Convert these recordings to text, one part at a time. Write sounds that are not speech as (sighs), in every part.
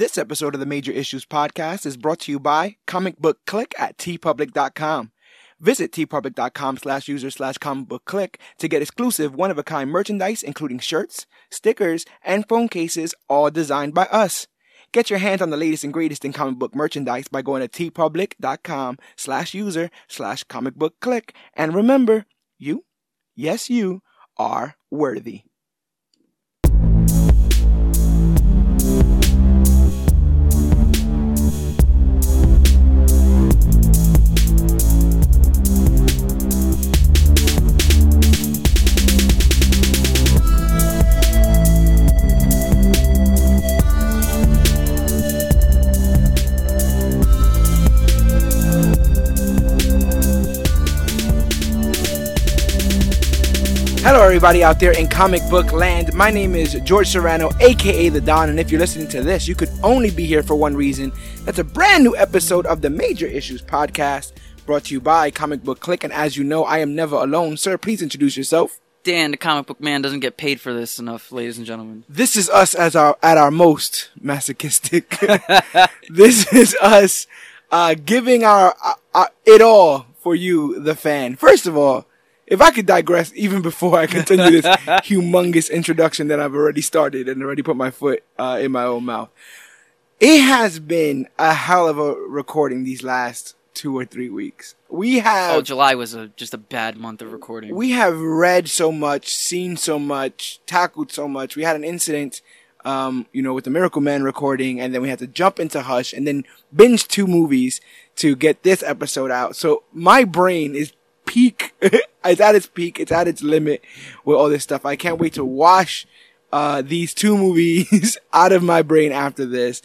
This episode of the Major Issues Podcast is brought to you by Comic Book Click at teepublic.com. Visit teepublic.com slash user slash comic book click to get exclusive one of a kind merchandise, including shirts, stickers, and phone cases, all designed by us. Get your hands on the latest and greatest in comic book merchandise by going to teepublic.com slash user slash comic book click. And remember, you, yes, you are worthy. Everybody out there in comic book land. My name is George Serrano, aka The Don, and if you're listening to this, you could only be here for one reason. That's a brand new episode of the Major Issues Podcast, brought to you by Comic Book Click. And as you know, I am never alone. Sir, please introduce yourself. Dan, the comic book man, doesn't get paid for this enough, ladies and gentlemen. This is us as our at our most masochistic. (laughs) this is us uh, giving our, uh, uh, it all for you, the fan. First of all, if I could digress even before I continue this (laughs) humongous introduction that I've already started and already put my foot uh, in my own mouth, it has been a hell of a recording these last two or three weeks. We have Oh, July was a, just a bad month of recording. we have read so much, seen so much, tackled so much. We had an incident, um, you know, with the Miracle Man recording, and then we had to jump into Hush and then binge two movies to get this episode out. So my brain is peak. (laughs) it's at its peak. It's at its limit with all this stuff. I can't wait to wash uh, these two movies (laughs) out of my brain after this.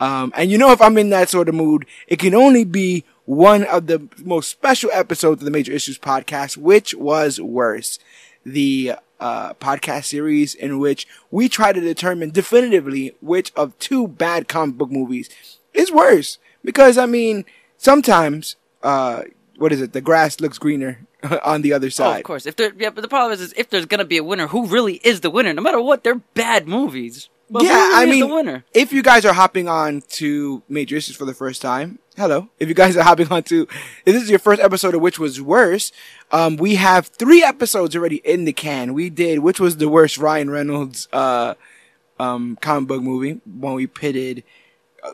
Um, and you know, if I'm in that sort of mood, it can only be one of the most special episodes of the Major Issues podcast, which was worse. The uh, podcast series in which we try to determine definitively which of two bad comic book movies is worse. Because, I mean, sometimes, uh, what is it? The grass looks greener (laughs) on the other Oh, side. of course. If there, yeah, but the problem is, is if there's gonna be a winner, who really is the winner? No matter what, they're bad movies. But yeah, really I mean, the winner. if you guys are hopping on to Major Issues for the first time, hello. If you guys are hopping on to, if this is your first episode of Which Was Worse, um, we have three episodes already in the can. We did Which Was the Worst Ryan Reynolds, uh, um, comic book movie when we pitted,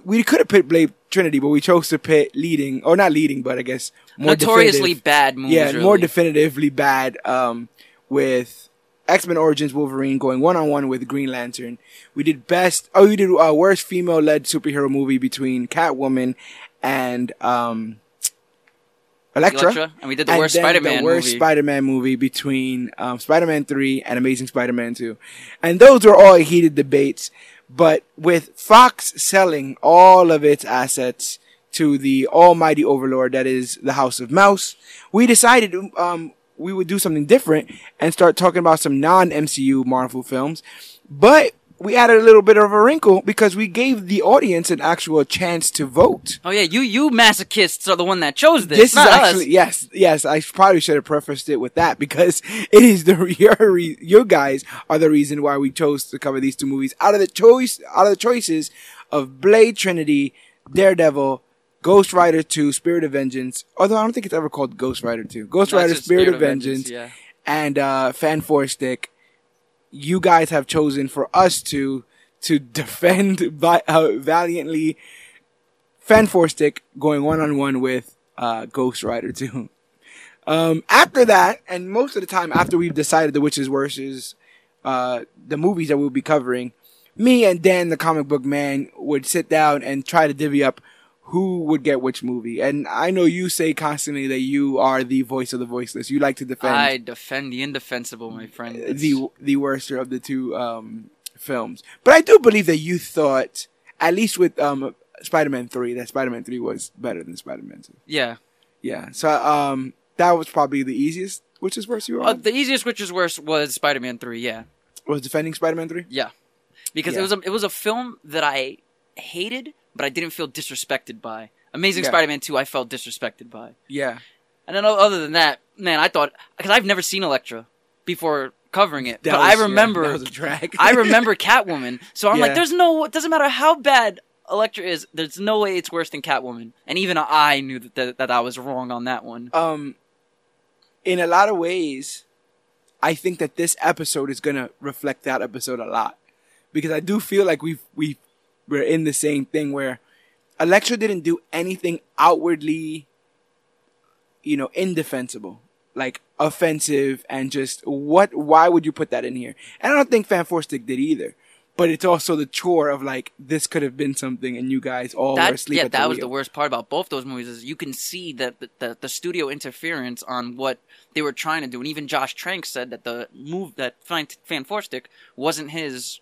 we could have pit Blade Trinity, but we chose to pit leading, or not leading, but I guess more Notoriously bad movies. yeah, really. more definitively bad. Um, with X Men Origins Wolverine going one on one with Green Lantern. We did best. Oh, we did uh, worst female led superhero movie between Catwoman and um, and we did the And worst Spider-Man the worst movie. Spider-Man movie between um, Spider-Man 3 and Amazing Spider-Man 2. And those were all heated debates. But with Fox selling all of its assets to the almighty overlord that is the House of Mouse, we decided um, we would do something different and start talking about some non-MCU Marvel films. But we added a little bit of a wrinkle because we gave the audience an actual chance to vote. Oh yeah, you you masochists are the one that chose this. This is actually us. yes, yes. I probably should have prefaced it with that (laughs) because it is the (laughs) your guys are the reason why we chose to cover these two movies out of the choice out of the choices of Blade Trinity, Daredevil, Ghost Rider Two, Spirit of Vengeance. Although I don't think it's ever called Ghost Rider Two, Ghost No, Rider Spirit, Spirit of Vengeance, Vengeance, and uh, Fan Four Stick. You guys have chosen for us to to (laughs) defend vi- uh, valiantly Fan Four Stick going one on one with uh, Ghost Rider 2. Um, after that, and most of the time after we've decided the worse is uh, the movies that we'll be covering, me and Dan, the comic book man, would sit down and try to divvy up who would get which movie. And I know you say constantly that you are the voice of the voiceless. You like to defend I defend the indefensible, my friend. It's- the the worster of the two um, films. But I do believe that you thought, at least with um, Spider-Man Three, that Spider-Man Three was better than Spider-Man Two. yeah. Yeah. So um, that was probably the easiest. Which is worse? You were Uh, the easiest, which is worse, was Spider-Man Three. Yeah, was defending Spider-Man Three. yeah, because Yeah. it was a it was a film that I hated, but I didn't feel disrespected by. Amazing Yeah. Spider-Man Two, I felt disrespected by. Yeah. And then other than that, man, I thought because I've never seen Elektra before covering it, That but was- I yeah, remember was a drag. I (laughs) remember Catwoman, so I'm Yeah. like, there's no, it doesn't matter how bad Elektra is, there's no way it's worse than Catwoman. And even I knew that that, that I was wrong on that one. Um, in a lot of ways, I think that this episode is gonna reflect that episode a lot because I do feel like we've we we're in the same thing where Elektra didn't do anything outwardly, you know, indefensible, like offensive and just what? Why would you put that in here? And I don't think Fan did either. But it's also the chore of like this could have been something, and you guys all were That, asleep. yeah, at the that was the worst part about both those movies is you can see that the, the, the studio interference on what they were trying to do, and even Josh Trank said that the move that Fan, Fan wasn't his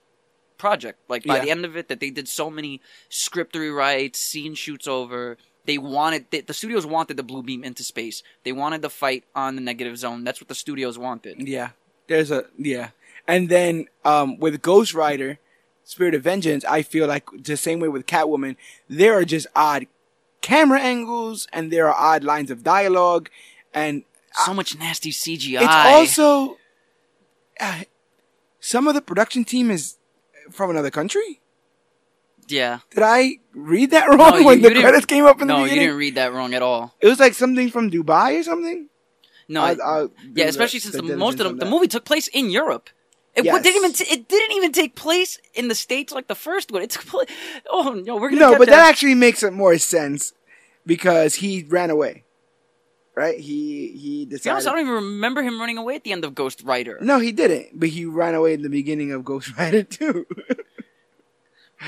project. Like by Yeah. the end of it, that they did so many script rewrites, scene shoots over. They wanted the, the studios wanted the blue beam into space. They wanted the fight on the negative zone. That's what the studios wanted. Yeah. There's a yeah. And then um with Ghost Rider, Spirit of Vengeance, I feel like the same way with Catwoman, there are just odd camera angles and there are odd lines of dialogue and So much nasty CGI. it's also uh, some of the production team is from another country. yeah. Did I read that (laughs) wrong No, you- when you the credits came up in No, the beginning? No, you didn't read that wrong at all. It was like something from Dubai or something. No, I'll do yeah, the- especially since the the, most of the, the movie took place in Europe. It Yes. didn't even t- it didn't even take place in the states like the first one. It's. (laughs) Oh no, we're gonna No, but there. that actually makes it more sense because he ran away. Right? He he To be honest. I don't even remember him running away at the end of Ghost Rider. No, he didn't. But he ran away in the beginning of Ghost (laughs) Rider too.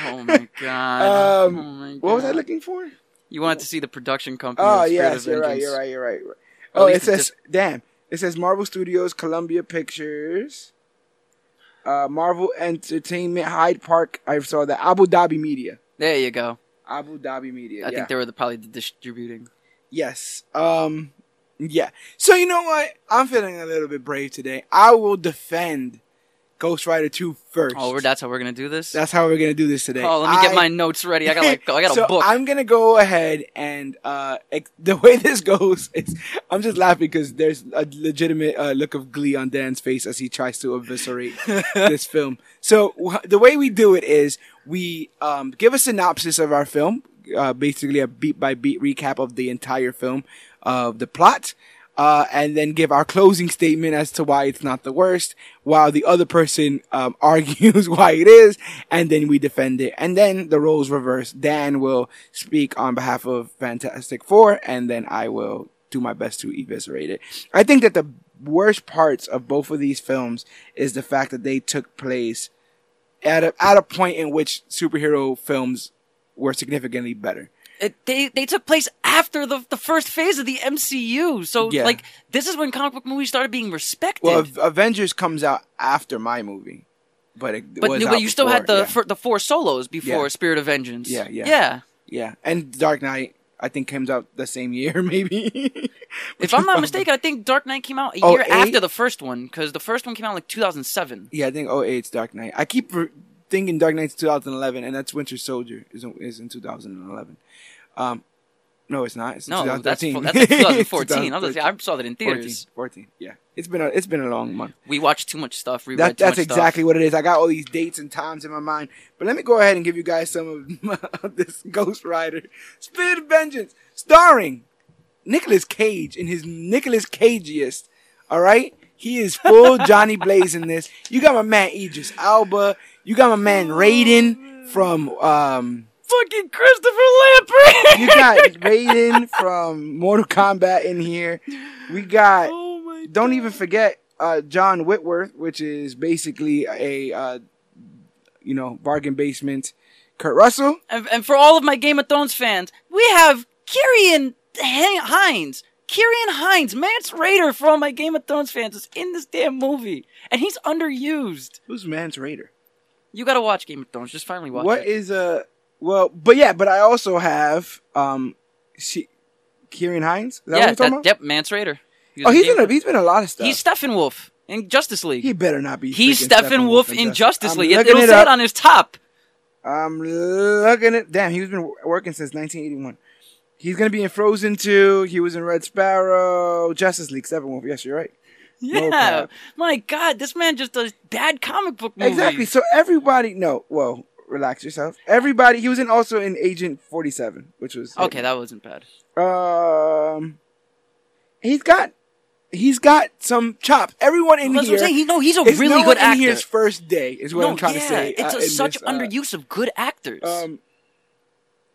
Oh my god. Um, oh my god. what was I looking for? You wanted to see the production company. Oh yes, you're right. You're right. You're right. you're right. Oh, it it says just- damn. It says Marvel Studios, Columbia Pictures, uh, Marvel Entertainment, Hyde Park. I saw that. Abu Dhabi Media. There you go. Abu Dhabi Media. I yeah. think they were the, probably the distributing. Yes. Um. Yeah. So you know what? I'm feeling a little bit brave today. I will defend Ghost Rider 2 first. Oh, that's how we're gonna do this. That's how we're gonna do this today. oh, let me get my notes ready. I got like I got a (laughs) book. I'm gonna go ahead and uh, ex- (laughs) the way this goes is I'm just laughing because there's a legitimate uh, look of glee on Dan's face as he tries to eviscerate (laughs) this film. So the way we do it is we um, give a synopsis of our film, uh, basically a beat by beat recap of the entire film, of the plot. Uh, and then give our closing statement as to why it's not the worst, while the other person um, (laughs) argues why it is, and then we defend it. And then the roles reverse. Dan will speak on behalf of Fantastic Four, and then I will do my best to eviscerate it. I think that the worst parts of both of these films is the fact that they took place at a, at a point in which superhero films were significantly better. it, they they took place after the the first phase of the MCU. So Yeah. like this is when comic book movies started being respected. Well, Av- Avengers comes out after my movie, but it but was you, out but you still had the yeah. fir- the four solos before Yeah. Spirit of Vengeance. Yeah, yeah. yeah. yeah, and Dark Knight I think comes out the same year, (laughs) maybe. (laughs) If I'm not (laughs) mistaken, I think Dark Knight came out a Oh, year eight? after the first one because the first one came out like 2007. yeah, I think oh it's Dark Knight. I keep re- thinking Dark Knight's 2011, and that's Winter Soldier is in, is in 2011. Um, no, it's not. It's No, that's 2013. fo- that's like 2014. (laughs) I, was gonna (laughs) I saw that in 14, theaters. 14. Yeah, it's been a it's been a long month. We watched too much stuff. That, too that's much stuff. exactly what it is. I got all these dates and times in my mind. But let me go ahead and give you guys some of (laughs) this Ghost Rider Spirit of Vengeance, starring Nicolas Cage in his Nicolas Cageiest. All right, he is full Johnny Blaze in this. You got my man Idris Elba. You got my man Raiden from um. Fucking Christopher Lambert. You got (laughs) Raiden from Mortal Kombat in here. We got oh my. don't even forget uh, John Whitworth, which is basically a uh, you know bargain basement. Kurt Russell. And, and for all of my Game of Thrones fans, we have Ciarán Hinds. Ciarán Hinds, Mance Rayder for all my Game of Thrones fans is in this damn movie, and he's underused. Who's Mance Rayder? You gotta watch Game of Thrones. Just finally watch What it. is a well? But yeah, but I also have um, she, Ciarán Hinds. Is that what yeah, talking that, about? yep, Mance Rayder. He Oh, he's in a, he's been a lot of stuff. He's Steppenwolf in Justice League. he better not be. He's freaking Steppenwolf in Justice I'm League. It, it'll it say it on his top. I'm looking at. Damn, he's been working since 1981. He's gonna be in Frozen 2. He was in Red Sparrow, Justice League, Steppenwolf. Yes, you're right. (laughs) Yeah, my God, this man just does bad comic book movies. Exactly. So everybody, no, well, relax yourself. Everybody, he was in also in Agent Forty Seven, which was Okay, that wasn't bad. Um, he's got he's got some chops. Everyone in That's here. what I'm saying. He, no, he's a really no good actor. here's first day is what no, I'm trying yeah, to say. it's uh, a, such this, uh, underuse of good actors. Um,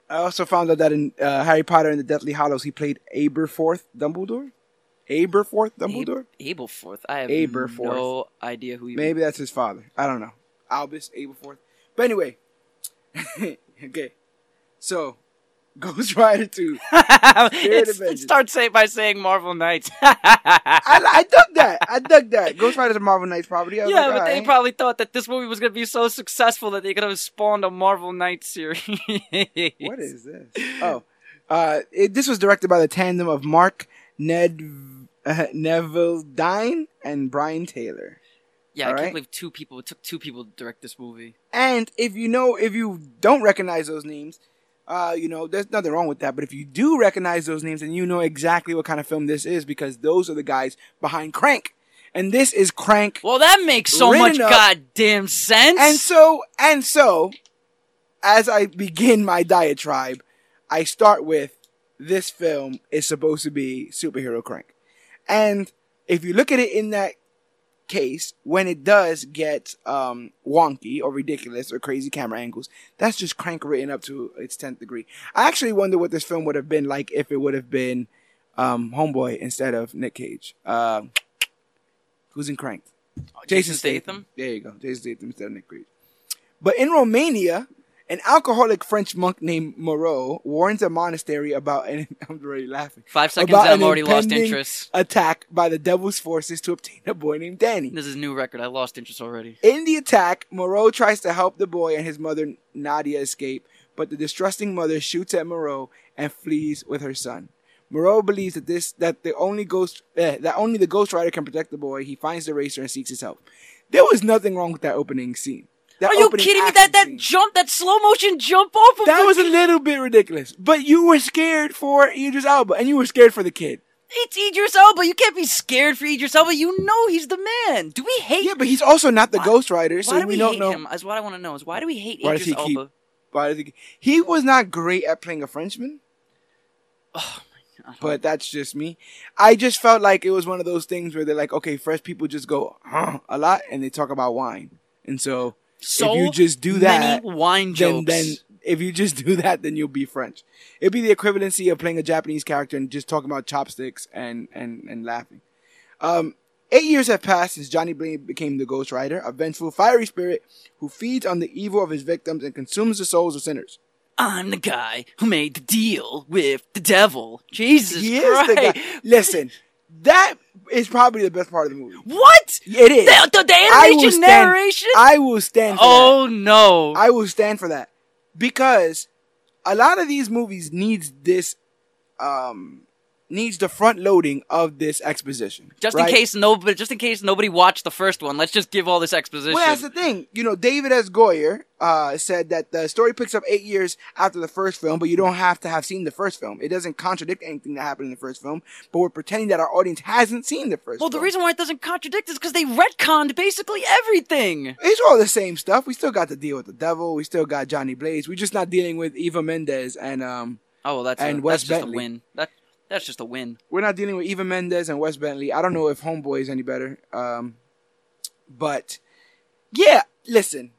I also found out that in uh, Harry Potter and the Deathly Hallows, he played Aberforth Dumbledore. Aberforth Dumbledore. Abelforth. I have Aberforth. no idea who he Maybe that's his father. I don't know. Albus Aberforth. But anyway, (laughs) okay. So, (laughs) Ghost Rider Two. (laughs) It's- of Vengeance. Start say by saying Marvel Knights. I, I dug that. I dug that. Ghost Rider's a Marvel Knights property. Yeah, like, but they probably thought that this movie was gonna be so successful that they could have spawned a Marvel Knights series. What is this? Oh, uh, it, this was directed by the tandem of Mark Ned uh, (laughs) Neveldine and Brian Taylor. Yeah, I Alright. can't believe two people. It took two people to direct this movie. And if you know, if you don't recognize those names, uh, you know, there's nothing wrong with that. But if you do recognize those names, then you know exactly what kind of film this is because those are the guys behind Crank, and this is Crank. Well, that makes so much up- goddamn sense. And so, and so, as I begin my diatribe, I start with this film is supposed to be superhero crank. And if you look at it in that case, when it does get um, wonky or ridiculous or crazy camera angles, that's just crank written up to its 10th degree. I actually wonder what this film would have been like if it would have been um, Homeboy instead of Nick Cage. Uh, who's in Crank? Jason Statham? There you go. Jason Statham instead of Nick Cage. But in Romania, an alcoholic French monk named Moreau warns a monastery about an (laughs) I'm already laughing. Five seconds about an already lost interest. Attack by the devil's forces to obtain a boy named Danny. This is a new record. I lost interest already. In the attack, Moreau tries to help the boy and his mother Nadia escape, but the distrusting mother shoots at Moreau and flees with her son. Moreau believes that this that the only ghost eh, that only the Ghost Rider can protect the boy. He finds the racer and seeks his help. There was nothing wrong with that opening scene. That Are you kidding me? That that scene. jump, that slow motion jump off of that was a little bit ridiculous. But you were scared for Idris Elba, and you were scared for the kid. It's Idris Elba. You can't be scared for Idris Elba. You know he's the man. Do we hate? Yeah, but he's also not the Why- Ghost Rider, so why do we, we, don't hate know. him? Is what I want to know. Is why do we hate Why does Idris he keep- Elba? Why does he? He was not great at playing a Frenchman. Oh my god. but that's just me. I just felt like it was one of those things where they're like, okay, fresh people just go huh, a lot and they talk about wine, and so so if you just do that, wine then jokes. then if you just (laughs) do that, then you'll be French. It'd be the equivalency of playing a Japanese character and just talking about chopsticks and and and laughing. Um, eight years have passed since Johnny Blaine became the Ghost Rider, a vengeful, fiery spirit who feeds on the evil of his victims and consumes the souls of sinners. I'm the guy who made the deal with the devil. Jesus he Christ. is the guy. Listen, that is probably the best part of the movie. What? It is. The, the, the I will animation stand- narration? I will stand for oh no. that. I will stand for that. Because a lot of these movies needs this um needs the front loading of this exposition. just right? in case nobody just in case nobody watched the first one, let's just give all this exposition. Well, that's the thing. You know, David S. Goyer uh, said that the story picks up eight years after the first film, but you don't have to have seen the first film. It doesn't contradict anything that happened in the first film, but we're pretending that our audience hasn't seen the first well, the reason why it doesn't contradict is because they retconned basically everything. It's all the same stuff. We still got to deal with the devil. We still got Johnny Blaze. We're just not dealing with Eva Mendes and um Oh, well, that's And a, Wes that's just Bentley. a win. That that's just a win. we're not dealing with Eva Mendes and Wes Bentley. I don't know if Homeboy is any better. Um but yeah, listen.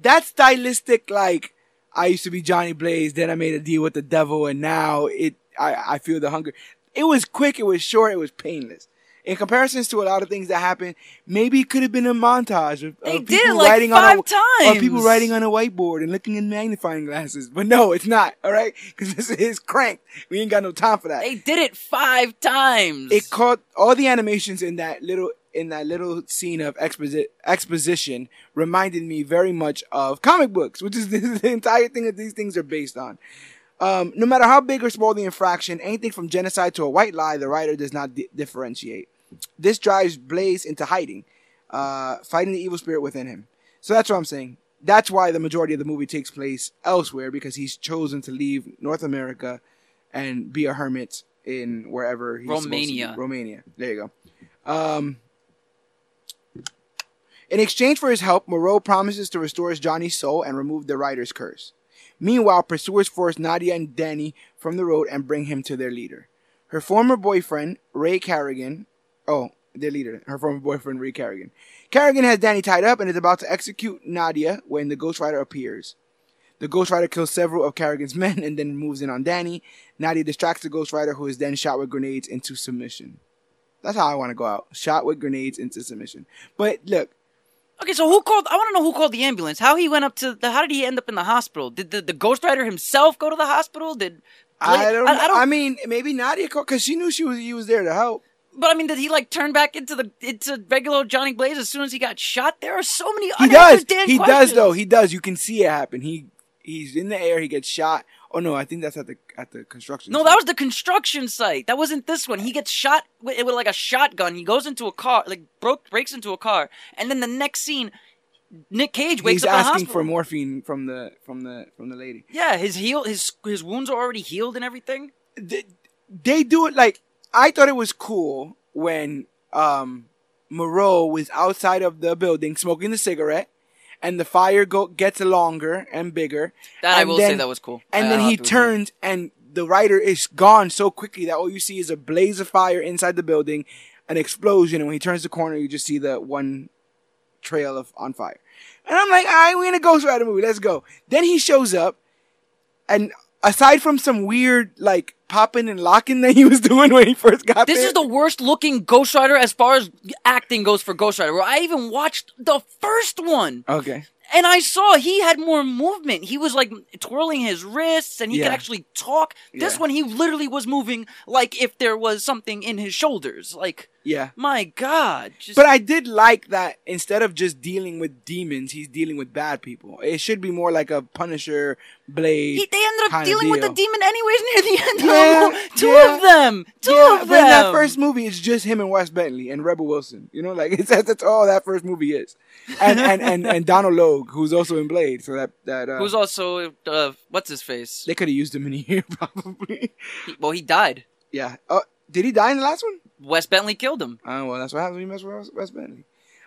That stylistic like I used to be Johnny Blaze, then I made a deal with the devil and now it I, I feel the hunger. It was quick, it was short, it was painless. In comparisons to a lot of things that happened, maybe it could have been a montage of, They of people like writing on a, times. or people writing on a whiteboard and looking in magnifying glasses. But no, it's not. All right, because this is cranked. We ain't got no time for that. They did it five times. It caught all the animations in that little in that little scene of exposi- exposition reminded me very much of comic books, which is (laughs) the entire thing that these things are based on. Um, no matter how big or small the infraction, anything from genocide to a white lie, the rider does not di- differentiate. This drives Blaze into hiding, uh, fighting the evil spirit within him. So that's what I'm saying. That's why the majority of the movie takes place elsewhere because he's chosen to leave North America and be a hermit in wherever he's supposed to be. Romania. Romania. There you go. Um, In exchange for his help, Moreau promises to restore Johnny's soul and remove the rider's curse. Meanwhile, pursuers force Nadia and Danny from the road and bring him to their leader. Her former boyfriend, Ray Carrigan, oh, their leader, her former boyfriend, Ray Carrigan. Carrigan has Danny tied up and is about to execute Nadia when the Ghost Rider appears. The Ghost Rider kills several of Carrigan's (laughs) men and then moves in on Danny. Nadia distracts the Ghost Rider, who is then shot with grenades into submission. That's how I want to go out. Shot with grenades into submission. But look, Okay, so who called? I want to know who called the ambulance. How he went up to the? How did he end up in the hospital? Did the, the Ghost Rider himself go to the hospital? Did I don't. I, I, I don't. I mean, maybe Nadia called because she knew she was he was there to help. But I mean, did he like turn back into the into regular Johnny Blaze as soon as he got shot? There are so many. He does. He does though. He does. You can see it happen. He he's in the air. He gets shot. Oh no, I think that's at the at the construction. No, site. that was the construction site. That wasn't this one. He gets shot with, with like a shotgun. He goes into a car, like broke breaks into a car, and then the next scene, Nick Cage wakes He's up in the asking hospital. for morphine from the from the from the lady. Yeah, his heal his his wounds are already healed and everything. they, they do it like I thought it was cool when um Moreau was outside of the building smoking the cigarette and the fire go gets longer and bigger. That I And will say that was cool. And I- then I'll he turns and the rider is gone so quickly that all you see is a blaze of fire inside the building, an explosion, and when he turns the corner you just see the one trail of on fire. And I'm like, all right, we're in a Ghost Rider movie. Let's go. Then he shows up, and aside from some weird like popping and locking that he was (laughs) doing when he first got This there, is the worst looking Ghost Rider as far as acting goes for Ghost Rider. Where I even watched the first one, okay. and I saw he had more movement. He was like twirling his wrists, and he could actually talk. This Yeah. one, he literally was moving like if there was something in his shoulders. Like, Yeah. my God! Just, But I did like that instead of just dealing with demons, he's dealing with bad people. It should be more like a Punisher, Blade. he, they ended up dealing with the demon anyways near the end. of Yeah, the (laughs) movie. Two of them. Two yeah, of but in that first movie, it's just him and Wes Bentley and Rebel Wilson. You know, like (laughs) it's that's, that's all that first movie is, and and and, and (laughs) Donal Logue, who's also in Blade. So that that uh, Who's also uh, what's his face? they could have used him in here probably. He- well, he died. yeah. Uh, did he die in the last one? Wes Bentley killed him. Oh well, that's what happens when you mess with Wes- Bentley.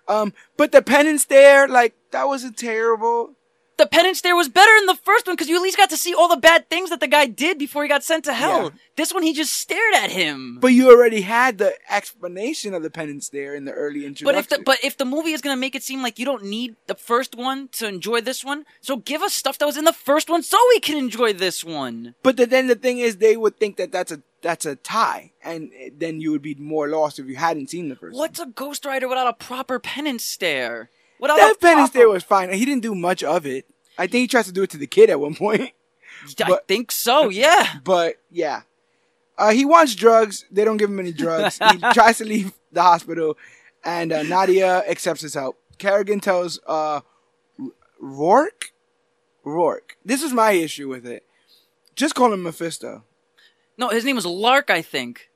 Um, but the penance there, like that was a terrible. The penance there was better in the first one because you at least got to see all the bad things that the guy did before he got sent to hell. Yeah. This one, he just stared at him. But you already had the explanation of the penance there in the early introduction. But if the but if the movie is gonna make it seem like you don't need the first one to enjoy this one, so give us stuff that was in the first one so we can enjoy this one. But the, then the thing is, they would think that that's a that's a tie, and then you would be more lost if you hadn't seen the first. one. What's a Ghost Rider without a proper penance stare? Without That penance proper- was fine. He didn't do much of it. I think he tries to do it to the kid at one point. I think so. Yeah. But yeah, uh, he wants drugs. They don't give him any drugs. he (laughs) tries to leave the hospital, and uh, Nadia accepts his help. Carrigan tells uh, Roarke, Roarke. This is my issue with it. Just call him Mephisto. No, his name was Lark, I think.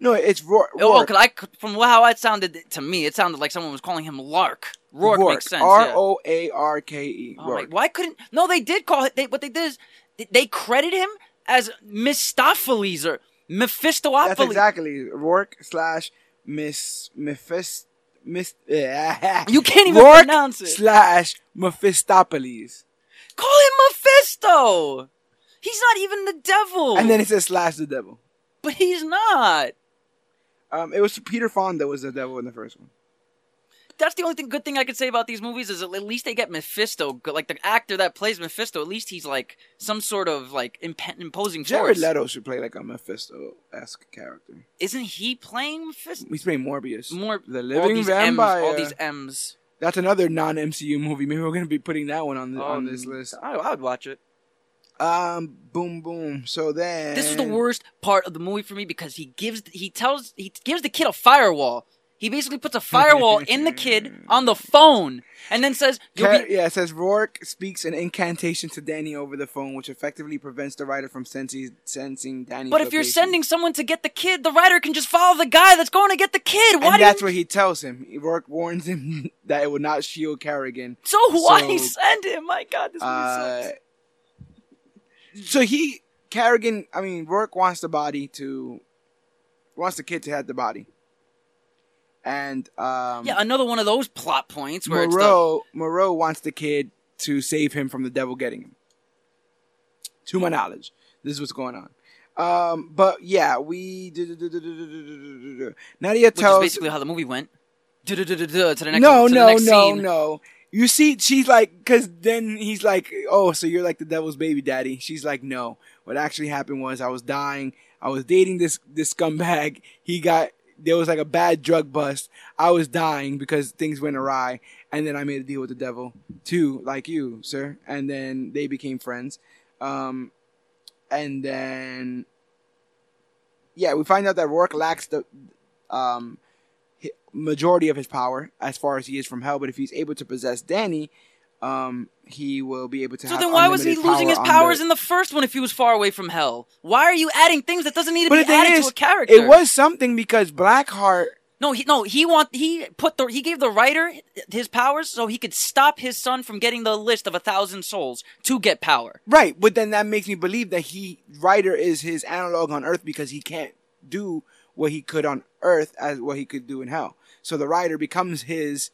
No, it's Roarke. Oh, cause I from how it sounded to me, it sounded like someone was calling him Lark. Roarke, makes sense. R. O A R K E. Oh, Roarke. why couldn't? No, they did call it. They, what they did is they- they credit him as Mistopheles or Mephistopheles. That's exactly Roarke slash Miss Mephist Miss. (laughs) You can't even Roarke pronounce it. slash Mephistopheles, Call him Mephisto. He's not even the devil. and then it says slash the devil. but he's not. Um, it was Peter Fonda was the devil in the first one. That's the only thing, good thing I could say about these movies is at least they get Mephisto. Like the actor that plays Mephisto, at least he's like some sort of like imp- imposing Jared force. Leto should play like a Mephisto esque character. Isn't he playing Mephisto? He's playing Morbius. More the all living these vampire. M's, all these M's. That's another non MCU movie. Maybe we're gonna be putting that one on the, on Um, this list. I, I would watch it. Um, boom, boom. So then This is the worst part of the movie for me because he gives he tells he gives the kid a firewall. He basically puts a firewall (laughs) in the kid on the phone and then says, Car- be, yeah, it says Roarke speaks an incantation to Danny over the phone, which effectively prevents the rider from sensing, sensing Danny's But if you're location. sending someone to get the kid, the rider can just follow the guy that's going to get the kid. Why and that's you... what he tells him. Roarke warns him (laughs) that it would not shield Carrigan. So why So, send him? My God, this Uh, sucks. so he Carrigan, I mean Roarke wants the body to wants the kid to have the body, and um, Yeah, another one of those plot points where it's the, Moreau Moreau wants the kid to save him from the devil getting him. To my knowledge, this is what's going on. Um, but yeah, we Nadia which is tells basically how the movie went. To the next, no, no, no, no. You see, she's like, cause then he's like, oh, so you're like the devil's baby daddy. She's like, no. What actually happened was I was dying. I was dating this this scumbag. He got there was like a bad drug bust. I was dying because things went awry, and then I made a deal with the devil too, like you, sir. And then they became friends. Um, and then yeah, we find out that Roarke lacks the um majority of his power as far as he is from hell. But if he's able to possess Danny, um, he will be able to. So have then why was he losing his power powers the- in the first one if he was far away from hell? Why are you adding things that doesn't need to But be added is, to a character? it was something because Blackheart. no, he no he want he put the he gave the rider his powers so he could stop his son from getting the list of a thousand souls to get power. Right, but then that makes me believe that he rider is his analog on Earth because he can't do what he could on Earth as what he could do in Hell. So the rider becomes his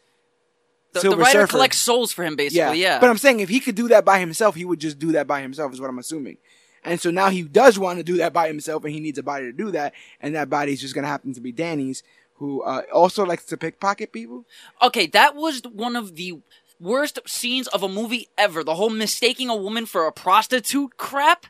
The, the rider Surfer. collects souls for him basically. Yeah, But I'm saying if he could do that by himself, he would just do that by himself. Is what I'm assuming. And so now he does want to do that by himself, and he needs a body to do that, and that body's just gonna happen to be Danny's, who uh, also likes to pickpocket people. Okay, that was one of the worst scenes of a movie ever. The whole mistaking a woman for a prostitute crap.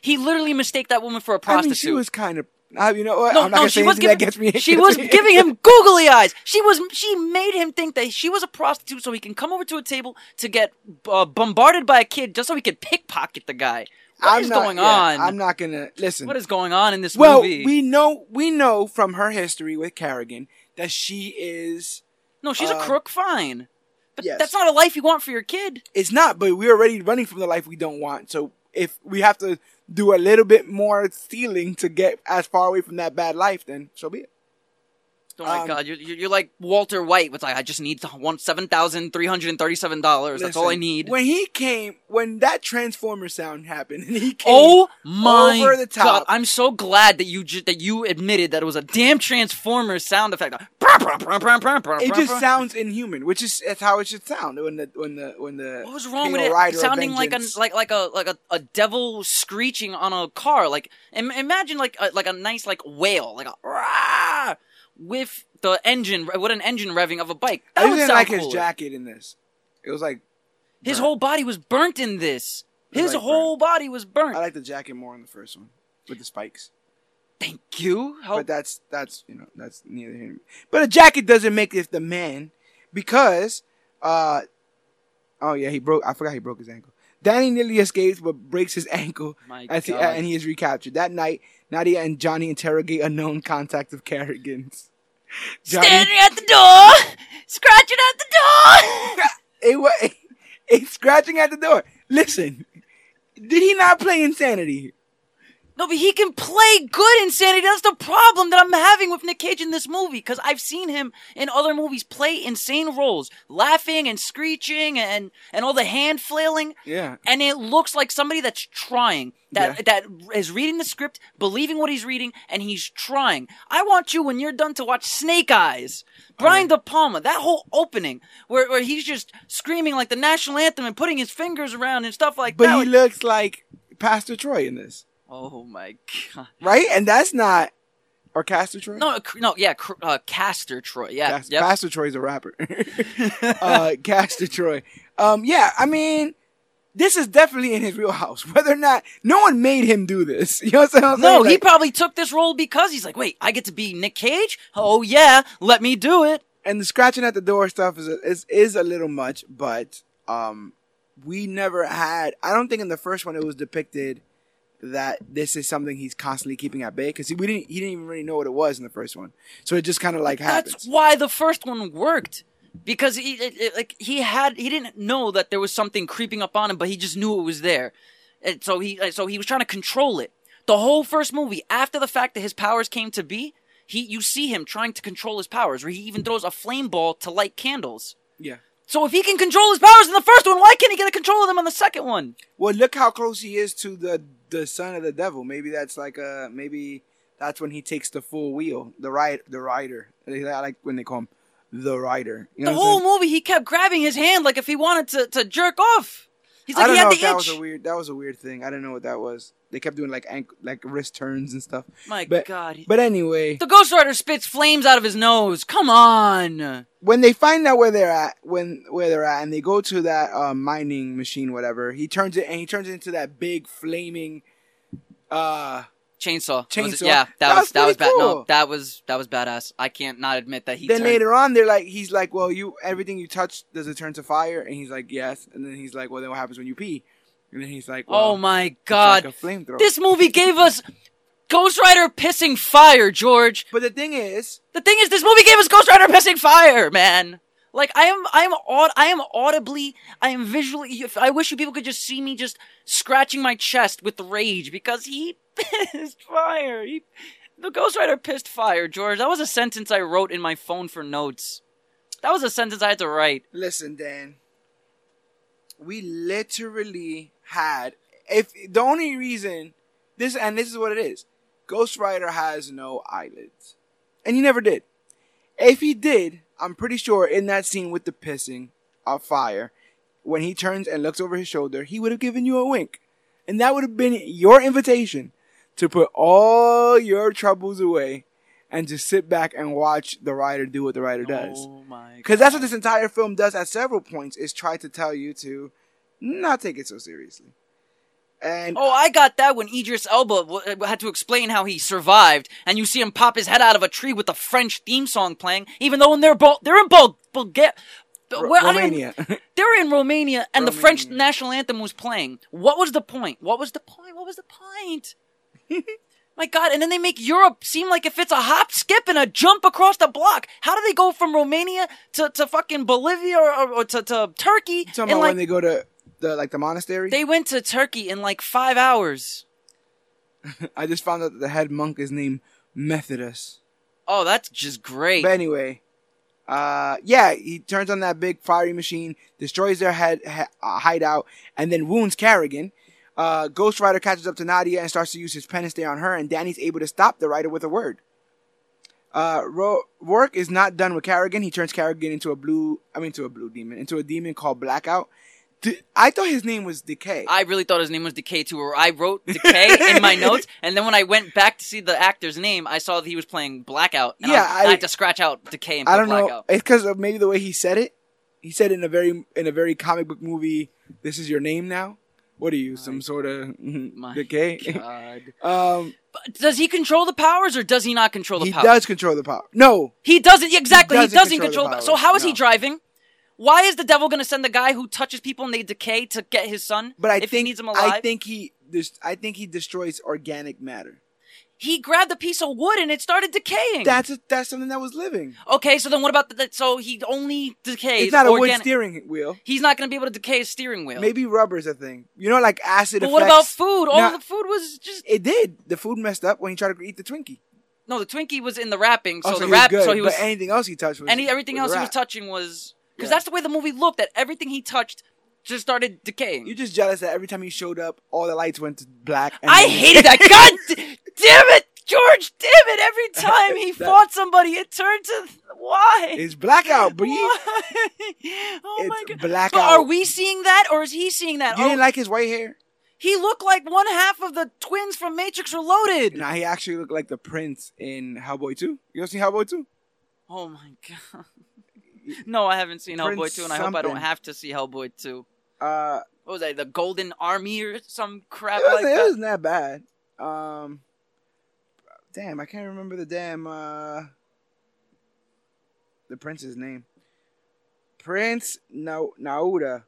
He literally mistaked that woman for a prostitute. mean, she was kind of. Uh, you know what? no, I'm not no, she say was giving. that gets me. she was giving him (laughs) googly eyes. She was. She made him think that she was a prostitute, so he can come over to a table to get uh, bombarded by a kid, just so he could pickpocket the guy. What I'm is not- going yeah, on? I'm not gonna listen. what is going on in this well, movie? we know we know from her history with Carrigan that she is. no, she's a uh, crook. Fine, but yes. that's not a life you want for your kid. It's not, but we're already running from the life we don't want. So if we have to do a little bit more stealing to get as far away from that bad life, then so be it. Oh my Um, god, you're, you're like Walter White. With like, I just need one seven thousand three hundred and thirty-seven dollars. That's all I need. When he came, when that Transformer sound happened, (laughs) and he came. Oh my over the top. god! I'm so glad that you ju- that you admitted that it was a damn Transformer sound effect. it just sounds inhuman, which is that's how it should sound when the when the when the What was wrong with it? Sounding like a like like a like a, a devil screeching on a car. Like Im- imagine like a, like a nice like whale, like a rah, with the engine what an engine revving of a bike. That I would didn't sound like his jacket in this. It was like His burnt. whole body was burnt in this. His like whole body was burnt. I like the jacket more in the first one with the spikes. Thank you. But that's that's you know that's neither here. But a jacket doesn't make it the man because uh oh yeah he broke I forgot he broke his ankle. Danny nearly escapes but breaks his ankle My as he, God. and he is recaptured. That night, Nadia and Johnny interrogate a known contact of Carrigan's. (laughs) Johnny, Standing at the door, scratching at the door. (laughs) it was (laughs) it's scratching at the door. Listen, did he not play Insanity? No, but he can play good insanity. That's the problem that I'm having with Nick Cage in this movie because I've seen him in other movies play insane roles, laughing and screeching and and all the hand flailing. Yeah. And it looks like somebody that's trying, that Yeah. that is reading the script, believing what he's reading, and he's trying. I want you when you're done to watch Snake Eyes. Brian oh, De Palma, that whole opening where, where he's just screaming like the national anthem and putting his fingers around and stuff like But that. But he looks like Pastor Troy in this, oh my god. right? And that's not or Castor Troy. No, uh, no, yeah, cr- uh, Castor Troy, yeah, Cas- yep. Pastor Troy's a rapper. (laughs) uh, Castor Troy. Um, yeah, I mean, this is definitely in his real house. (laughs) Whether or not, no one made him do this. (laughs) You know what I'm saying? no, he probably took this role because he's like, wait, I get to be Nick Cage? Oh yeah, let me do it. and the scratching at the door stuff is a, is is a little much, but um, we never had. I don't think in the first one it was depicted that this is something he's constantly keeping at bay because we didn't. He didn't even really know what it was in the first one, so it just kind of like happens. That's why the first one worked. Because he it, it- like he had he didn't know that there was something creeping up on him, but he just knew it was there, and so he so he was trying to control it. The whole first movie, after the fact that his powers came to be, he you see him trying to control his powers, where he even throws a flame ball to light candles. yeah. So if he can control his powers in the first one, why can't he get a control of them in the second one? Well, look how close he is to the the son of the devil. Maybe that's like a maybe that's when he takes the full wheel. The ride, the rider. I like when they call him the rider. You know the whole movie, he kept grabbing his hand like if he wanted to, to jerk off. He's I don't he had know the if that itch. was a weird. That was a weird thing. I don't know what that was. They kept doing like ankle, like wrist turns and stuff. My But- God. But anyway, the Ghost Rider spits flames out of his nose. Come on. when they find out where they're at, when where they're at, and they go to that uh, mining machine, whatever, he turns it and he turns it into that big flaming. Uh, Chainsaw. Was Chainsaw. yeah, that, That was was that was bad. pretty No, that was that was badass. I can't not admit that he. then turned- later on, they're like, he's like, well, you everything you touch does it turn to fire? And he's like, yes. And then he's like, well, then what happens when you pee? And then he's like, well, Oh my God! like this movie gave us Ghost Rider pissing fire, George. but the thing is, The thing is, this movie gave us Ghost Rider pissing fire, man. Like I am, I am, aud- I am audibly, I am visually. If, I wish you people could just see me just scratching my chest with rage because he (laughs) pissed fire. He, the Ghost Rider pissed fire, George. That was a sentence I wrote in my phone for notes. That was a sentence I had to write. listen, Dan, we literally had if the only reason this and this is what it is, Ghost Rider has no eyelids, and he never did. If he did, I'm pretty sure in that scene with the pissing of fire, when he turns and looks over his shoulder, he would have given you a wink, and that would have been your invitation to put all your troubles away and just sit back and watch the rider do what the rider oh does. Oh my! Because that's what this entire film does at several points is try to tell you to not take it so seriously. And Oh, I got that when Idris Elba w- uh, had to explain how he survived, and you see him pop his head out of a tree with the French theme song playing, even though in their Bul- they're in Bul- Bulgaria. Where, Romania. (laughs) They're in Romania, and the French national anthem was playing. What was the point? What was the point? What was the point? (laughs) My God! And then they make Europe seem like if it's a hop, skip, and a jump across the block. How do they go from Romania to, to fucking Bolivia or, or, or to, to Turkey? about like, when they go to the like the monastery. they went to Turkey in like five hours. (laughs) I just found out that the head monk is named Methodius. Oh, that's just great. But anyway, uh, yeah, he turns on that big fiery machine, destroys their head ha- uh, hideout, and then wounds Carrigan. Uh, Ghost Rider catches up to Nadia and starts to use his pen to stay on her, and Danny's able to stop the rider with a word. Uh, Ro- Roarke is not done with Carrigan. He turns Carrigan into a blue, I mean, into a blue demon, into a demon called Blackout. D- I thought his name was Decay. I really thought his name was Decay too, or I wrote Decay in my (laughs) notes, and then when I went back to see the actor's name, I saw that he was playing Blackout. And Yeah, I, I- I had to scratch out Decay and I don't know. It's because of maybe the way he said it. He said in a very in a very comic book movie. This is your name now. What are you, some sort of (laughs) My decay? (laughs) Um, does he control the powers, or does he not control the he powers? He does control the power. No, He doesn't exactly. He doesn't doesn't, control control. the the so how is he driving? Why is the devil going to send the guy who touches people and they decay to get his son? but I if think he needs him alive, I think he. I think he destroys organic matter. he grabbed a piece of wood and it started decaying. That's a, that's something that was living. okay. So then, what about the? So he only decays. It's not a wood steering wheel. He's not going to be able to decay his steering wheel. Maybe rubber's a thing. You know, like acid. But what about food? All Nah. the food was just It did. The food messed up when he tried to eat the Twinkie. no. The Twinkie was in the wrapping, so Oh, the wrap. so he was But anything else he touched was. any everything was else he was touching was because Yeah. that's the way the movie looked. That everything he touched just started decaying. You're just jealous that every time he showed up, all the lights went to black. and I (laughs) hated that. God d- damn it, George! Damn it! Every (laughs) time he That- fought somebody, it turned to why? It's blackout, (laughs) Why? oh my god! blackout. So are we seeing that, or is he seeing that? you Oh, didn't like his white hair? he looked like one half of the twins from Matrix Reloaded. Nah, he actually looked like the prince in Hellboy 2. You ever seen Hellboy 2? Oh my god! (laughs) No, I haven't seen Prince Hellboy two, and I hope I don't something. have to see Hellboy two. Uh, What was that? The Golden Army or some crap it, like it that? wasn't that bad. Um, damn, I can't remember the damn uh, the prince's name. Prince Na- Nuada.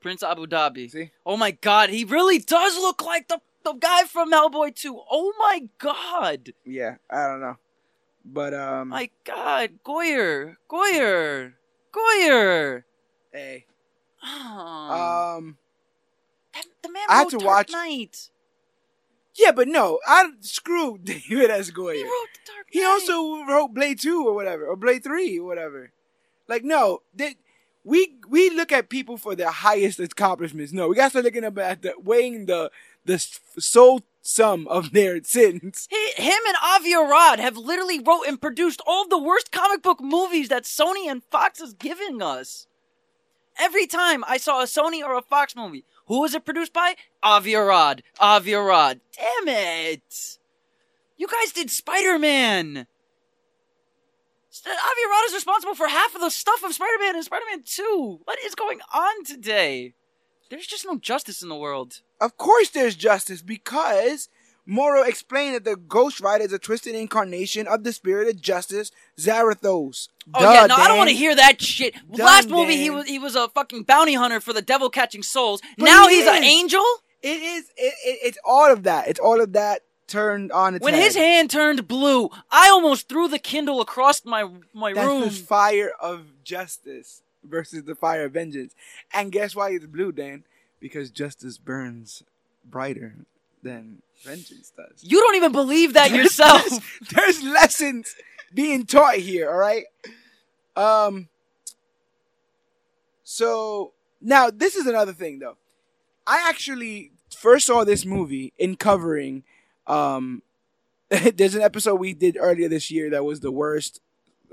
Prince Abu Dhabi. See? Oh my god, he really does look like the the guy from Hellboy 2. Oh my god. Yeah, I don't know, but um, My god, Goyer. Goyer. Goyer. hey, Oh. um, that, the man I had to Dark watch- Knight. yeah, but no, I screw (laughs) David S. He wrote the Dark Knight. He also wrote Blade Two or whatever, or Blade Three or whatever. Like, no, they, we we look at people for their highest accomplishments. No, we got to start looking up at the weighing the the soul some of their (laughs) sins. He, him and Avi Arad have literally wrote and produced all the worst comic book movies that Sony and Fox is giving us. Every time I saw a Sony or a Fox movie, who was it produced by? Avi Arad. Avi Arad. Damn it! You guys did Spider Man. Avi Arad is responsible for half of the stuff of Spider Man and Spider Man 2. What is going on today? There's just no justice in the world. Of course there's justice because Moreau explained that the Ghost Rider is a twisted incarnation of the spirit of justice, Zarathos. Oh Duh, yeah, no, I don't want to hear that shit. Last movie he was he was a fucking bounty hunter for the devil catching souls. But now he he's an angel? It is. It, it, it's all of that. It's all of that turned on its When head. his hand turned blue, I almost threw the Kindle across my my That's room. the fire of justice versus the fire of vengeance. And guess why it's blue, Dan? Because justice burns brighter than vengeance does. You don't even believe that (laughs) There's- yourself. There's, (laughs) there's lessons being taught here, all right? Um so now this is another thing though. I actually first saw this movie in covering um (laughs) there's an episode we did earlier this year that was the worst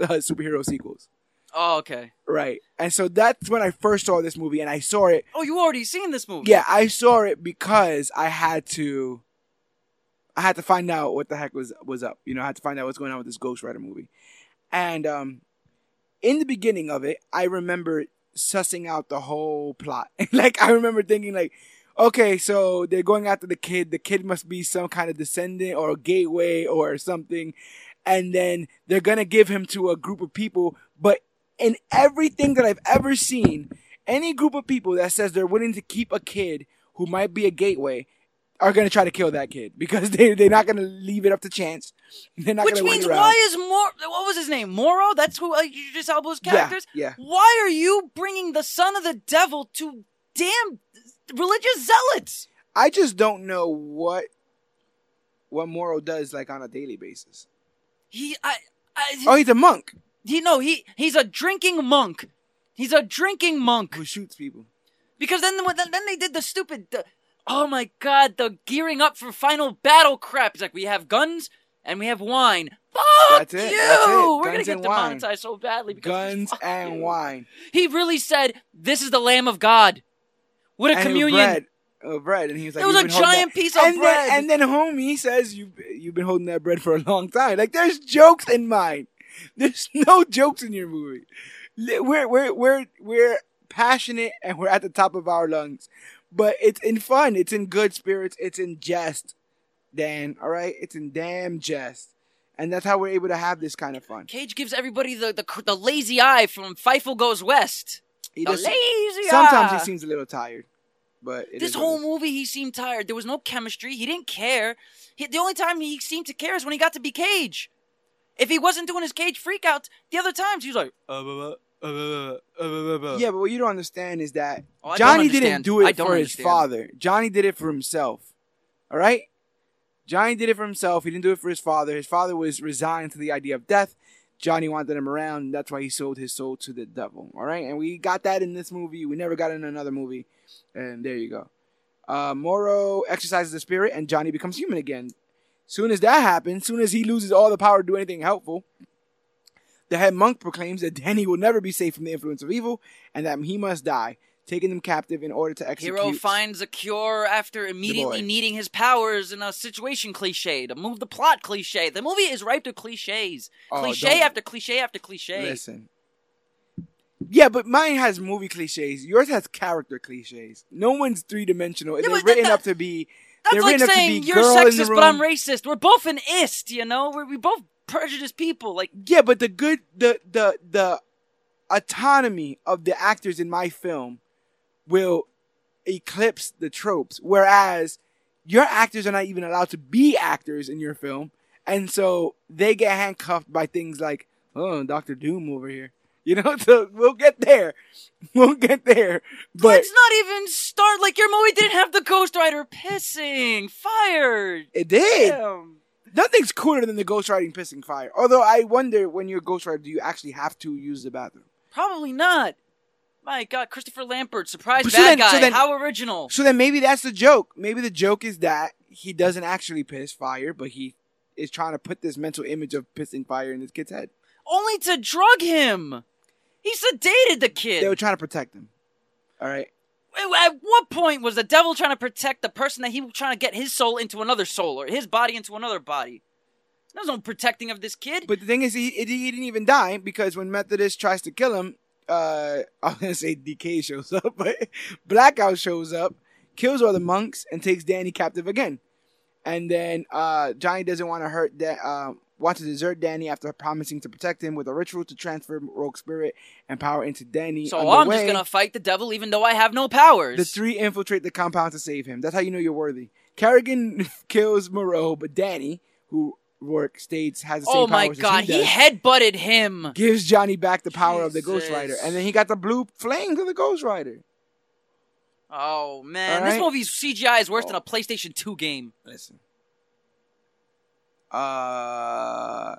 uh, superhero sequels. Oh, okay. Right. And so that's when I first saw this movie and I saw it Oh, you already seen this movie? yeah, I saw it because I had to. I had to find out what the heck was was up. You know, I had to find out what's going on with this Ghost Rider movie. And um, in the beginning of it, I remember sussing out the whole plot. (laughs) like I remember thinking, like, okay, so they're going after the kid. The kid must be some kind of descendant or a gateway or something, and then they're gonna give him to a group of people. But in everything that I've ever seen, any group of people that says they're willing to keep a kid who might be a gateway are going to try to kill that kid (laughs) because they, they're not going to leave it up to chance. (laughs) They're not Which going to wait means why is Mor? What was his name? Moreau? That's who uh, Idris Elba's characters. Yeah, Why are you bringing the son of the devil to damn religious zealots? I just don't know what what Moreau does like on a daily basis. He, I, I, Oh, he's a monk he, no, he, he's a drinking monk. He's a drinking monk. who shoots people. Because then, then, then they did the stupid. The, oh my god, the gearing up for final battle crap. He's like, we have guns and we have wine. Fuck That's it, you! that's it. We're gonna get and wine. demonetized so badly because Guns and you. wine. He really said, "This is the Lamb of God." What a and communion! bread. Uh, bread. And he was like, It was a giant piece of and bread. Then, and then homie says, you, you've been holding that bread for a long time. Like, there's jokes in mine. (laughs) There's no jokes in your movie. We're, we're, we're, we're passionate and we're at the top of our lungs. But it's in fun. It's in good spirits. It's in jest, Dan. All right? It's in damn jest. And that's how we're able to have this kind of fun. Cage gives everybody the, the the lazy eye from Fievel Goes West. He the does- lazy sometimes eye. he seems a little tired. But this whole movie, he seemed tired. There was no chemistry. He didn't care. He, the only time he seemed to care is when he got to be Cage. If he wasn't doing his Cage freakouts, the other times he was like, uh, uh, uh, uh, uh, uh. Yeah, but what you don't understand is that Oh, Johnny didn't do it for understand. his father. Johnny did it for himself. All right? Johnny did it for himself. He didn't do it for his father. His father was resigned to the idea of death. Johnny wanted him around. That's why he sold his soul to the devil. All right? And we got that in this movie. We never got it in another movie. And there you go. Uh, Moreau exercises the spirit, and Johnny becomes human again. Soon as that happens, soon as he loses all the power to do anything helpful, the head monk proclaims that Danny will never be safe from the influence of evil and that he must die, taking them captive in order to execute. Hero finds a cure after immediately needing his powers in a situation cliche to move the plot cliche. The movie is ripe with cliches. Oh, cliche after cliche after cliche. Listen. Yeah, but mine has movie cliches. Yours has character cliches. No one's three dimensional. They're written that- up to be. That's like written up to saying you're girl in the sexist, but I'm racist. We're both an ist, you know. We're we both prejudiced people. Like Yeah, but the good, the the the autonomy of the actors in my film will eclipse the tropes. Whereas your actors are not even allowed to be actors in your film, and so they get handcuffed by things like, oh, Doctor Doom over here. You know, (laughs) so we'll get there. We'll get there. But let's not even start. Like your movie didn't have the Ghost Rider pissing, fired. it did. Damn. Nothing's cooler than the ghost riding pissing fire. Although I wonder when you're ghost rider, do you actually have to use the bathroom? Probably not. My God, Christopher Lambert, surprise But bad then- guy. so then- How original. So then maybe that's the joke. Maybe the joke is that he doesn't actually piss fire, but he is trying to put this mental image of pissing fire in this kid's head. Only to drug him. He sedated the kid. They were trying to protect him. All right. At what point was the devil trying to protect the person that he was trying to get his soul into another soul or his body into another body? There's no protecting of this kid. But the thing is, he, he didn't even die because when Methodius tries to kill him, uh, (laughs) I was gonna say Decay shows up, but Blackout shows up, kills all the monks, and takes Danny captive again. And then uh, Johnny doesn't want to hurt that. Wants to desert Danny after promising to protect him with a ritual to transfer rogue spirit and power into Danny. So I'm just gonna fight the devil even though I have no powers. The three infiltrate the compound to save him. That's how you know you're worthy. Carrigan (laughs) kills Moreau, but Danny, who Roarke states has the same oh my god, he, he does, headbutted him. gives Johnny back the power of the Ghost Rider, and then he got the blue flames of the Ghost Rider. Oh man, All this movie's CGI is worse than Oh. a PlayStation 2 game. Listen. Uh,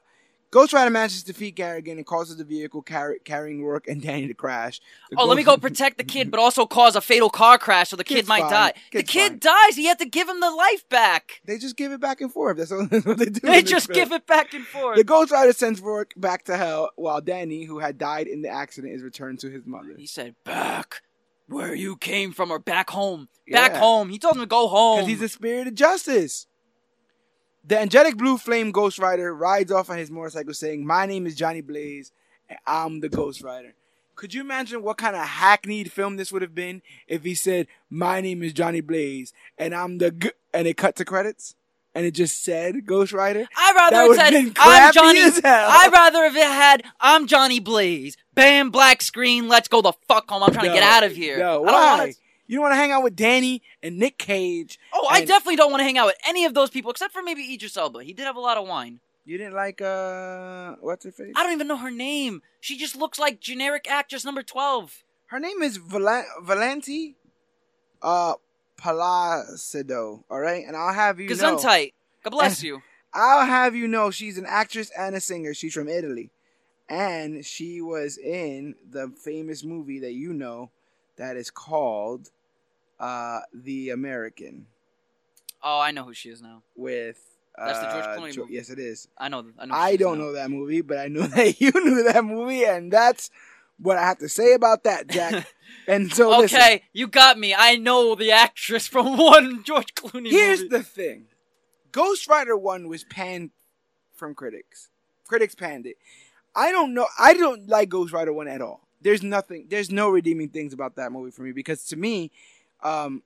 Ghost Rider manages to defeat Carrigan and causes the vehicle carry- carrying Roarke and Danny to crash. The Oh, let me go (laughs) protect the kid, but also cause a fatal car crash so the kid Kid's might fine. die. the kid fine. dies. He had to give him the life back. They just give it back and forth. That's, all, (laughs) that's what they do. They just give it back and forth. The Ghost Rider sends Roarke back to hell, while Danny, who had died in the accident, is returned to his mother. He said, "Back where you came from, or back home. Back Yeah. home." He told him to go home. Because he's the spirit of justice. The angelic blue flame Ghost Rider rides off on his motorcycle saying, My name is Johnny Blaze, and I'm the Ghost Rider. Could you imagine what kind of hackneyed film this would have been if he said, My name is Johnny Blaze, and I'm the g-, and it cut to credits? And it just said Ghost Rider? I'd rather That it said, "I'm Johnny." I'd rather if it had, "I'm Johnny Blaze." Bam, black screen. Let's go the fuck home. I'm trying to get out of here. No, I don't why? wanna- You don't want to hang out with Danny and Nick Cage. Oh, I and- definitely don't want to hang out with any of those people except for maybe Idris Elba. He did have a lot of wine. You didn't like, uh, what's her face? I don't even know her name. She just looks like generic actress number 12. Her name is Val- Valenti uh, Placido, all right? And I'll have you know. Gesundheit. God bless you. (laughs) I'll have you know she's an actress and a singer. She's from Italy. And she was in the famous movie that you know that is called uh, The American Oh, I know who she is now. with. Uh, That's the George Clooney Jo- movie. Yes, it is. I know. I know. I don't now. know that movie, but I know (laughs) that you knew that movie, and that's what I have to say about that, Jack. (laughs) and so, listen. okay, you got me. I know the actress from (laughs) one George Clooney Here's movie. the thing. Ghost Rider 1 was panned from critics. Critics panned it. I don't know. I don't like Ghost Rider 1 at all. There's nothing, there's no redeeming things about that movie for me because to me, um,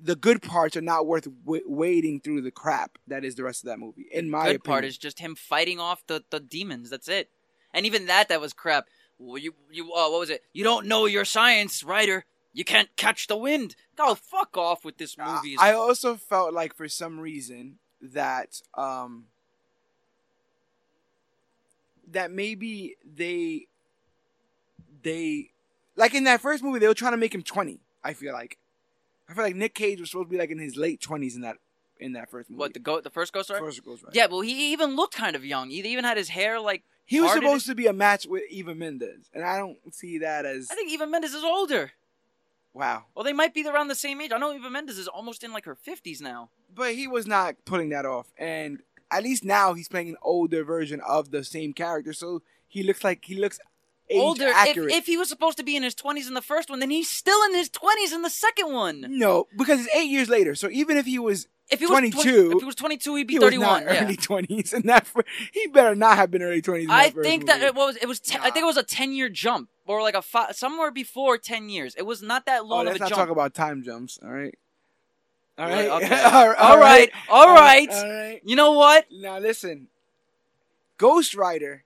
the good parts are not worth w- wading through the crap that is the rest of that movie. In my good opinion. part is just him fighting off the, the demons. That's it. And even that, that was crap. Well, you you uh, what was it? You don't know your science, writer. You can't catch the wind. Go fuck off with this Uh, movie. I also felt like for some reason that um that maybe they they like in that first movie they were trying to make him 20 i feel like i feel like nick cage was supposed to be like in his late 20s in that in that first movie what the go the first Ghost Rider? first Ghost Rider. Yeah, well, he even looked kind of young. He even had his hair like. he was parted. supposed to be a match with eva mendes and i don't see that as I think Eva Mendes is older. wow Well, they might be around the same age. I know Eva Mendes is almost in like her fifties now. but he was not putting that off and at least now he's playing an older version of the same character so he looks like he looks older. If, if he was supposed to be in his twenties in the first one, then he's still in his twenties in the second one. No, because it's eight years later. So even if he was If he was 20 22, if he was twenty-two, he'd be he was thirty-one. not yeah. early twenties, and that he better not have been early twenties. I think that it was it was te- I think it was a ten-year jump or like a fi- somewhere before ten years. It was not that long. Oh, let's of a not jump. talk about time jumps. All right. All Yeah, right. okay. (laughs) all right. All right. All right. All right. You know what? Now listen. Ghost Rider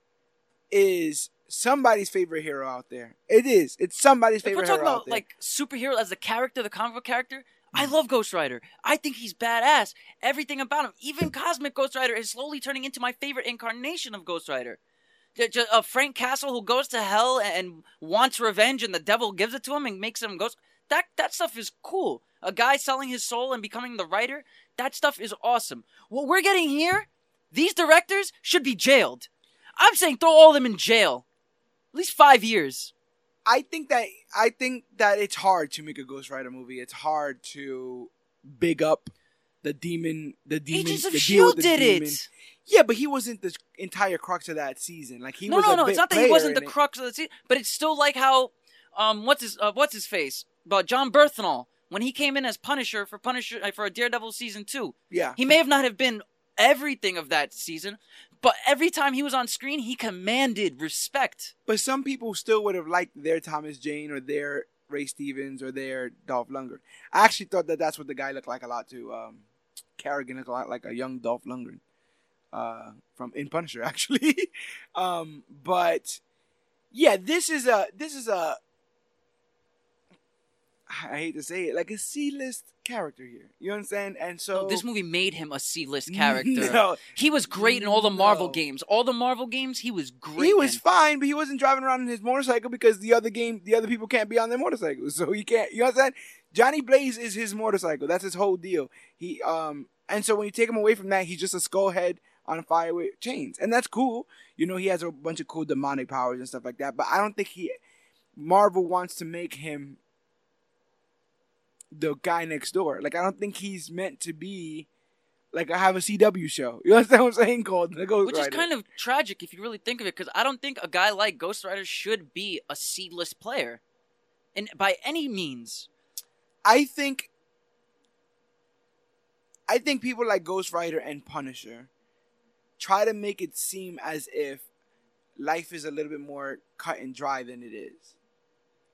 is somebody's favorite hero out there. It is. It's somebody's favorite. If we're talking about like superhero as the character, the comic book character, I Mm. love Ghost Rider. I think he's badass. Everything about him, even Cosmic Ghost Rider, is slowly turning into my favorite incarnation of Ghost Rider. J- uh, Frank Castle who goes to hell and wants revenge, and the devil gives it to him and makes him ghost. That that stuff is cool. A guy selling his soul and becoming the writer. That stuff is awesome. What we're getting here, these directors should be jailed. I'm saying throw all of them in jail, at least five years. I think that I think that it's hard to make a Ghost Rider movie. It's hard to big up the demon, the demon, Agents of the Shield did demon. it. Yeah, but he wasn't the entire crux of that season. Like he no, was. no, no. It's not that he wasn't the it. crux of the season, but it's still like how, um, what's his, uh, what's his face, but Jon Bernthal when he came in as Punisher for Punisher uh, for a Daredevil season two. Yeah, He may have not have been everything of that season, but every time he was on screen, he commanded respect. but some people still would have liked their Thomas Jane or their Ray Stevens or their Dolph Lundgren. I actually thought that that's what the guy looked like a lot too. Um, Carrigan looked a lot like a young Dolph Lundgren uh, from in Punisher, (laughs) actually. um, but yeah, this is a this is a I hate to say it, like a C-list character here. You understand? And so No, this movie made him a C-list (laughs) character. No, He was great in all the Marvel No. games. All the Marvel games, he was great. he was in. fine, but he wasn't driving around in his motorcycle because the other game, the other people can't be on their motorcycles, (laughs) so he can't. You know what I'm saying? Johnny Blaze is his motorcycle. That's his whole deal. He um, and so when you take him away from that, he's just a skull head on fire with chains, and that's cool. You know, he has a bunch of cool demonic powers and stuff like that. But I don't think he, Marvel wants to make him the guy next door. Like I don't think he's meant to be. Like I have a CW show. (laughs) You understand what I'm saying? Called the Ghost Which is kind of tragic if you really think of it, because I don't think a guy like Ghost Rider should be a C-list player, and by any means. I think I think people like Ghost Rider and Punisher try to make it seem as if life is a little bit more cut and dry than it is.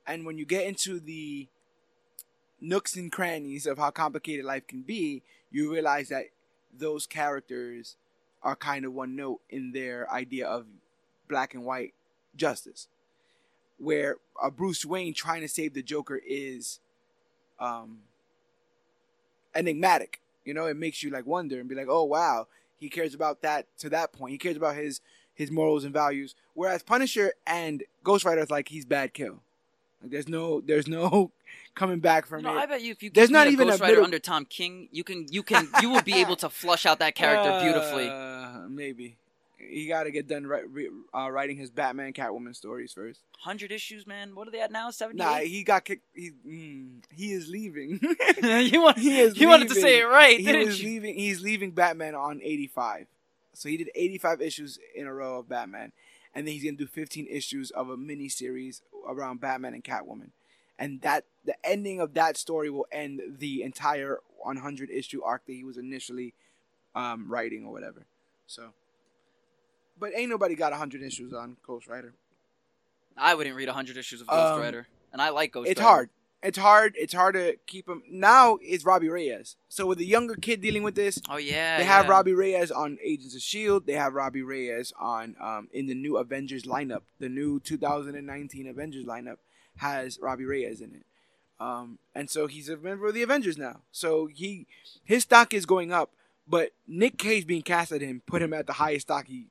And when you get into the nooks and crannies of how complicated life can be, you realize that those characters are kind of one note in their idea of black and white justice. Where a Bruce Wayne trying to save the Joker is um enigmatic. You know, it makes you like wonder and be like, oh wow, he cares about that to that point. He cares about his his morals and values. Whereas Punisher and Ghost Rider is like he's bad kill. Like there's no there's no (laughs) coming back from know, it. I bet you if you There's not a even a Ghost Rider middle- under Tom King, you can you can you will be able to flush out that character beautifully. Uh, maybe he got to get done uh, writing his Batman Catwoman stories first. Hundred issues, man. What are they at now? Seventy. Nah, he got kicked. He mm, he is leaving. (laughs) (laughs) you want he is you wanted to say it right, he didn't was you? leaving. He's leaving Batman on 85. So he did 85 issues in a row of Batman, and then he's gonna do 15 issues of a mini series around Batman and Catwoman, and that the ending of that story will end the entire 100 issue arc that he was initially um, writing or whatever. So, but ain't nobody got 100 issues on Ghost Rider. I wouldn't read hundred issues of Ghost Um, Rider, and I like Ghost it's Rider. hard. It's hard. It's hard to keep him. Now it's Robbie Reyes. So with the younger kid dealing with this, Oh yeah, they have yeah. Robbie Reyes on Agents of Shield. They have Robbie Reyes on um, in the new Avengers lineup. The new 2019 Avengers lineup has Robbie Reyes in it. Um, and so he's a member of the Avengers now. So he his stock is going up, but Nick Cage being cast at him put him at the highest stock he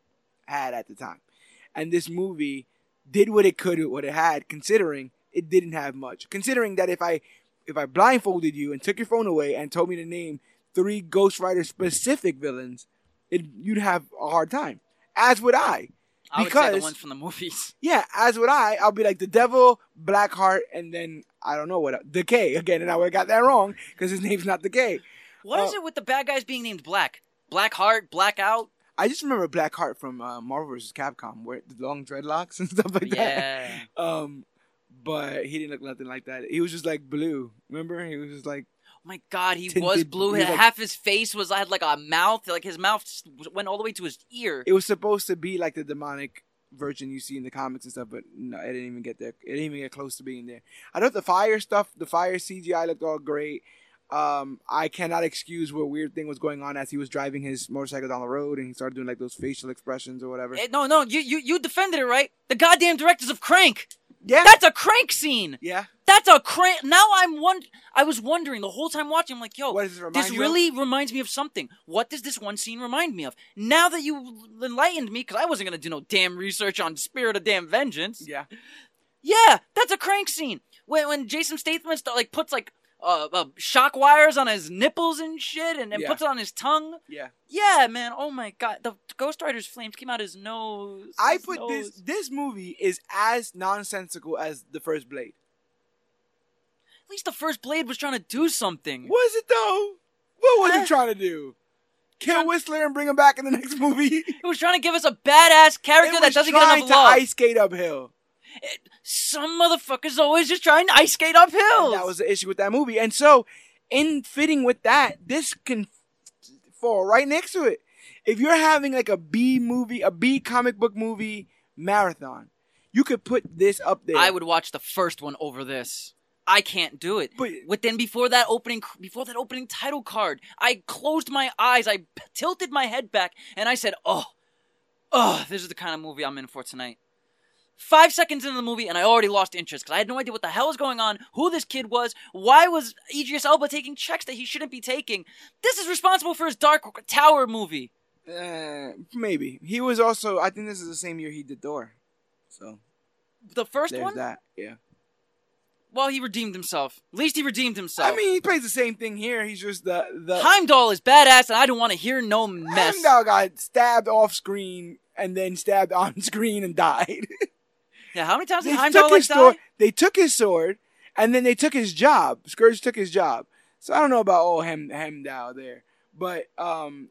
had at the time. And this movie did what it could with what it had, considering it didn't have much. Considering that if I if I blindfolded you and took your phone away and told me to name three Ghost Rider specific villains, it, you'd have a hard time. As would I. I would say the ones from the movies. (laughs) Yeah, as would I. I'll be like the Devil, Blackheart, and then I don't know what. Decay again, and I would have got that wrong because his (laughs) name's not Decay. What is Uh, it with the bad guys being named Black? Black Heart, Blackout. I just remember Blackheart from uh, Marvel vs. Capcom, where the long dreadlocks and (laughs) stuff like that. Yeah. Um, but he didn't look nothing like that. He was just like blue. Remember? He was just like Oh my God, he Tinted- was blue. he was like- Half his face was had like a mouth, like his mouth went all the way to his ear. it was supposed to be like the demonic version you see in the comics and stuff, but no, it didn't even get there. It didn't even get close to being there. I thought the fire stuff, the fire CGI looked all great. Um, I cannot excuse what weird thing was going on as he was driving his motorcycle down the road and he started doing like those facial expressions or whatever. Eh, no, no, you, you you defended it right. The goddamn directors of Crank. Yeah, That's a Crank scene. yeah. That's a Crank. Now I'm one. I was wondering the whole time watching. I'm like, yo, it this you of? really reminds me of something. What does this one scene remind me of? Now that you enlightened me, because I wasn't gonna do no damn research on Spirit of Damn Vengeance. Yeah, Yeah, that's a crank scene. When when Jason Statham like puts like uh, uh shock wires on his nipples and shit, and, and Yeah. puts it on his tongue. yeah. Yeah, man. Oh my god, the Ghost Rider's flames came out his nose. I his put nose. this. This movie is as nonsensical as the first Blade. At least the first Blade was trying to do something. Was it though? What was it trying to do? Kill Whistler and bring him back in the (laughs) next movie? It was trying to give us a badass character that doesn't get trying enough to love. ice skate uphill. Some motherfuckers always just trying to ice skate up hills. And that was the issue with that movie. And so, in fitting with that, this can fall right next to it. If you're having like a B movie, a B comic book movie marathon, you could put this up there. I would watch the first one over this. I can't do it. But- then, before that opening, before that opening title card, I closed my eyes, I p- tilted my head back, and I said, "Oh, oh, this is the kind of movie I'm in for tonight." Five seconds into the movie, and I already lost interest because I had no idea what the hell was going on, who this kid was, why was Idris Elba taking checks that he shouldn't be taking. This is responsible for his Dark Tower movie. Uh, maybe he was also. I think this is the same year he did Thor. So The first there's one, that. Yeah. well, he redeemed himself. At least he redeemed himself. I mean, he plays the same thing here. He's just the the. Heimdall is badass, and I don't want to hear no mess. Heimdall got stabbed off screen and then stabbed (laughs) on screen and died. (laughs) Yeah, how many times did Heimdall like sword. They took his sword, and then they took his job. Scourge took his job. So I don't know about old Hem Hemdow there, but um,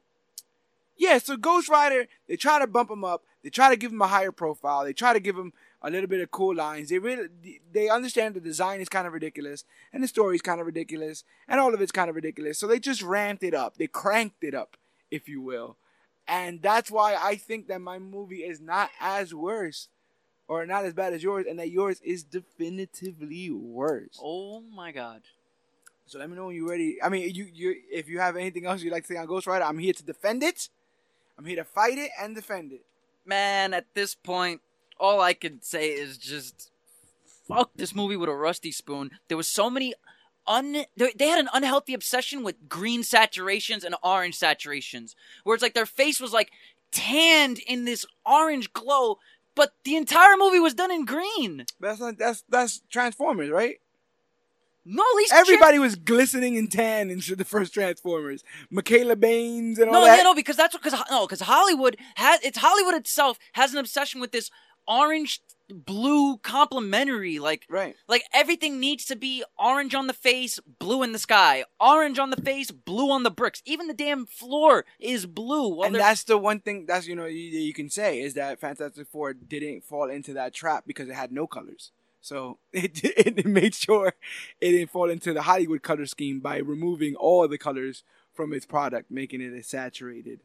yeah. So Ghost Rider, they try to bump him up. They try to give him a higher profile. They try to give him a little bit of cool lines. They really they understand the design is kind of ridiculous and the story is kind of ridiculous and all of it's kind of ridiculous. So they just ramped it up. They cranked it up, if you will. And that's why I think that my movie is not as worse or not as bad as yours, and that yours is definitively worse. Oh my god. So let me know when you're ready. I mean, you you if you have anything else you'd like to say on Ghost Rider, I'm here to defend it. I'm here to fight it and defend it. Man, at this point, all I can say is just fuck this movie with a rusty spoon. There was so many un they they had an unhealthy obsession with green saturations and orange saturations. Where it's like their face was like tanned in this orange glow, but the entire movie was done in green. That's not that's that's Transformers, right? No, at least Everybody was glistening and tan in the first Transformers. Mikaela Banes and all No, that. yeah, no, because that's because no, because Hollywood has it's Hollywood itself has an obsession with this orange blue complementary like Right. like everything needs to be orange on the face blue in the sky orange on the face blue on the bricks even the damn floor is blue and that's the one thing that's you know you, you can say is that Fantastic Four didn't fall into that trap because it had no colors. So (laughs) it it made sure it didn't fall into the Hollywood color scheme by removing all the colors from its product, making it a saturated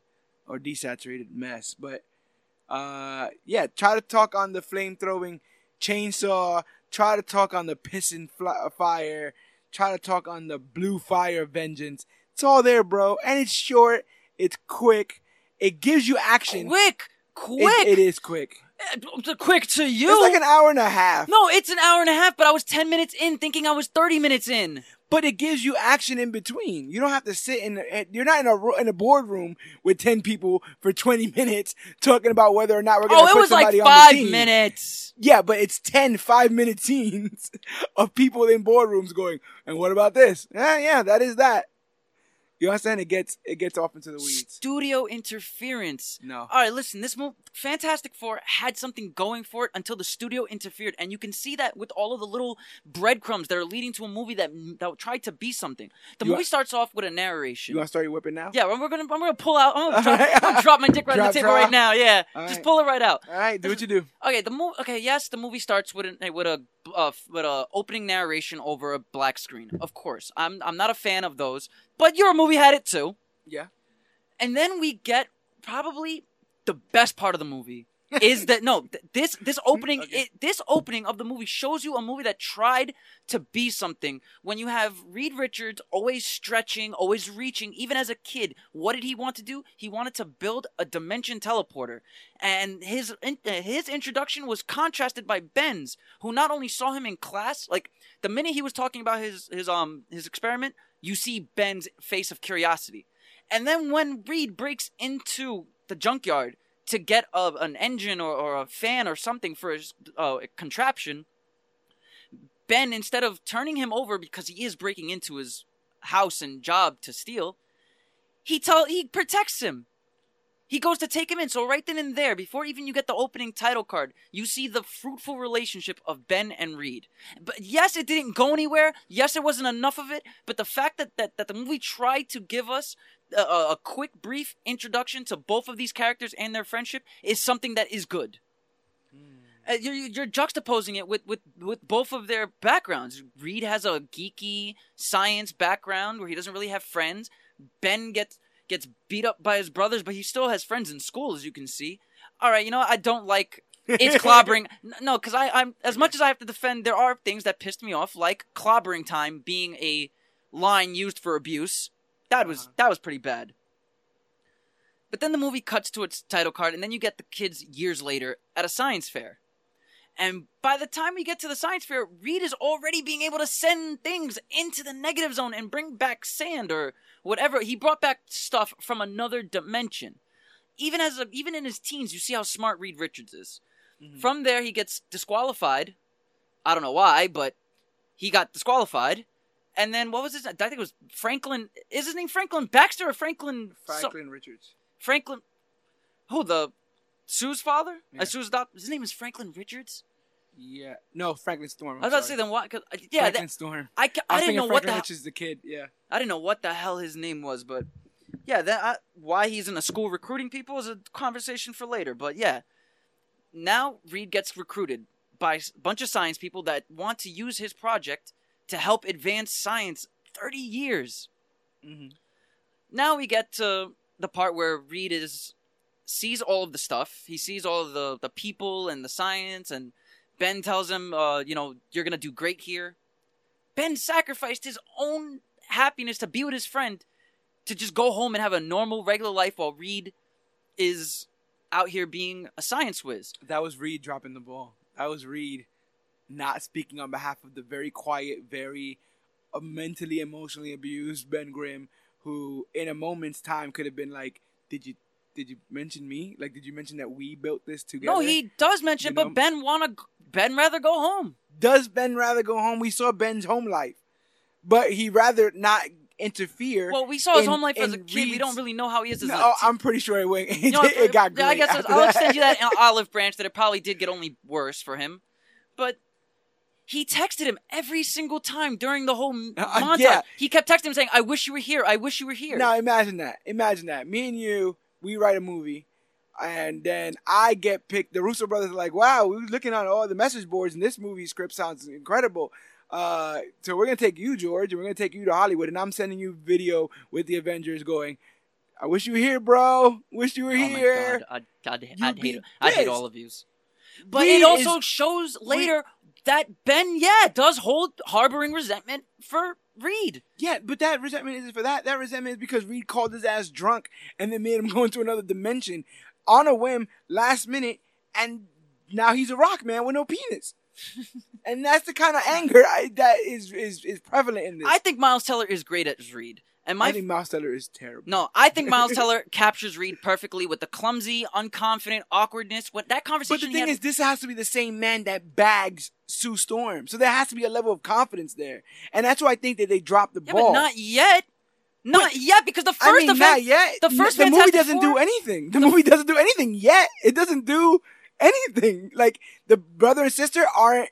or desaturated mess. But uh, yeah, try to talk on the flame throwing chainsaw. Try to talk on the pissing fl- fire. Try to talk on the blue fire vengeance. It's all there, bro, and it's short. It's quick. It gives you action. quick It- quick it is quick. Eh, quick to you It's like an hour and a half. no it's an hour and a half but i was 10 minutes in thinking i was 30 minutes in But it gives you action in between. You don't have to sit in. Eh, you're not in a in a boardroom with ten people for twenty (laughs) minutes talking about whether or not we're going oh to it put was like somebody on the five team. minutes Yeah, but it's 10 five minute (laughs) scenes of people in boardrooms going, and what about this? Yeah, yeah, that is that. You understand? It gets it gets off into the weeds. studio interference No. All right, listen. This movie, Fantastic Four, had something going for it until the studio interfered, and you can see that with all of the little breadcrumbs that are leading to a movie that that tried to be something. The You movie wa- starts off with a narration. You want to start your whipping now? yeah, we're gonna I'm gonna pull out. I'm gonna, drop, right. (laughs) I'm gonna drop my dick right on the table draw. right now. Yeah, All just right. pull it right out. All right, do what you do. Okay, the movie. Okay, yes, the movie starts with a with a uh, with a opening narration over a black screen. Of course, I'm I'm not a fan of those, but your movie had it too. Yeah. and then we get probably the best part of the movie is that no th- this this opening Okay. it, this opening of the movie shows you a movie that tried to be something. When you have Reed Richards always stretching always reaching even as a kid what did he want to do? He wanted to build a dimension teleporter. And his in, uh, his introduction was contrasted by Ben's who not only saw him in class like the minute he was talking about his his um his experiment you see Ben's face of curiosity. And then when Reed breaks into the junkyard to get a, an engine or, or a fan or something for his uh, contraption, Ben, instead of turning him over because he is breaking into his house and job to steal, he tell he protects him. He goes to take him in. So right then and there, before even you get the opening title card, you see the fruitful relationship of Ben and Reed. But yes, it didn't go anywhere. Yes, there wasn't enough of it. But the fact that that, that the movie tried to give us a, a quick, brief introduction to both of these characters and their friendship is something that is good. Uh, you're, you're juxtaposing it with, with, with both of their backgrounds. Reed has a geeky science background where he doesn't really have friends. Ben gets gets beat up by his brothers, but he still has friends in school, as you can see. All right, you know what? I don't like it's (laughs) clobbering. No, because I I'm as much as I have to defend, there are things that pissed me off, like clobbering time being a line used for abuse. That was Uh-huh. that was pretty bad. But then the movie cuts to its title card, and then you get the kids years later at a science fair. And by the time we get to the science fair, Reed is already being able to send things into the negative zone and bring back sand or whatever. He brought back stuff from another dimension. Even as a, even in his teens, you see how smart Reed Richards is. From there, he gets disqualified. I don't know why, but he got disqualified. And then what was his? I think it was Franklin. Is his name Franklin Baxter or Franklin? Franklin Richards. Franklin. Who the Sue's father? Yeah. Uh, Sue's adopt. His name is Franklin Richards. Yeah. No, Franklin Storm. I'm I was about to say then why? Cause, uh, yeah, Franklin that, Storm. I, I, I didn't know what the Franklin hell, Richards, the kid. Yeah. I didn't know what the hell his name was, but yeah, that I, why he's in a school recruiting people is a conversation for later. But yeah, now Reed gets recruited by a bunch of science people that want to use his project to help advance science 30 years. Mhm. Now we get to the part where Reed is sees all of the stuff. He sees all of the the people and the science, and Ben tells him, uh, you know, you're gonna do great here. Ben sacrificed his own happiness to be with his friend to just go home and have a normal, regular life while Reed is out here being a science whiz. That was Reed dropping the ball. That was Reed not speaking on behalf of the very quiet, very uh, mentally, emotionally abused Ben Grimm, who in a moment's time could have been like, "Did you, did you mention me? Like, did you mention that we built this together?" No, he does mention, You know? but Ben wanna Ben rather go home. does. Ben rather go home. We saw Ben's home life, but he rather not interfere. Well, we saw his in- home life as a kid. We don't really know how he is as no, a I'm pretty sure it went. It, (laughs) You know, it got. I guess I'll extend you that (laughs) olive branch that it probably did get only worse for him. But he texted him every single time during the whole Uh, montage. yeah. He kept texting him saying, "I wish you were here. I wish you were here." Now imagine that. Imagine that. Me and you, we write a movie, and then I get picked. The Russo brothers are like, "Wow, we are looking on all the message boards, and this movie script sounds incredible." Uh, so we're gonna take you, George, and we're gonna take you to Hollywood, and I'm sending you video with the Avengers going. I wish you were here, bro. Wish you were oh here. my god, I'd, I'd, I'd hate I'd hate all of yous. But it also is- shows later that Ben, yeah, does hold harboring resentment for Reed. Yeah, but that resentment isn't for that. That resentment is because Reed called his ass drunk and then made him (laughs) go into another dimension on a whim, last minute, and now he's a rock man with no penis. (laughs) and that's the kind of anger I, that is, is is prevalent in this. I think Miles Teller is great at Reed, and my I think Miles Teller is terrible. No, I think Miles (laughs) Teller captures Reed perfectly with the clumsy, unconfident awkwardness. What that conversation. But the thing had, is, this has to be the same man that bags Sue Storm. So there has to be a level of confidence there. And that's why I think that they dropped the yeah, ball. but not yet, not yet, because the first I mean, event, not yet. the first the movie doesn't do anything. The, movie doesn't do anything yet. It doesn't do anything. Like the brother and sister aren't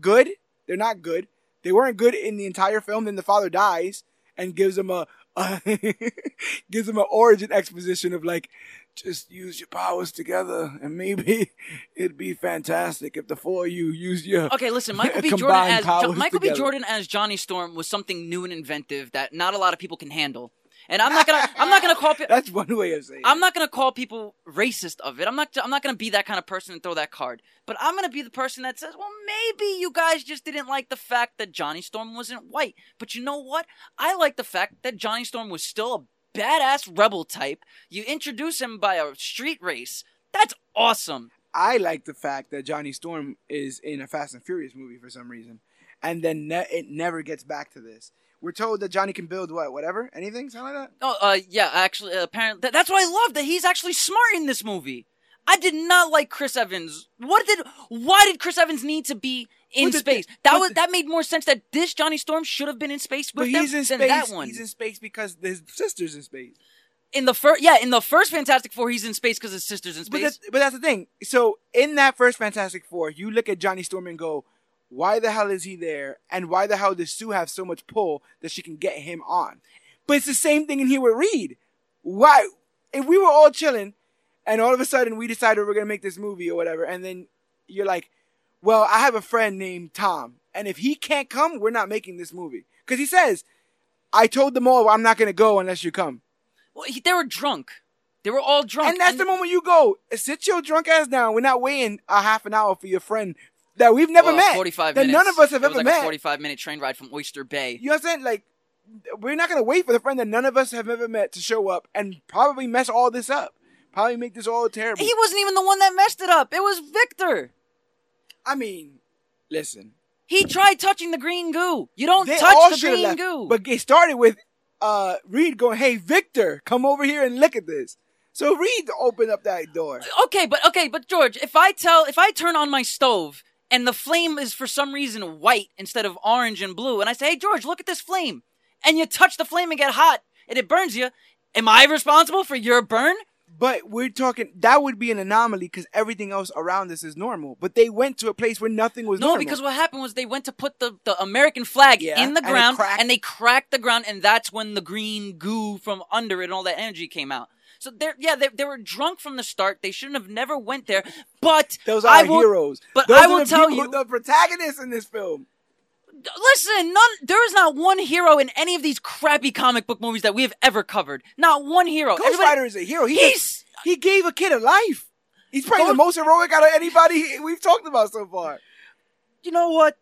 good. They're not good. They weren't good in the entire film. Then the father dies and gives them a, a (laughs) gives them an origin exposition of like, just use your powers together, and maybe (laughs) it'd be fantastic if the four of you use your. Okay, listen, Michael B. Jordan (laughs) as Jo- Michael B. Jordan as Johnny Storm was something new and inventive that not a lot of people can handle. And I'm not gonna I'm not gonna call (laughs) people That's one way of saying. I'm it. not gonna call people racist of it. I'm not. I'm not gonna be that kind of person and throw that card. But I'm gonna be the person that says, "Well, maybe you guys just didn't like the fact that Johnny Storm wasn't white." But you know what? I like the fact that Johnny Storm was still a badass rebel type. You introduce him by a street race. That's awesome. I like the fact that Johnny Storm is in a Fast and Furious movie for some reason, and then ne- it never gets back to this. We're told that Johnny can build what, whatever, anything, something like that. Oh, uh, yeah. Actually, uh, apparently, that, that's what I love. That he's actually smart in this movie. I did not like Chris Evans. What did? Why did Chris Evans need to be in But space? that was that made more sense. That this Johnny Storm should have been in space with But them he's in than space. that one. He's in space because his sister's in space. In the first, yeah, in the first Fantastic Four, he's in space because his sister's in But space. that's, but that's the thing. So in that first Fantastic Four, you look at Johnny Storm and go, why the hell is he there? And why the hell does Sue have so much pull that she can get him on? But it's the same thing in here with Reed. Why? If we were all chilling and all of a sudden we decided we're going to make this movie or whatever, and then you're like, well, I have a friend named Tom, and if he can't come, we're not making this movie. Because he says, I told them all I'm not going to go unless you come. well, he, they were drunk. They were all drunk. And that's the moment you go, sit your drunk ass down. We're not waiting a half an hour for your friend that we've never well, met. 45 that minutes. none of us have It was ever like met. a 45 minute train ride from Oyster Bay. You know what I'm saying? Like, we're not gonna wait for the friend that none of us have ever met to show up and probably mess all this up. Probably make this all terrible. He wasn't even the one that messed it up. It was Victor. I mean, listen. He tried touching the green goo. You don't They touch the green left, goo. But it started with uh Reed going, "Hey, Victor, come over here and look at this." So Reed opened up that door. okay, but okay, but George, if I tell, if I turn on my stove and the flame is for some reason white instead of orange and blue, and I say, "Hey, George, look at this flame," and you touch the flame and get hot and it burns you, am I responsible for your burn? But we're talking that would be an anomaly because everything else around us is normal. But they went to a place where nothing was normal. No, normal. because what happened was they went to put the, the American flag Yeah, in the and it ground cracked. and they cracked the ground and that's when the green goo from under it and all that energy came out. So they're yeah, they, they were drunk from the start. They shouldn't have never went there. But those are I will, heroes. but Those I will tell people- you- the protagonists in this film. Listen, none there is not one hero in any of these crappy comic book movies that we have ever covered. Not one hero. Ghost Everybody- Rider is a hero. He He's- just- he gave a kid a life. He's probably the most heroic out of anybody we've talked about so far. you know what?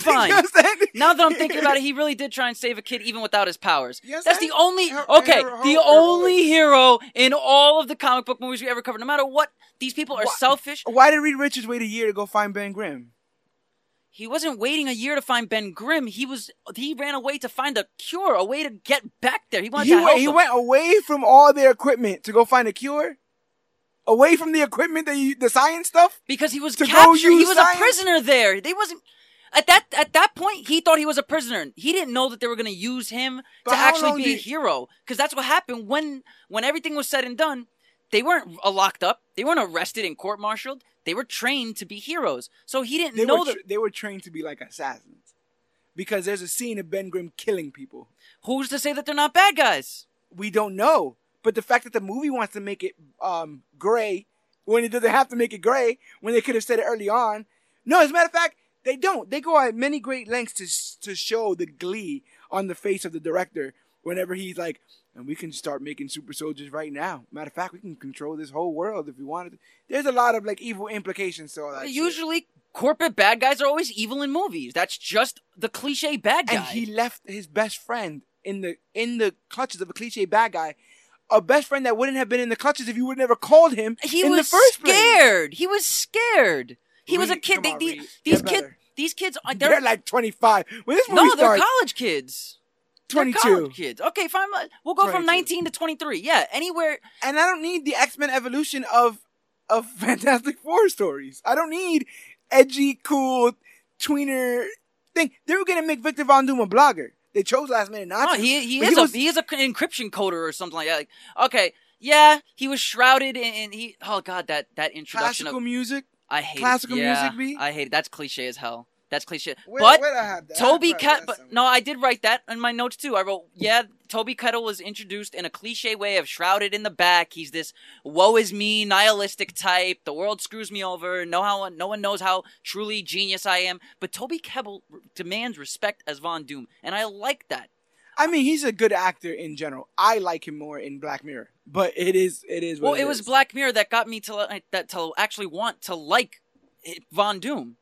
Fine. You know what I'm saying? Now that I'm thinking about it, (laughs) he really did try and save a kid even without his powers. Yes, That's I- the only Hero- okay, hero- the hero- only hero in all of the comic book movies we ever covered. No matter what, these people are selfish. Why did Reed Richards wait a year to go find Ben Grimm? He wasn't waiting a year to find Ben Grimm. He was he ran away to find a cure, a way to get back there. He wanted He to went, help he them. went away from all their equipment to go find a cure. Away from the equipment, that you, the science stuff. because he was captured. He was science? a prisoner there. They wasn't at that at that point. He thought he was a prisoner. He didn't know that they were going to use him But to actually be a hero. Because that's what happened when when everything was said and done. They weren't uh, locked up. They weren't arrested and court-martialed. They were trained to be heroes. So he didn't They know were that. tra- they were trained to be like assassins, because there's a scene of Ben Grimm killing people. Who's to say that they're not bad guys? We don't know, but the fact that the movie wants to make it um, gray when it doesn't have to make it gray, when they could have said it early on. No, as a matter of fact, they don't. They go at many great lengths to to show the glee on the face of the director whenever he's like, and we can start making super soldiers right now. Matter of fact, we can control this whole world if we wanted. to. There's a lot of like evil implications to all that. shit. Usually, corporate bad guys are always evil in movies. That's just the cliche bad guy. and he left his best friend in the in the clutches of a cliche bad guy. A best friend that wouldn't have been in the clutches if you would never called him he in was the first place. scared. He was scared. He was a kid. They- on, Reed, these get kid, better. These kids, are They're, they're, like 25. When this movie no, they're college kids. They're 22. college kids. Okay, fine. We'll go from 19 to 23. Yeah, anywhere. And I don't need the X Men evolution of of (laughs) Fantastic Four stories. I don't need edgy, cool, tweener thing. They were gonna make Victor Von Doom a blogger. They chose last minute not No, to. he he is a was- he is a encryption coder or something like that. Like, okay, yeah, he was shrouded in, in he. Oh god, that that introduction classical of music. I hate classical it. Yeah, music? I hate it. That's cliche as hell. That's cliche. Where, but where'd I have that? Toby I probably Cat, got but no, I did write that in my notes too. I wrote, yeah, Toby Kebbell was introduced in a cliche way of shrouded in the back. He's this woe is me, nihilistic type. The world screws me over. No how no one knows how truly genius I am. But Toby r- demands respect as Von Doom, and I like that. I mean, he's a good actor in general. I like him more in Black Mirror, but it is it is. What Well, it was. Black Mirror that got me to that to actually want to like Von Doom.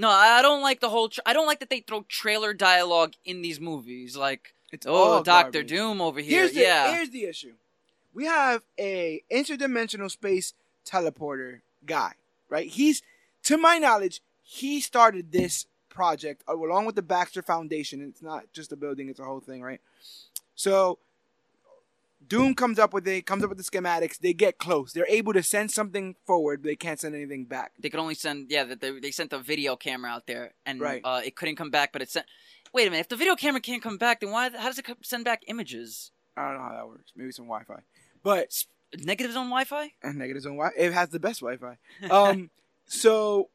No, I don't like the whole. Tra- I don't like that they throw trailer dialogue in these movies. Like, It's oh, Doctor. Doom over here. Here's the yeah, here's the issue. We have a interdimensional space teleporter guy, right? He's to my knowledge, he started this project along with the Baxter Foundation. It's not just a building, it's a whole thing, right? So Doom comes up with it, comes up with the schematics, they get close. They're able to send something forward, but they can't send anything back. they could only send. Yeah, that they, they sent a video camera out there, and Right. uh, it couldn't come back. But it sent. Wait a minute. If the video camera can't come back, then why? How does it send back images? I don't know how that works. Maybe some Wi-Fi, but Negatives on Wi-Fi. and negatives on Wi. It has the best Wi-Fi. Um, (laughs) so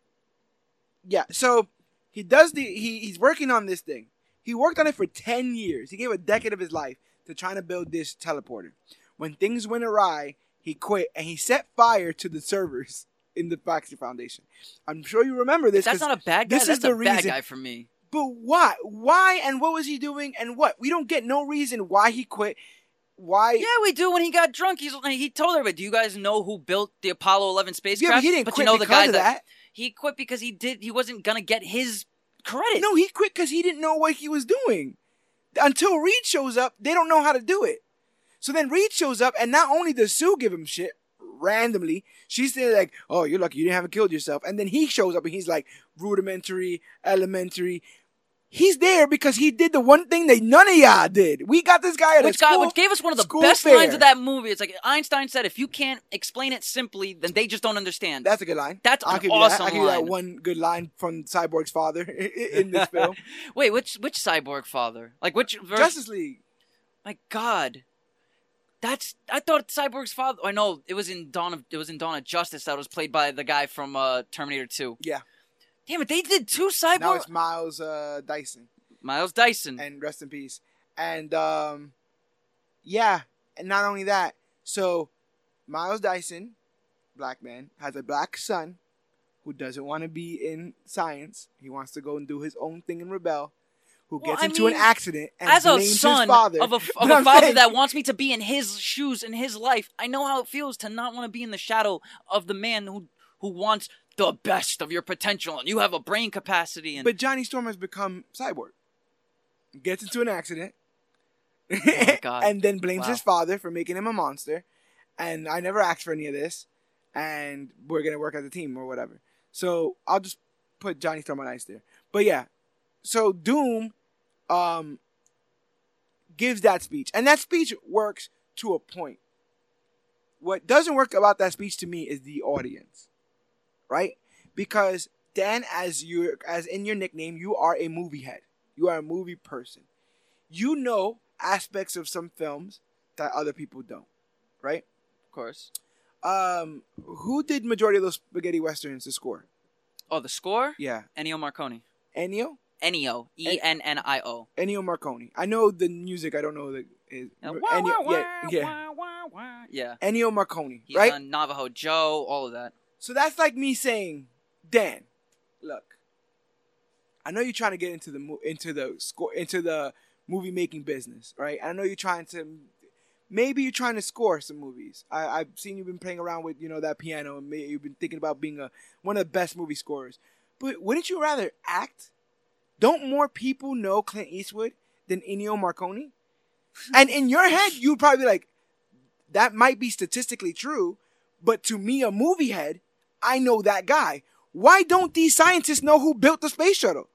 yeah, so he does the he he's working on this thing. He worked on it for ten years. He gave a decade of his life to trying to build this teleporter. When things went awry, he quit and he set fire to the servers in the Baxter Foundation. I'm sure you remember this. That's not a bad guy. this That's is the a bad reason- guy for me. But why? Why and what was he doing and what? We don't get no reason why he quit. Why? Yeah, we do. When he got drunk, he's he told everybody, "Do you guys know who built the Apollo 11 spacecraft?" Yeah, but he didn't but quit you know the because guy of that. he quit because he did. He wasn't gonna get his credit. No, he quit because he didn't know what he was doing. Until Reed shows up, they don't know how to do it. So then Reed shows up, and not only does Sue give him shit randomly, she's there like, "Oh, you're lucky you didn't have a killed yourself," and then he shows up and he's like, "Rudimentary, elementary." He's there because he did the one thing that none of y'all did. We got this guy at which a got school, which gave us one of the best fair. lines of that movie. It's like Einstein said, "If you can't explain it simply, then they just don't understand." That's a good line. That's I'll an awesome that. I'll give you that one good line from Cyborg's father (laughs) in this (laughs) film. Wait, which which cyborg father? Like which version? Justice League. My God, that's I thought Cyborg's father. I know it was in Dawn of it was in Dawn of Justice that was played by the guy from uh, Terminator Two. Yeah. Damn it, they did two Now it's Miles uh, Dyson. Miles Dyson. and rest in peace. And um, yeah, and not only that, so Miles Dyson, black man, has a black son who doesn't want to be in science. He wants to go and do his own thing and rebel. Who Well, gets I into an accident and As a son his father of a, (laughs) of But a I'm father saying- that wants me to be in his shoes in his life, I know how it feels to not want to be in the shadow of the man who who wants the best of your potential, and you have a brain capacity. And But Johnny Storm has become cyborg. Gets into an accident. (laughs) God. and then blames Wow. his father for making him a monster. And I never asked for any of this. And we're gonna work as a team or whatever. So I'll just put Johnny Storm on ice there. But yeah. So Doom um gives that speech. And that speech works to a point. What doesn't work about that speech to me is the audience. Right? Because Dan, as you as in your nickname, you are a movie head. You are a movie person. You know aspects of some films that other people don't. Right? of course, Um, who did majority of those spaghetti westerns to score? oh, the score, Yeah, Ennio Morricone, Ennio, Ennio, E N N I O. Ennio Morricone. I know the music. I don't know the. Is, Uh, Ennio, yeah, yeah. yeah. Ennio Morricone, He's right? Navajo Joe, all of that. So that's like me saying, Dan, look, I know you're trying to get into the into the score into the movie making business, right? I know you're trying to maybe you're trying to score some movies. I, I've seen you've been playing around with you know that piano, and you've been thinking about being a one of the best movie scorers. But wouldn't you rather act? Don't more people know Clint Eastwood than Ennio Morricone? and in your head, you'd probably be like, that might be statistically true, but to me, a movie head, I know that guy. Why don't these scientists know who built the space shuttle?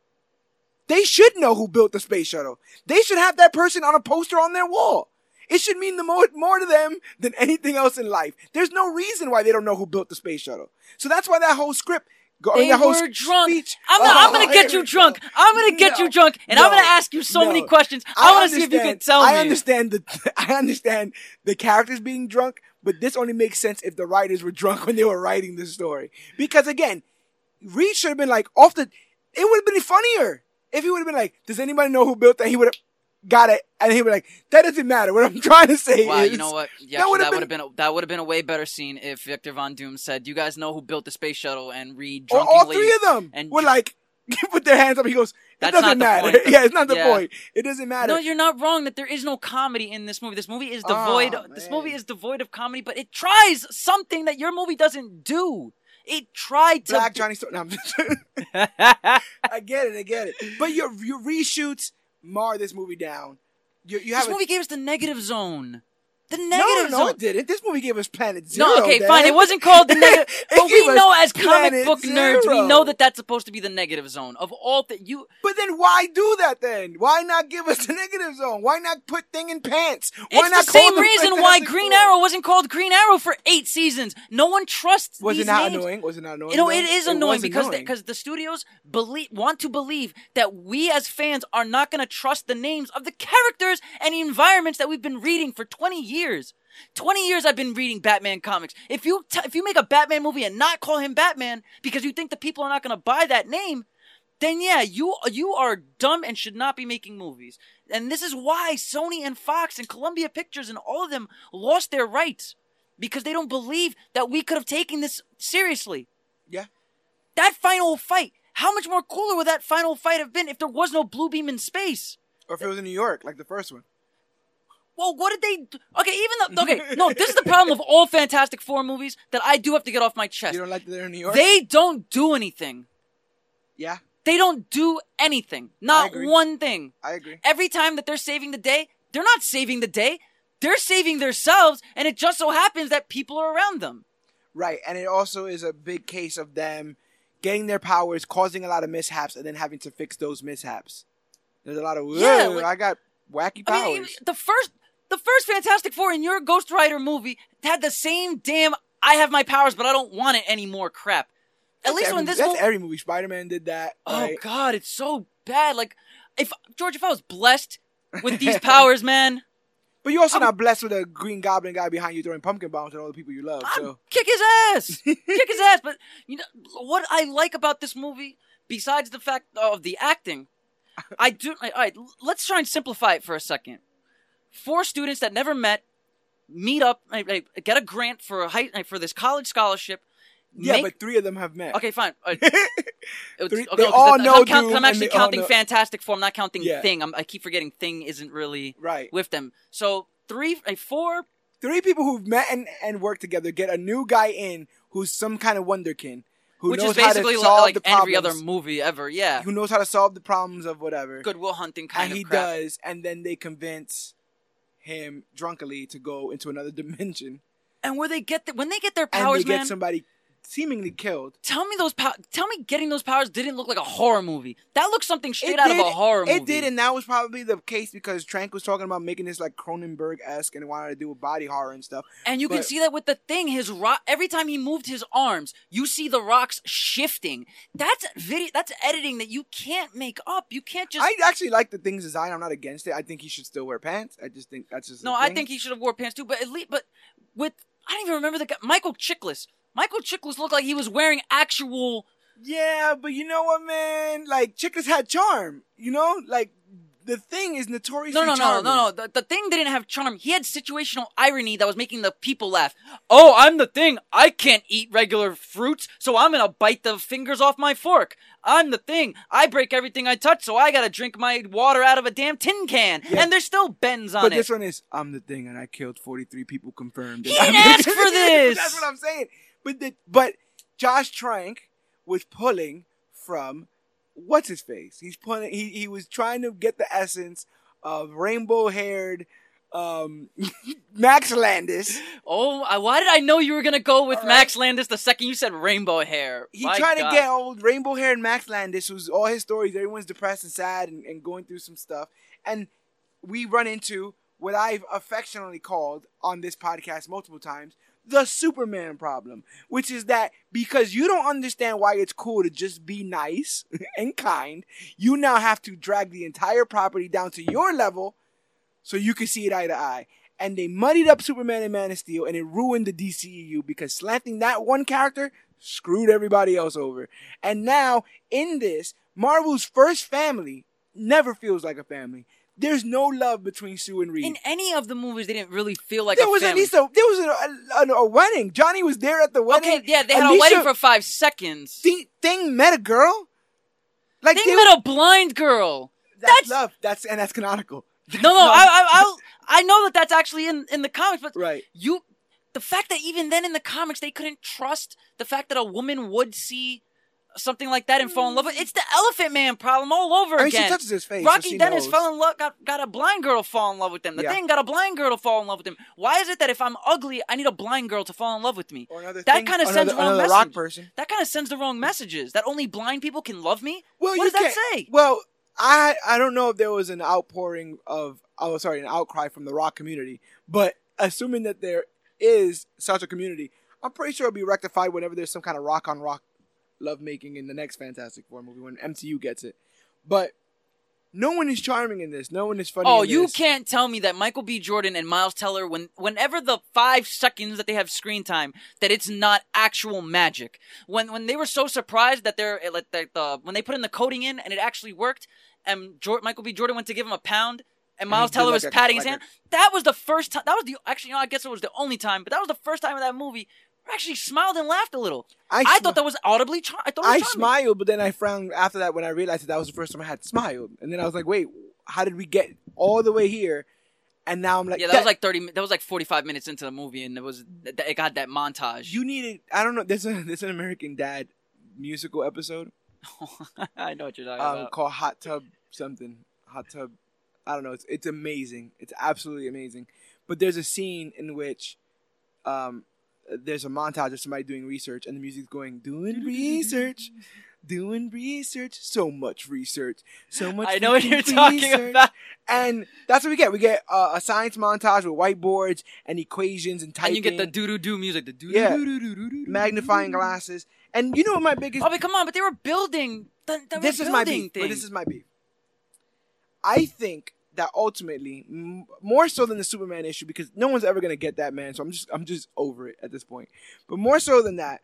They should know who built the space shuttle. They should have that person on a poster on their wall. It should mean the more, more to them than anything else in life. There's no reason why they don't know who built the space shuttle. So that's why that whole script, go- I mean, They were drunk. speech. I'm, not, oh, I'm Oh, gonna get you (laughs) drunk. I'm gonna get No, you drunk, and I'm gonna ask you so many questions. I, want to see if you can tell me. I understand the (laughs) I understand the characters being drunk, but this only makes sense if the writers were (laughs) drunk when they were writing the story. Because again, Reed should have been like off the. It would have been funnier if he would have been like, "Does anybody know who built that?" He would have got it, and he would be like, "That doesn't matter." What I'm (laughs) trying to say Wow, is, you know what? (laughs) Yeah, that would have been- been a, that would have been a way better scene if Victor Von Doom said, "Do you guys know who built the space shuttle?" And Reed Or all three of them and were like, put their hands up. He goes, "It doesn't not the matter." point. (laughs) yeah, it's not the Yeah. point. It doesn't matter. No, you're not wrong. That there is no comedy in this movie. This movie is Oh, devoid. this movie is devoid of comedy, but it tries something that your movie doesn't do. It tried to. Black Johnny. No, I'm just- (laughs) (laughs) I get it, I get it. But your your reshoots mar this movie down. You, you have this a, movie gave us the negative zone. The negative no, no, zone. it didn't. This movie gave us Planet Zero. No, okay, Dad. fine. It wasn't called the (laughs) negative, but we know as comic book nerds, we know that that's supposed to be the negative zone of all that you. But then why do that then? Why not give us the negative zone? Why not put thing in pants? Why It's not the same reason why Green Arrow wasn't called Green Arrow for eight seasons. No one trusts Was it not names. annoying? Was it not annoying? You know, though? it is annoying because because the studios believe want to believe that we as fans are not going to trust the names of the characters and the environments that we've been reading for 20 years. 20 years I've been reading Batman comics. If you t- if you make a Batman movie and not call him Batman because you think the people are not going to buy that name, then yeah, you you are dumb and should not be making movies. And this is why Sony and Fox and Columbia Pictures and all of them lost their rights because they don't believe that we could have taken this seriously. yeah. That final fight, how much more cooler would that final fight have been if there was no blue beam in space? Or if it was in New York, like the first one. Well, what did they do? Okay, even though, okay, (laughs) no, this is the problem of all Fantastic Four movies that I do have to get off my chest. You don't like that they're in New York? They don't do anything. yeah, They don't do anything. Not one thing. I agree. Every time that they're saving the day, they're not saving the day. They're saving themselves, and it just so happens that people are around them. Right, and it also is a big case of them getting their powers, causing a lot of mishaps, and then having to fix those mishaps. There's a lot of Yeah, "Whoa, like- I got wacky I powers. mean, the first the first Fantastic Four in your Ghost Rider movie had the same damn I have my powers, but I don't want it anymore crap. At That's least every, when this that's mo- every movie. Spider Man did that. Oh right? god, it's so bad. Like if George, if I was blessed with these (laughs) powers, man, But you're also I'm- not blessed with a Green Goblin guy behind you throwing pumpkin bombs at all the people you love. I'd So kick his ass, (laughs) kick his ass. But you know what I like about this movie, besides the fact of the acting, (laughs) I do. All right, let's try and simplify it for a second. Four students that never met meet up, I, I get a grant for a high, for this college scholarship. yeah, make- but three of them have met. okay, fine. All right. It's- Three- okay, they okay, all know I'm, count- Doom I'm actually counting Fantastic Four. I'm not counting Yeah. Thing. I'm, I keep forgetting Thing isn't really right. with them. So three, uh, four. Three people who've met and, and worked together get a new guy in who's some kind of wonderkin who which knows is basically how to solve like the every other movie ever. Yeah, who knows how to solve the problems of whatever. Good Will Hunting kind of. and of he crap. does, and then they convince him drunkenly to go into another (laughs) dimension, And where they get the, when they get their and powers, they get somebody seemingly killed. Tell me those pow- Tell me getting those powers didn't look like a horror movie. That looked something straight It out did- of a horror movie. It did, and that was probably the case because Trank was talking about making this like Cronenberg esque and wanted to do with body horror and stuff. And you can see that with the thing, his rock. Every time he moved his arms, you see the rocks shifting. That's video. That's editing that you can't make up. You can't just. I actually like the thing's design. I'm not against it. I think he should still wear pants. I just think that's just no, a I think he should have wore pants too. But at least, but with I don't even remember the guy, Michael Chiklis. Michael Chiklis looked like he was wearing actual. Yeah, but you know what, man? Like Chiklis had charm. You know, like the thing is notoriously No, no, no, charming. no, no. The, the thing didn't have charm. He had situational irony that was making the people laugh. Oh, I'm the thing. I can't eat regular fruits, so I'm gonna bite the fingers off my fork. I'm the thing. I break everything I touch, so I gotta drink my water out of a damn tin can. Yeah. And there's still bends on But it. this one is I'm the thing, and I killed 43 people confirmed. He (laughs) didn't ask for (laughs) this! That's what I'm saying. But the, but Josh Trank was pulling from what's his face. He's pulling. He he was trying to get the essence of rainbow haired um, (laughs) Max Landis. oh, why did I know you were gonna go with right. Max Landis the second you said rainbow hair? He My tried God. to get old rainbow haired Max Landis, who's all his stories. Everyone's depressed and sad and, and going through some stuff. And we run into what I've affectionately called on this podcast multiple times the Superman problem, which is that because you don't understand why it's cool to just be nice (laughs) and kind, you now have to drag the entire property down to your level so you can see it eye to eye. And they muddied up Superman and Man of Steel, and it ruined the DCEU because slanting that one character screwed everybody else over. And now, in this, Marvel's first family never feels like a family. There's no love between Sue and Reed. In any of the movies, they didn't really feel like there a was family. at least a there was a, a, a wedding. Johnny was there at the wedding. okay, yeah, they had a wedding for five seconds. Thing, Thing met a girl. Like They they- met a blind girl. that's, that's- love. That's and that's canonical. (laughs) No, no, I, I, I, I know that that's actually in in the comics, but right. you, the fact that even then in the comics they couldn't trust the fact that a woman would see something like that and fall in love with. Mm. It's the Elephant Man problem all over I mean, she again. touches his face. so Rocky she Dennis knows. fell in love, got, got a blind girl to fall in love with him. The Yeah. thing got a blind girl to fall in love with him. Why is it that if I'm ugly, I need a blind girl to fall in love with me? Or another That kinda another, sends wrong another message. That kind of sends the wrong messages. That only blind people can love me. Well, what you does that can't- say? Well, I I don't know if there was an outpouring of oh sorry an outcry from the rock community, but assuming that there is such a community, I'm pretty sure it'll be rectified whenever there's some kind of rock on rock lovemaking in the next Fantastic Four movie when MCU gets it. But no one is charming in this. No one is funny. Oh, you can't tell me that Michael B. Jordan and Miles Teller, when whenever the five seconds that they have screen time, that it's not actual magic. When when they were so surprised that they're like that the when they put in the coding in and it actually worked, and Michael B. Jordan went to give him a pound. And Miles did Teller like was a- patting like his a- hand. That was the first time. That was the actually, you know, I guess it was the only time, but that was the first time in that movie actually smiled and laughed a little. I, I, smi- thought that was audibly. Char- I thought it I smiled, but then I frowned after that when I realized that that was the first time I had smiled, and then I was like, wait, how did we get all the way here? And now I'm like, Yeah, that was like thirty. That was like forty-five minutes into the movie, and it was it got that montage. you needed. I don't know. There's a there's an American Dad musical episode (laughs) I know what you're talking um, about. called Hot Tub something. Hot Tub. I don't know. It's it's amazing. It's absolutely amazing. But there's a scene in which um, there's a montage of somebody doing research, and the music's going doing (laughs) research, doing research, so much research, so much. I know what you're talking about. And that's what we get. We get uh, a science montage with whiteboards and equations and typing And you get the doo doo doo music, the doo Yeah. doo doo magnifying glasses. And you know what my biggest Oh, but come on! But they were building. They, they this were is my building beef. This is my beef. I think that ultimately, m- more so than the Superman issue, because no one's ever gonna get that man. So I'm just I'm just over it at this point. But more so than that,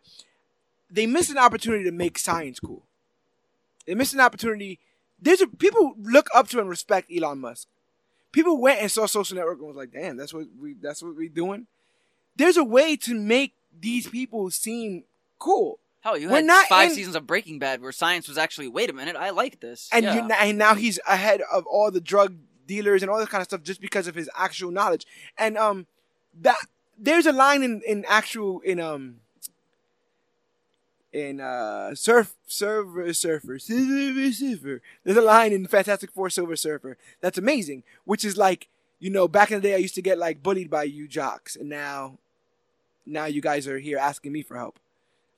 they missed an opportunity to make science cool. They missed an opportunity. There's a, people look up to and respect Elon Musk. People went and saw Social Network and was like, "Damn, that's what we that's what we doing." There's a way to make these people seem cool. Hell, you we're had not five in- seasons of Breaking Bad where science was actually. Wait a minute, I like this. and yeah. you, and now he's ahead of all the drug dealers and all this kind of stuff just because of his actual knowledge. And um, that there's a line in in actual in um in uh surf Silver Surfer Silver Surfer. There's a line in Fantastic Four Silver Surfer that's amazing, which is like you know back in the day I used to get like bullied by you jocks, and now now you guys are here asking me for help.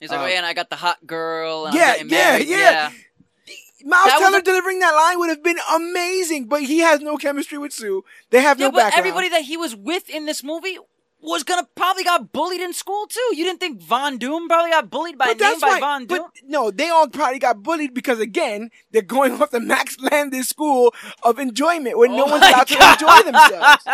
He's like, um, oh yeah, and I got the hot girl. And yeah, I'm getting yeah, yeah. Miles That Teller a- delivering that line would have been amazing, but he has no chemistry with Sue. They have Yeah, no but background. everybody that he was with in this movie was gonna probably got bullied in school too. You didn't think Von Doom probably got bullied by but name by why. Von Doom? But no, they all probably got bullied because again, they're going (laughs) off the Max Landis school of enjoyment where no Oh one's allowed God. to enjoy (laughs) themselves.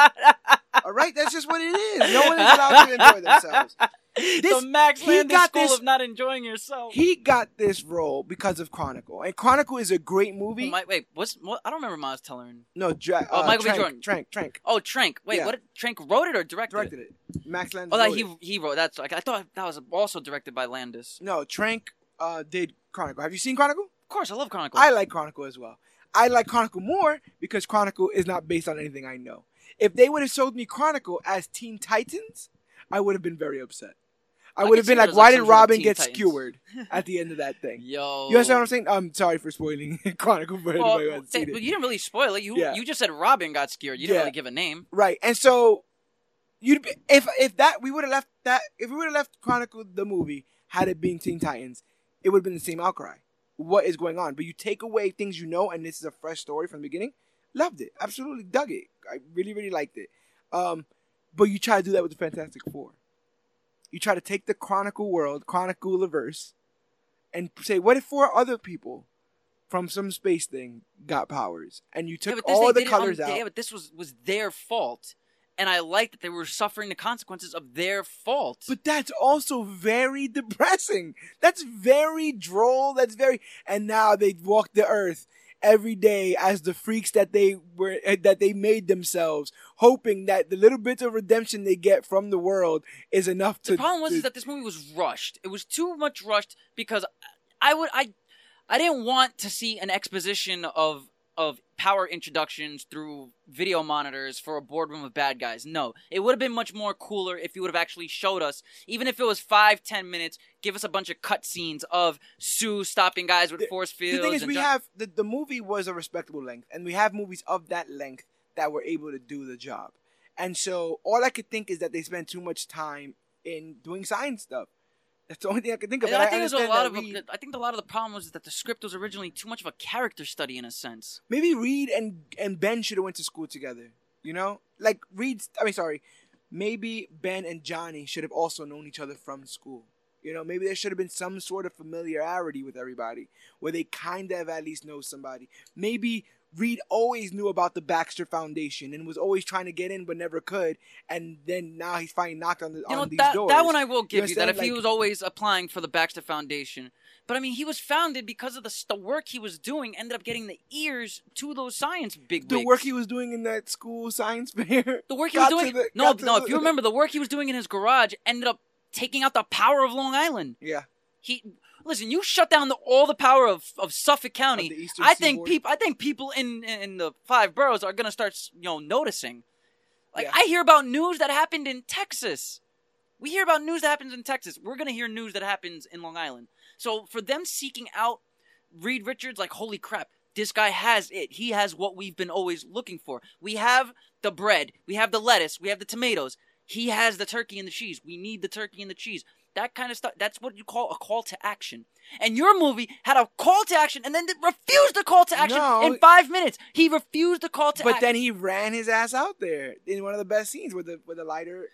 All right, that's just what it is. No one is allowed to enjoy themselves. This- the Max Landis got school this- of not enjoying yourself. He got this role because of Chronicle, and Chronicle is a great movie. Oh, my, wait, what's what? I don't remember Miles Teller. no, Dra- Oh, uh, Michael B. Trank, Jordan. Trank, Trank Oh, Trank. Wait, Yeah. what? Trank wrote it or directed, directed it? it. Max Landis. Oh, that wrote he it. he wrote. That's like I thought that was also directed by Landis. No, Trank uh, did Chronicle. Have you seen Chronicle? Of course, I love Chronicle. I like Chronicle as well. I like Chronicle more because Chronicle is not based on anything I know. If they would have sold me Chronicle as Teen Titans, I would have been very upset. I, I would have been like, why did some sort of Robin get Titans." skewered (laughs) at the end of that thing? Yo, You understand what I'm saying? I'm sorry for spoiling (laughs) Chronicle for Well, anybody who seen but it. you didn't really spoil it. You Yeah. you just said Robin got scared. You didn't Yeah. really give a name. Right, and so you'd be, if if that we would have left that if we would have left Chronicle the movie had it been Teen Titans, it would have been the same outcry. What is going on? But you take away things you know, and this is a fresh story from the beginning. Loved it, absolutely dug it. I really really liked it. Um, but you try to do that with the Fantastic Four. You try to take the Chronicle world, Chronicle verse, and say, what if four other people from some space thing got powers, and you took this all the it on- colors out? Yeah, but this was was their fault, and I liked that they were suffering the consequences of their fault. But that's also very depressing. That's very droll. That's very and now they walk the earth every day as the freaks that they were eh, that they made themselves, hoping that the little bits of redemption they get from the world is enough to the problem was to- is that this movie was rushed. It was too much rushed because I would I I didn't want to see an exposition of of power introductions through video monitors for a boardroom of bad guys. No, it would have been much more cooler if you would have actually showed us, even if it was five, ten minutes, give us a bunch of cutscenes of Sue stopping guys with The- force fields. The thing is, we have the, the movie was a respectable length, and we have movies of that length that were able to do the job. And so all I could think is that they spent too much time in doing science stuff. That's the only thing I could think of. And I think there's a lot of. Reed- I think a lot of the problem was that the script was originally too much of a character study in a sense. maybe Reed and and Ben should have went to school together. You know, like Reed. I mean, sorry, maybe Ben and Johnny should have also known each other from school. You know, maybe there should have been some sort of familiarity with everybody, where they kind of at least know somebody. Maybe Reed always knew about the Baxter Foundation and was always trying to get in but never could, and then now he's finally knocked on the You on these that doors. that one I will give you, that understand? if he was always applying for the Baxter Foundation, but I mean he was founded because of the, the work he was doing. Ended up getting the ears to those science big the work he was doing in that school science fair. (laughs) the work he was doing. the- no, no. the- If you remember, the work he was doing in his garage ended up taking out the power of Long Island. yeah, He listen. You shut down the, all the power of, of Suffolk County. Eastern I think people. I think people in in the five boroughs are gonna start you know noticing. Like Yeah. I hear about news that happened in Texas. We hear about news that happens in Texas. We're gonna hear news that happens in Long Island. So for them seeking out Reed Richards, like holy crap, this guy has it. He has what we've been always looking for. We have the bread, we have the lettuce, we have the tomatoes. He has the turkey and the cheese. We need the turkey and the cheese. That kind of stuff. That's what you call a call to action. And your movie had a call to action and then refused the call to action No. in five minutes. He refused the call to But action. But then he ran his ass out there in one of the best scenes where the where the lighter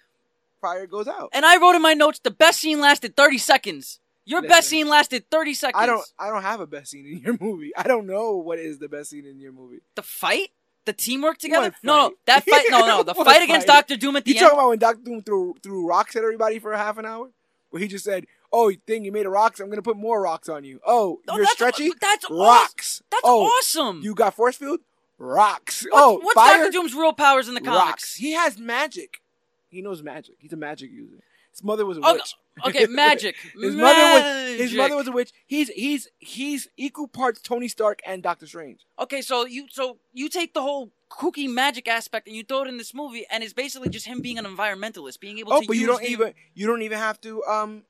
fire goes out. and I wrote in my notes the best scene lasted 30 seconds. Your best scene lasted 30 seconds. I don't I don't have a best scene in your (laughs) movie. I don't know what is the best scene in your movie. The fight? The teamwork together? No, no, that fight. No, no, (laughs) the What fight against? Doctor Doom at the You end. talking about when Doctor Doom threw threw rocks at everybody for a half an hour? Where he just said, "Oh, you think you made a rocks? I'm gonna put more rocks on you. Oh, No, you're that's- stretchy. That's awesome. rocks. That's oh, awesome. You got force field. Rocks. What's, oh, what's fire. Doctor Doom's real powers in the comics? Rocks. He has magic. He knows magic. He's a magic user. His mother was a Okay, witch. Okay, magic. (laughs) his mother was his mother was a witch. He's he's he's equal parts Tony Stark and Doctor Strange. Okay, so you so you take the whole kooky magic aspect and you throw it in this movie, and it's basically just him being an environmentalist, being able to. Oh, to but you don't the- even you don't even have to um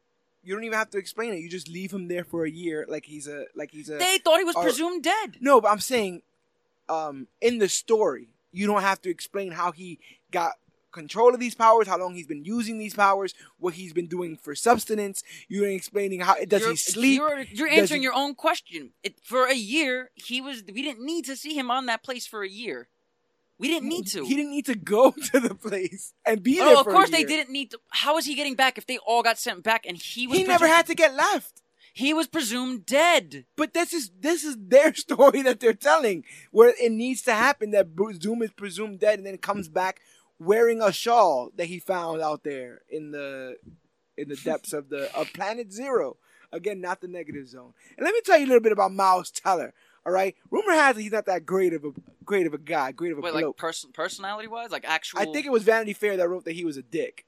you don't even have to explain it. You just leave him there for a year, like he's a like he's a They thought he was Or- presumed dead. no. But I'm saying, um, in the story, you don't have to explain how he got control of these powers, how long he's been using these powers, what he's been doing for substance. You're explaining how does you're, he sleep? You're, you're answering he- your own question. It, for a year, he was. We didn't need to see him on that place for a year. We didn't need to. He didn't need to go (laughs) to the place and be oh, there. oh, of for a course they didn't need to. How is he getting back if they all got sent back and he was? He never had to get left. He was presumed dead. But this is this is their (laughs) story that they're telling, where it needs to happen that Doom is presumed dead and then comes back wearing a shawl that he found out there in the in the depths of the of Planet Zero. Again, not the negative zone. And let me tell you a little bit about Miles Teller. All right, rumor has it he's not that great of a great of a guy, great of a Wait, bloke. like person personality wise, like actual. I think it was Vanity Fair that wrote that he was a dick.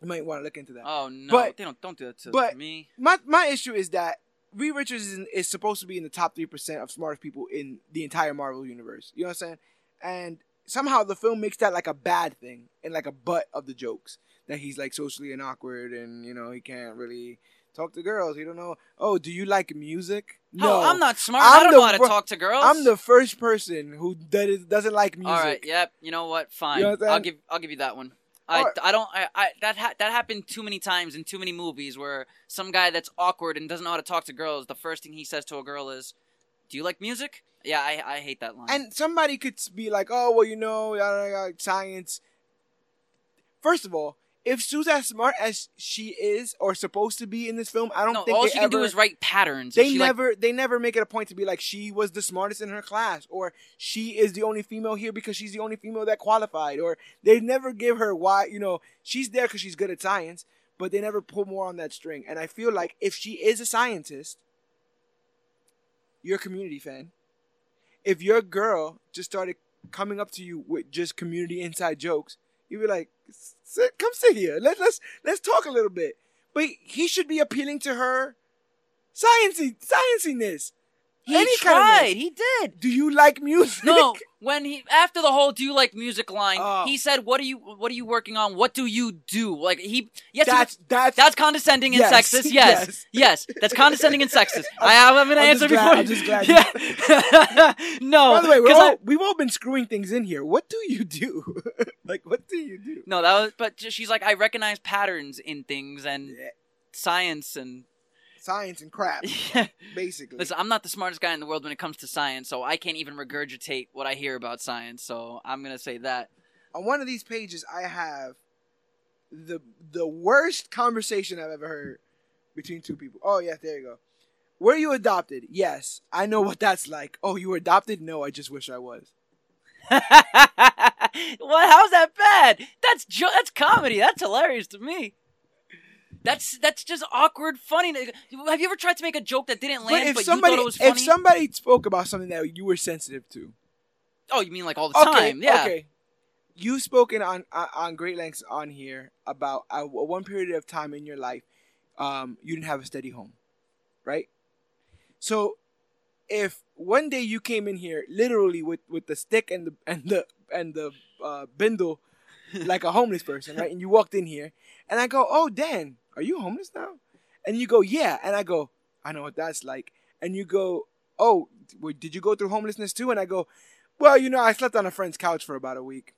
You might want to look into that. Oh no, But- they don't don't do that to but- me. my my issue is that Reed Richards is, is supposed to be in the top three percent of smartest people in the entire Marvel universe. You know what I'm saying? And somehow the film makes that like a bad thing and like a butt of the jokes that he's like socially and awkward and you know he can't really talk to girls. He don't know. Oh, do you like music? Oh, no, I'm not smart. I'm I don't know how to fir- talk to girls. I'm the first person who that is, doesn't like music. All right, yep. You know what? Fine. You know what I'll give I'll give you that one. I. I don't I, I that ha- that happened too many times in too many movies where some guy that's awkward and doesn't know how to talk to girls, the first thing he says to a girl is, "Do you like music?" Yeah, I I hate that line. And somebody could be like, "Oh, well, you know, yada, yada, science." First of all, if Sue's as smart as she is or supposed to be in this film, I don't no, think all they she can do is write patterns. They She, like, never, they never make it a point to be like she was the smartest in her class, or she is the only female here because she's the only female that qualified, or they never give her why. You know, she's there because she's good at science, but they never pull more on that string. And I feel like if she is a scientist, you're a community fan. If your girl just started coming up to you with just community inside jokes, you'd be like, sit, "Come sit here. Let, let's let's talk a little bit." But he should be appealing to her sciencey, scienciness. He any kind of tried. he did. Do you like music? No, when he after the whole "Do you like music?" line, Oh. he said, "What are you What are you working on? What do you do?" Like he, yes, he that's that's That's condescending and Yes, sexist. (laughs) Yes, yes. yes, that's condescending and sexist. (laughs) I have an I'm answer just glad- before. I'm just glad (laughs) Yeah. no, By the way, all, I- we've all been screwing things in here. What do you do? like, what do you do? no, that was. But she's like, I recognize patterns in things and Yeah, science and. Science and crap, (laughs) basically. Listen, I'm not the smartest guy in the world when it comes to science, so I can't even regurgitate what I hear about science. So I'm gonna say that. On one of these pages, I have the the worst conversation I've ever heard between two people. Oh yeah, there you go. Were you adopted? Yes, I know what that's like. Oh, you were adopted? No, I just wish I was. (laughs) what? How's that bad? That's jo- that's comedy. That's hilarious to me. That's that's just awkward, funny. Have you ever tried to make a joke that didn't land? But if but somebody you thought it was funny? if somebody spoke about something that you were sensitive to, oh, you mean like all the okay, time? Yeah. okay. You've spoken on on- great lengths on here about uh, one period of time in your life, um, you didn't have a steady home, right? So, if one day you came in here literally with, with the stick and the and the and the uh, bindle, (laughs) like a homeless person, right? And you walked in here, and I go, "Oh, Dan, are you homeless now?" And you go, "Yeah," and I go, "I know what that's like." And you go, "Oh, did you go through homelessness too?" And I go, "Well, you know, I slept on a friend's couch for about a week."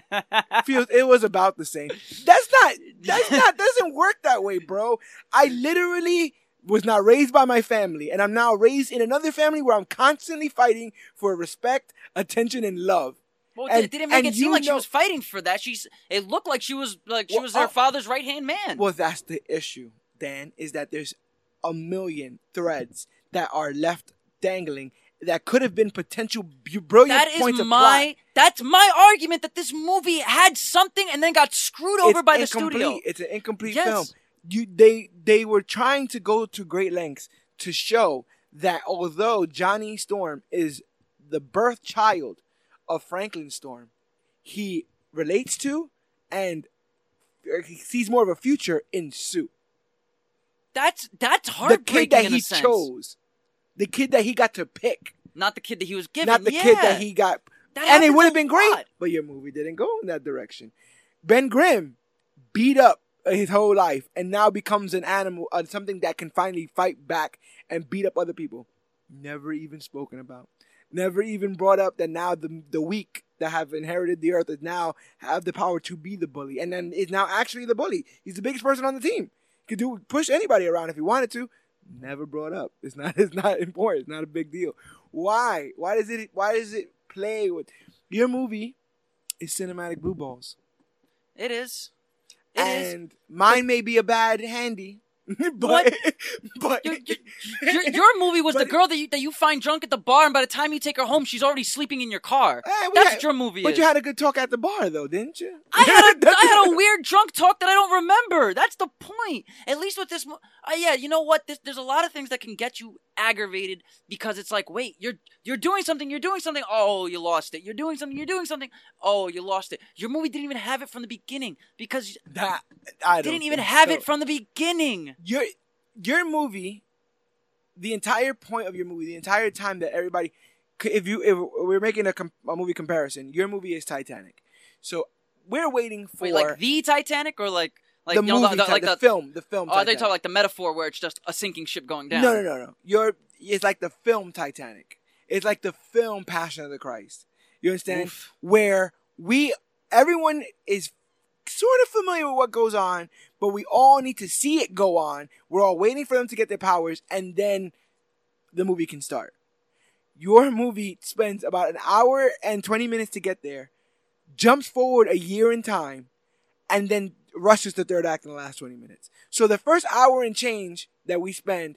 (laughs) feels it was about the same. That's not that's (laughs) not doesn't work that way, bro. I literally was not raised by my family and I'm now raised in another family where I'm constantly fighting for respect, attention and love. Well, And- it didn't make it seem like she was fighting for that. She's. It looked like she was like she Well, was their oh. father's right hand man. Well, that's the issue, Dan, is that there's a million threads that are left dangling that could have been potential brilliant that points is my. That's my argument that this movie had something and then got screwed over It's by the studio. It's an incomplete Yes. film. You they they were trying to go to great lengths to show that although Johnny Storm is the birth child of Franklin Storm, he relates to and uh, he sees more of a future in Sue. That's that's The heartbreaking kid that he chose. The kid that he got to pick. Not the kid that he was given. not the yeah. kid that he got That and it would have been great, but your movie didn't go in that direction. Ben Grimm beat up his whole life and now becomes an animal, uh, something that can finally fight back and beat up other people. Never even spoken about. Never even brought up that now the the weak that have inherited the earth is now have the power to be the bully, and then is now actually the bully. He's the biggest person on the team. He could do push anybody around if he wanted to. Never brought up. It's not. (laughs) It's not important. It's not a big deal. Why? Why does it? Why does it play with your movie? Is cinematic blue balls, It is. It is. and mine may be a bad handy, (laughs) but What? (laughs) but Your, your, your, movie was the girl that you that you find drunk at the bar, and by the time you take her home, she's already sleeping in your car. Hey, That's had- your movie But is. you had a good talk at the bar, though, didn't you? I had a, (laughs) I had a weird drunk talk that I don't remember. That's the point. At least with this, uh, yeah, you know what? This, there's a lot of things that can get you aggravated because it's like, wait, you're you're doing something, you're doing something. Oh, you lost it. You're doing something, you're doing something. Oh, you lost it. Your movie didn't even have it from the beginning because that I don't didn't even have so. it from the beginning. your your movie, the entire point of your movie, the entire time that everybody, if you if we're making a, com- a movie comparison, your movie is Titanic, so we're waiting for Wait, like the Titanic or like like the you know, movie, the, Ti- like the, the, film, the film. oh, they talk like the metaphor where it's just a sinking ship going down. No, no, no, no. Your it's like the film Titanic. It's like the film Passion of the Christ. You understand? Oof. Where we everyone is sort of familiar with what goes on, but we all need to see it go on. We're all waiting for them to get their powers, and then the movie can start. Your movie spends about an hour and twenty minutes to get there, jumps forward a year in time, and then rushes the third act in the last 20 minutes. So the first hour and change that we spend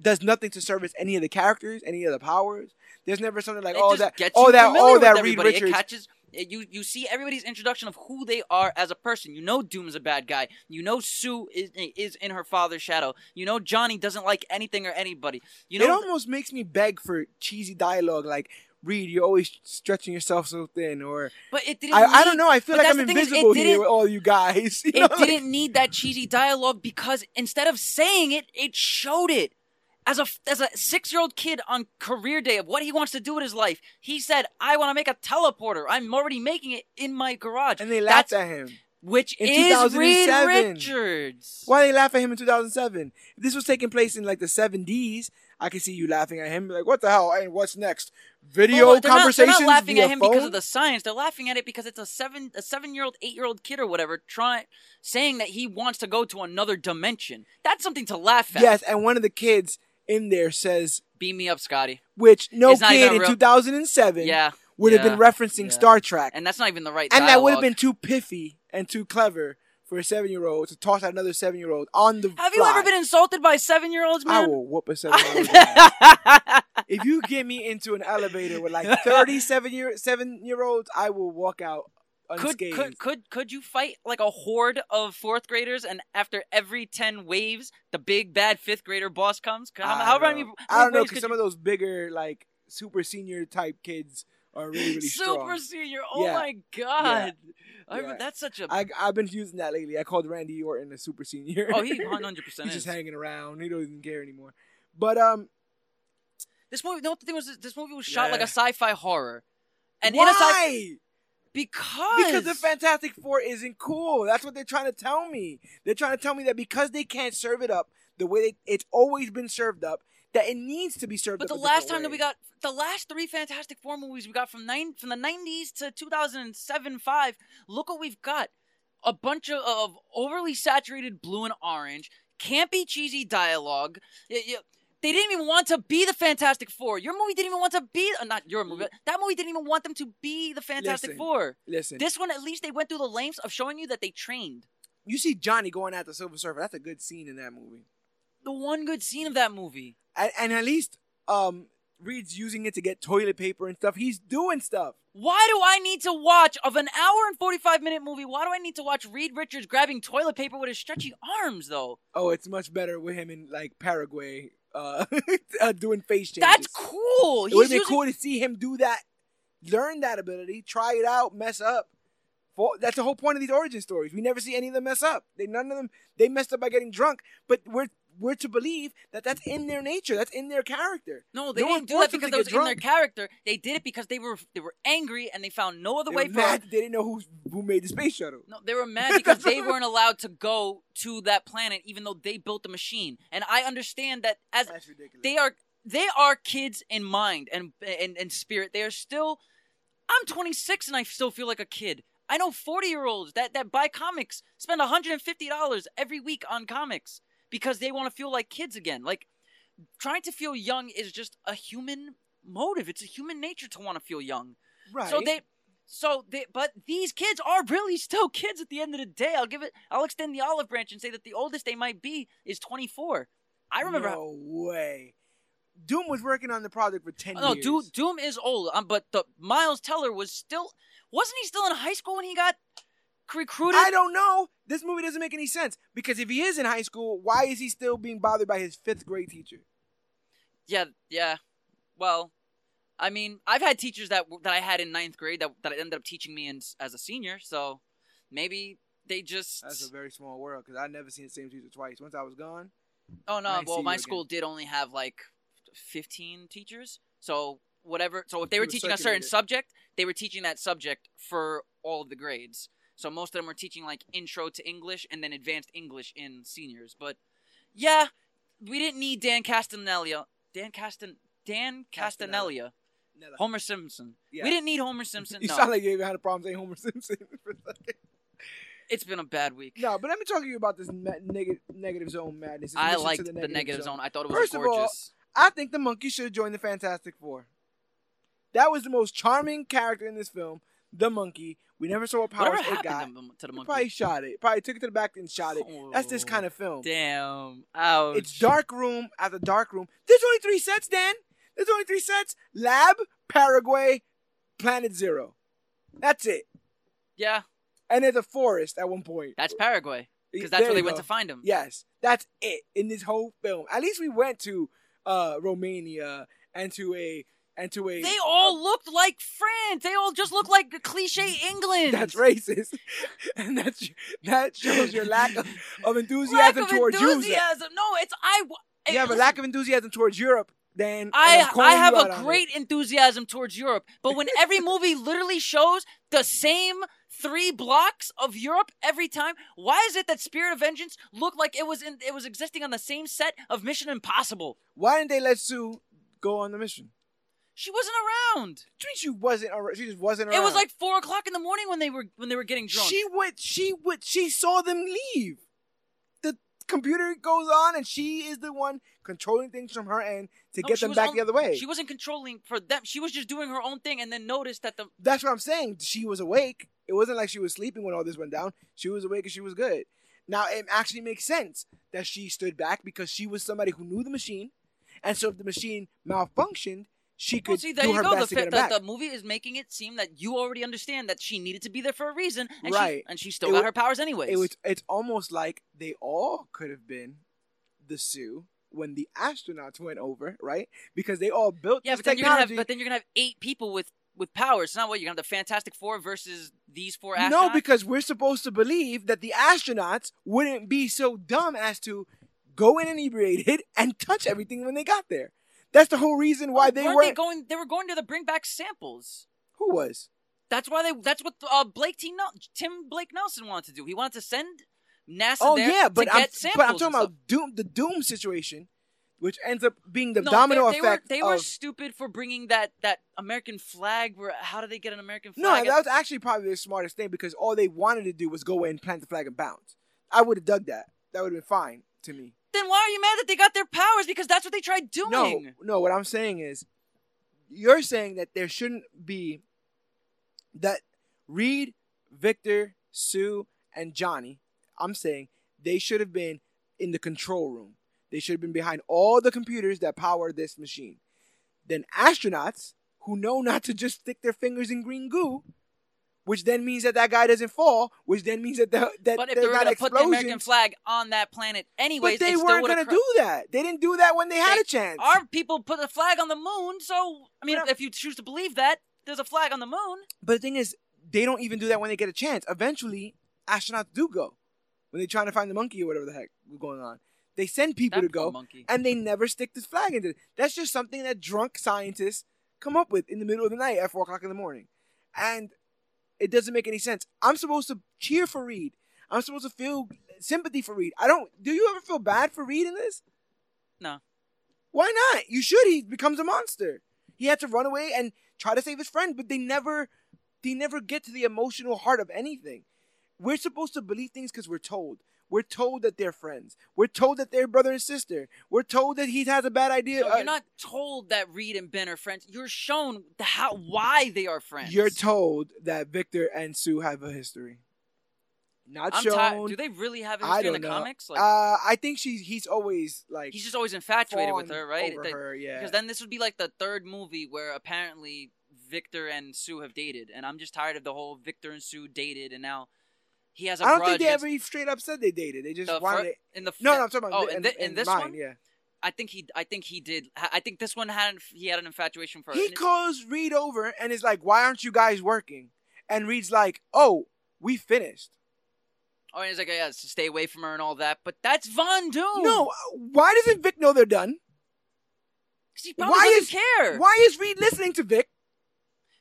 does nothing to service any of the characters, any of the powers. There's never something like, It oh that, oh that, familiar oh that Reed. Richards. It catches it- you. You see everybody's introduction of who they are as a person. You know Doom's a bad guy. You know Sue is is in her father's shadow. You know Johnny doesn't like anything or anybody. You know it almost makes me beg for cheesy dialogue like, Reed, you're always stretching yourself so thin, or but it didn't. I, I don't know, I feel like I'm thing is, invisible here with all you guys. (laughs) You It like- didn't need that cheesy dialogue because instead of saying it, it showed it. as a as a six year old kid on career day of what he wants to do with his life, he said, "I want to make a teleporter. I'm already making it in my garage." And they laughed That's- at him. which in is Reed 2007. Richards. Why they laugh at him in 2007? If this was taking place in like the 70s, I can see you laughing at him. Like, what the hell? And what's next? Video Well, they're not- conversations They're not, laughing at him because of the science. They're laughing at it because it's a seven a seven year old, eight year old kid or whatever trying saying that he wants to go to another dimension. That's something to laugh at. Yes, and one of the kids in there says, Beam me up, Scotty. which no kid in real- 2007 Yeah. would have been referencing yeah. Star Trek. And that's not even the right thing. And that would have been too piffy and too clever for a seven year old to toss at another seven year old on the Have you ever been insulted by seven year olds, man? I will whoop a (laughs) seven year old. if you get me into an elevator with like 37 year seven year olds, I will walk out could, unscathed. could could could you fight like a horde of fourth graders and after every ten waves the big bad fifth grader boss comes? How, I how don't many? know. I don't know because some you- of those bigger like super senior type kids are really really Super strong. senior. Oh Yeah. my god. I, Yeah. that's such a. I I've been using that lately. I called Randy Orton a super senior. oh, he (laughs) 100 percent he's just hanging around. He doesn't even care anymore. But um, This movie. No, the thing was, this movie was shot like a sci-fi horror, and in a sci- why? because Because the Fantastic Four isn't cool. That's what they're trying to tell me. They're trying to tell me that because they can't serve it up the way they, it's always been served up, that it needs to be served But the last time that we got the last three Fantastic Four movies we got from nine from the nineties to two thousand and seven five. Look what we've got: a bunch of, of overly saturated blue and orange, campy, cheesy dialogue. Y- y- they didn't even want to be the Fantastic Four. Your movie didn't even want to be uh, not your movie. That movie didn't even want them to be the Fantastic Listen. Four. listen, This one, at least, they went through the lengths of showing you that they trained. you see Johnny going at the Silver Surfer. That's a good scene in that movie. The one good scene of that movie. And, and at least um, Reed's using it to get toilet paper and stuff. He's doing stuff. Why do I need to watch of an hour and 45 minute movie? Why do I need to watch Reed Richards grabbing toilet paper with his stretchy arms though? Oh, it's much better with him in like Paraguay, uh, (laughs) uh doing face changes. That's cool. It would been using- cool to see him do that, learn that ability, try it out, mess up. That's the whole point of these origin stories. We never see any of them mess up. They none of them they messed up by getting drunk, but we're we're to believe that that's in their nature. That's in their character. No, they No didn't do that because get was in their character. They did it because they were they were angry and they found no other They way mad they didn't know who who made the space shuttle. No, they were mad because they (laughs) weren't allowed to go to that planet even though they built the machine. And I understand that as they are they are kids in mind and and, and spirit. They are still I'm 26 and I still feel like a kid. I know 40 year olds that, that buy comics, spend $150 every week on comics because they want to feel like kids again. Like trying to feel young is just a human motive. It's a human nature to want to feel young. right. So they so they but these kids are really still (laughs) kids at the end of the day. I'll give it I'll extend the olive branch and say that the oldest they might be is 24. I remember No way. Doom was working on the project for ten No, years. Doom, Doom is old, um, but the Miles Teller was still wasn't he still in high school when he got recruited? I don't know. This movie doesn't make any sense because if he is in high school, why is he still being bothered by his fifth grade teacher? Yeah, yeah. Well, I mean, I've had teachers that that I had in ninth grade that that ended up teaching me in, as a senior. So maybe they just. That's a very small world because I never seen the same teacher twice. Once I was gone, oh no! Well, my again. school did only have like fifteen teachers. So whatever. So if they were teaching a certain subject, they were teaching that subject for all of the grades. So most of them were teaching like intro to English and then advanced English in seniors. But yeah, we didn't need Dan Castanella. Dan Castan. Dan Castanella. Castanella. Homer Simpson. Yeah. We didn't need Homer Simpson. (laughs) You no, sound like you even had a problem saying Homer Simpson. (laughs) for a (laughs) second. it's been a bad week. no, but let me talk to you about this ma- negative negative zone madness. I mission to liked the negative, zone. I thought it was First of all. I think the monkey should have joined the Fantastic Four. That was the most charming character in this film. The monkey. We never saw what powers Whatever it got. to the, monkey? Probably shot it. Probably took it to the back and shot it. That's this Oh, kind of film. Damn. Ouch. It's dark room after dark room. There's only three sets, Dan. There's only three sets. Lab, Paraguay, Planet Zero. That's it. Yeah, And there's a forest at one point. that's Paraguay. Because that's There where they you went to find him. Yes, that's it in this whole film. At least we went to uh, Romania and to a and to a. They all looked like France. They all just look like cliche (laughs) England. That's racist, (laughs) and that's that shows your lack of, of (laughs) Lack enthusiasm of towards Jews. enthusiasm. No, it's I. you have a lack of enthusiasm towards Europe, then I I have a it. great enthusiasm towards Europe, but when every movie literally shows the same three blocks of Europe every time, why is it that Spirit of Vengeance looked like it was in it was existing on the same set of Mission Impossible? Why didn't they let Sue go on the mission? She wasn't around. She wasn't. ar- She just wasn't around. It was like four o'clock in the morning when they were when they were getting drunk. She would. She would. She saw them leave. The computer goes on, and she is the one controlling things from her end to No, get them back on- the other way. She wasn't controlling for them. She was just doing her own thing, and then noticed that the That's what I'm saying. She was awake. It wasn't like she was sleeping when all this went down. She was awake and she was good. Now it actually makes sense that she stood back because she was somebody who knew the machine, and so if the machine malfunctioned, she could Well, see, there do you her go. The, to get the, back. the movie is making it seem that you already understand that she needed to be there for a reason, and Right. She, and she still It got her powers anyways. It was. It's almost like they all could have been the Sue when the astronauts went over, right? Because they all built yeah, but then you're gonna have, but then you're gonna have eight people with with powers. It's not what you're gonna have the Fantastic Four versus these four astronauts. No, because we're supposed to believe that the astronauts wouldn't be so dumb as to go in inebriated (laughs) and touch everything when they got there. That's the whole reason why they weren't. they going? They were going to the bring back samples. Who was? That's why they. That's what uh, Blake T. Tim Blake Nelson wanted to do. He wanted to send NASA Oh there yeah, but to I'm get samples. but I'm talking about Doom, the Doom situation, which ends up being the No, domino they, they effect Were, they were stupid for bringing that that American flag. Where how did they get an American flag? No, flag? that was actually probably the smartest thing because all they wanted to do was go in, plant the flag, and bounce. I would have dug that. That would have been fine to me. Then why are you mad that they got their powers? Because that's what they tried doing. No, no. What I'm saying is, you're saying that there shouldn't be that Reed, Victor, Sue, and Johnny. I'm saying they should have been in the control room. They should have been behind all the computers that power this machine. Then astronauts who know not to just stick their fingers in green goo, which then means that that guy doesn't fall, which then means that the, that But if they were going to put the American flag on that planet anyways, But they it weren't going to cr- do that. They didn't do that when they had They- a chance. Our people put a flag on the moon, so I mean, But- if you choose to believe that, there's a flag on the moon. But the thing is, they don't even do that when they get a chance. Eventually, astronauts do go when they're trying to find the monkey or whatever the heck was going on. They send people That to go, monkey. and they never stick this flag into. That's just something that drunk scientists come up with in the middle of the night at four o'clock in the morning, and it doesn't make any sense. I'm supposed to cheer for Reed. I'm supposed to feel sympathy for Reed. I don't. Do you ever feel bad for Reed in this? No. Why not? You should. He becomes a monster. He had to run away and try to save his friend, but they never, they never get to the emotional heart of anything. We're supposed to believe things because we're told. We're told that they're friends. We're told that they're brother and sister. We're told that he has a bad idea. No, you're not told that Reed and Ben are friends. You're shown the how why they are friends. You're told that Victor and Sue have a history. Not I'm shown. tired. Do they really have a I history in don't the know. comics? Like, uh, I think she's he's always like he's just always infatuated with her, right? Over That- her, yeah. Because then this would be like the third movie where apparently Victor and Sue have dated, and I'm just tired of the whole Victor and Sue dated, and now he has a I don't think they against ever straight up said they dated. They just the wanted fir- it. in the No, no, I'm talking about oh, in, thi- in this mine, one. yeah. I think he, I think he did. I think this one had he had an infatuation for her. He it- calls Reed over and is like, "Why aren't you guys working?" And Reed's like, "Oh, we finished." Oh, and he's like, yeah, to stay away from her and all that. But that's Von Doom. No, uh, why doesn't Vic know they're done? 'Cause he probably why doesn't is- care. Why is Reed listening to Vic?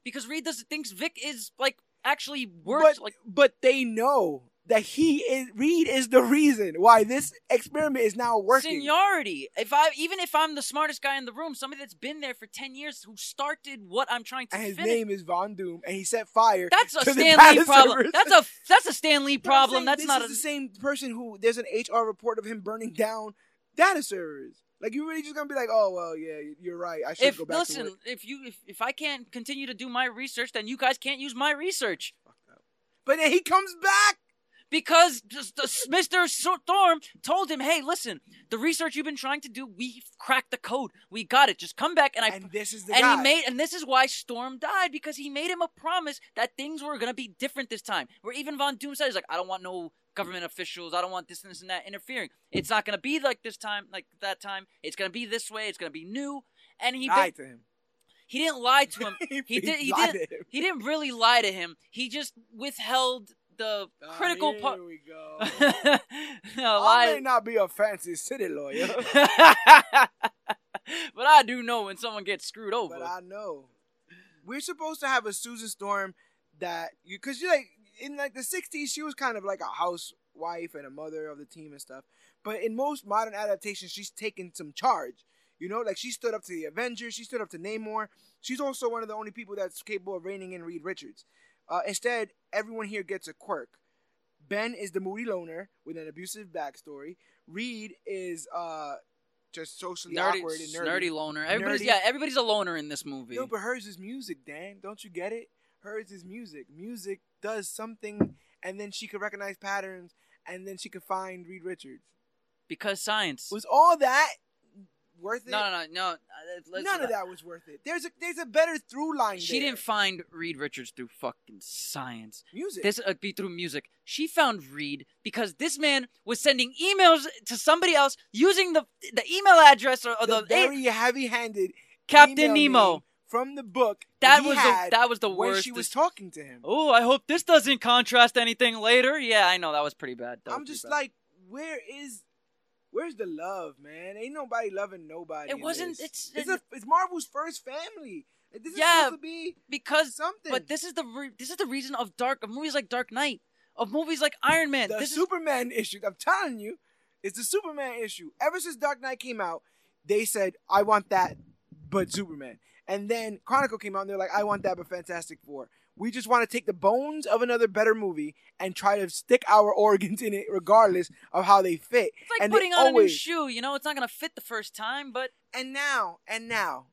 Because Reed doesn't thinks Vic is like actually works But like. but they know that he is Reed is the reason why this experiment is now working. Seniority. If I even if I'm the smartest guy in the room, somebody that's been there for ten years who started what I'm trying to and his finish. name is Von Doom, and he set fire. that's a Stan Lee problem. servers. That's a that's a Stan Lee (laughs) problem. saying That's not a the same person who there's an HR report of him burning down data servers. Like you really just gonna be like, oh well, yeah, you're right. I should if go back to listen, work. if you if, if I can't continue to do my research, then you guys can't use my research. But then he comes back. Because Mr. Storm told him, "Hey, listen, the research you've been trying to do, we cracked the code. We got it. Just come back." And I and this is the and guy. he made and this is why Storm died because he made him a promise that things were gonna be different this time. Where even Von Doom said, "He's like, I don't want no government officials. I don't want this and this and that interfering. It's not gonna be like this time, like that time. It's gonna be this way. It's gonna be new." And he lied did, to him. he didn't lie to him. (laughs) He did. He did. to him. He didn't really lie to him. He just withheld the critical Ah, part. Here we go. (laughs) I may not be a fancy city lawyer, (laughs) but I do know when someone gets screwed over. but I know we're supposed to have a Susan Storm that you because you like in like the '60s she was kind of like a housewife and a mother of the team and stuff. But in most modern adaptations, she's taken some charge. You know, like she stood up to the Avengers, she stood up to Namor. She's also one of the only people that's capable of reigning in Reed Richards. Uh, instead, everyone here gets a quirk. Ben is the moody loner with an abusive backstory. Reed is uh, just socially nerdy, awkward and nerdy. nerdy loner. Everybody's Nerdy. yeah, everybody's a loner in this movie. No, but hers is music, Dan. Don't you get it? Hers is music. Music does something, and then she could recognize patterns, and then she could find Reed Richards. because science. Was all that worth it? no, no, no, no. uh, None of that was worth it. There's a there's a better through line. She there. didn't find Reed Richards through fucking science. music. This uh, be through music. She found Reed because this man was sending emails to somebody else using the the email address or, or the, the, very heavy-handed Captain email Nemo. From the book That was the, that was the worst. when she was talking to him. oh, I hope this doesn't contrast anything later. Yeah, I know that was pretty bad. Was I'm just bad. like, where is, where's the love, man? Ain't nobody loving nobody. It wasn't- this. it's- it's, a, it's Marvel's first family. This is Yeah, supposed to be because something. but this is the re- this is the reason of dark of movies like Dark Knight of movies like Iron Man. the this is Superman issue. I'm telling you, it's the Superman issue. Ever since Dark Knight came out, they said, "I want that, but Superman." And then Chronicle came out, and they're like, "I want that, but Fantastic Four. We just want to take the bones of another better movie and try to stick our (laughs) organs in it, regardless of how they fit. it's like and putting on a new shoe. You know, it's not gonna fit the first time, but And now, and now,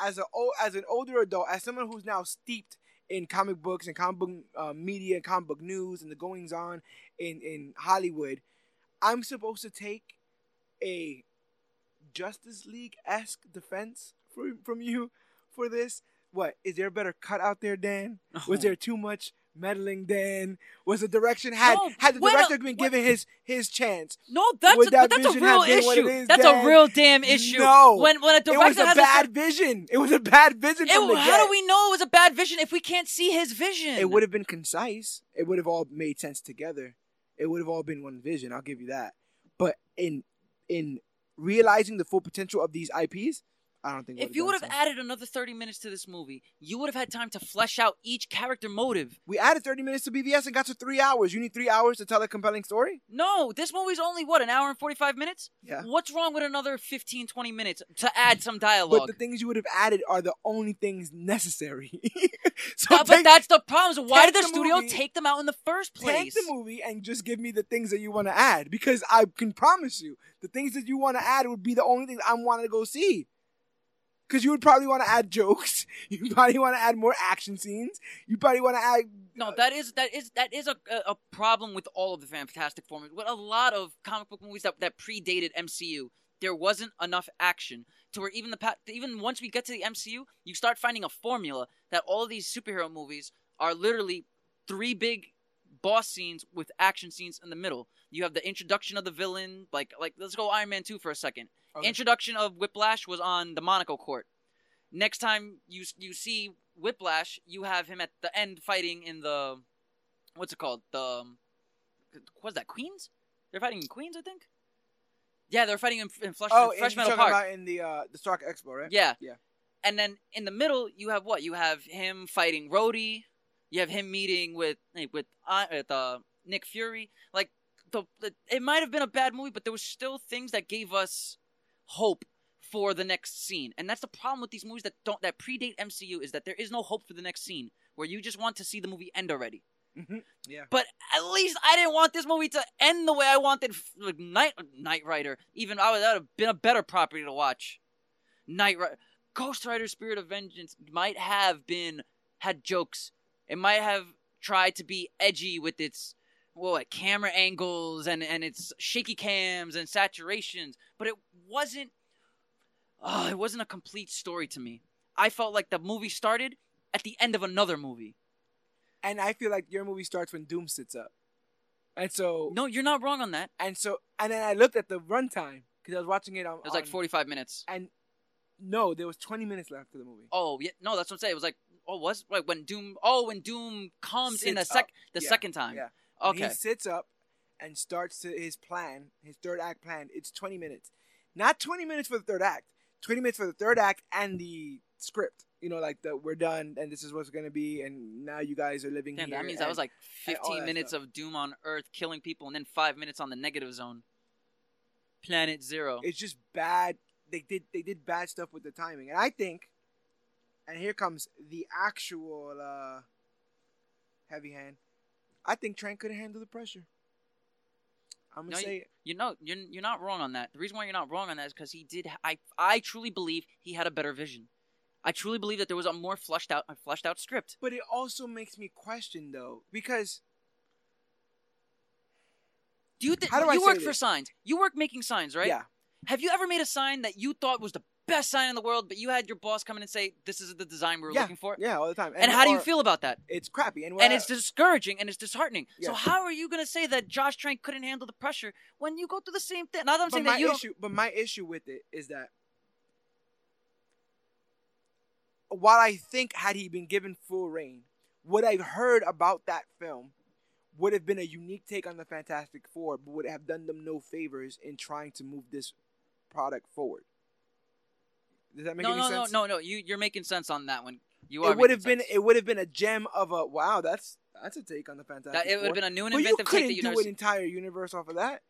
as a as an older adult, as someone who's now steeped in comic books and comic book uh, media and comic book news and the goings on in in Hollywood, I'm supposed to take a Justice League esque defense from from you for this. What is there a better cut out there, Dan? Was there too much meddling, Dan? Was the direction had No, had the when a- director been given his his chance? No, that's a, that that's a real have been what issue. is, that's Dan? a real damn issue. No. when when a It was a has bad a, vision. It was a bad vision it, how get. do we know it was a bad vision if we can't see his vision? It would have been concise. It would have all made sense together. It would have all been one vision. I'll give you that. But in in realizing the full potential of these IPs, I don't think. If you would have added another thirty minutes to this movie, you would have had time to flesh out each character motive. we added thirty minutes to BVS and got to three hours. You need three hours to tell a compelling story. No, this movie's only what an hour and forty five minutes. Yeah. What's wrong with another 15, 20 minutes to add some dialogue? But the things you would have added are the only things necessary. (laughs) so Uh, but that's the problem. So why did the, the studio movie- take them out in the first place? take the movie and just give me the things that you want to add because I can promise you the things that you want to add would be the only things I'm wanting to go see. Because you would probably want to add jokes. (laughs) You probably want to add more action scenes. You probably want to add. No, that is that is that is a, a, problem with all of the Fantastic Four. With a lot of comic book movies that, that predated MCU, there wasn't enough action to where even the pa- even once we get to the MCU, you start finding a formula that all of these superhero movies are literally three big boss scenes with action scenes in the middle. You have the introduction of the villain, like like let's go Iron Man two for a second. Okay. Introduction of Whiplash was on the Monaco court. Next time you you see Whiplash, you have him at the end fighting in the what's it called? The was that? Queens? They're fighting in Queens, I think. Yeah, they're fighting in, in Flush, Oh, in Fresh and you're Meadow talking Park. about in the uh, the Stark Expo, right? Yeah. Yeah. And then in the middle, you have what? You have him fighting Rhodey. You have him meeting with with uh, with uh, Nick Fury. Like the, the it might have been a bad movie, but there was still things that gave us hope for the next scene. And that's the problem with these movies that don't that predate MCU is that there is no hope for the next scene where you just want to see the movie end already. Mhm. Yeah. But at least I didn't want this movie to end the way I wanted like, Night Night Rider. Even I would that would have been a better property to watch. Night Rider, Ghost Rider: Spirit of Vengeance might have been had jokes. It might have tried to be edgy with its what camera angles and and its shaky cams and saturations, but it wasn't. Oh, it wasn't a complete story to me. I felt like the movie started at the end of another movie. And I feel like your movie starts when Doom sits up, and so No, you're not wrong on that. and so and then I looked at the runtime because I was watching it on. It was like 45 minutes. And no, there was 20 minutes left of the movie. Oh, yeah, no, that's what I'm saying. It was like, oh, was like when Doom. Oh, when Doom comes in the Sits sec up. the Yeah, second time. Yeah. When Okay. He sits up, and starts to his plan, his third act plan, it's 20 minutes. Not 20 minutes for the third act. 20 minutes for the third act and the script. You know, like the we're done and this is what's gonna be, and now you guys are living Damn, here. that means that and- was like 15 minutes stuff. of doom on Earth, killing people, and then five minutes on the negative zone. Planet Zero. it's just bad. They did they did bad stuff with the timing, and I think, and here comes the actual uh, heavy hand. I think Trank couldn't handle the pressure. I'm gonna No, say it. You know, you're you're not wrong on that. The reason why you're not wrong on that is because he did. I I truly believe he had a better vision. I truly believe that there was a more fleshed out, a fleshed out script. But it also makes me question though, because Do you think How do I you say work for signs? You work making signs, right? yeah, Have you ever made a sign that you thought was the best sign in the world, but you had your boss come in and say, "This is the design we were yeah, looking for"? yeah, all the time. And, how do you feel about that? It's crappy, and, and it's discouraging and it's disheartening. So how are you going to say that Josh Trank couldn't handle the pressure when you go through the same thing? Not that I'm saying that you don't. issue, but my issue with it is that while I think had he been given full reign, what I've heard about that film would have been a unique take on the Fantastic Four, but would have done them no favors in trying to move this product forward. Does that make No, any no, sense? no, no, no. You you're making sense on that one. You are. It would have been sense. it would have been a gem of a wow. That's that's a take on the Fantastic that, it would have been a new and but you inventive take that you do never an entire universe off of that.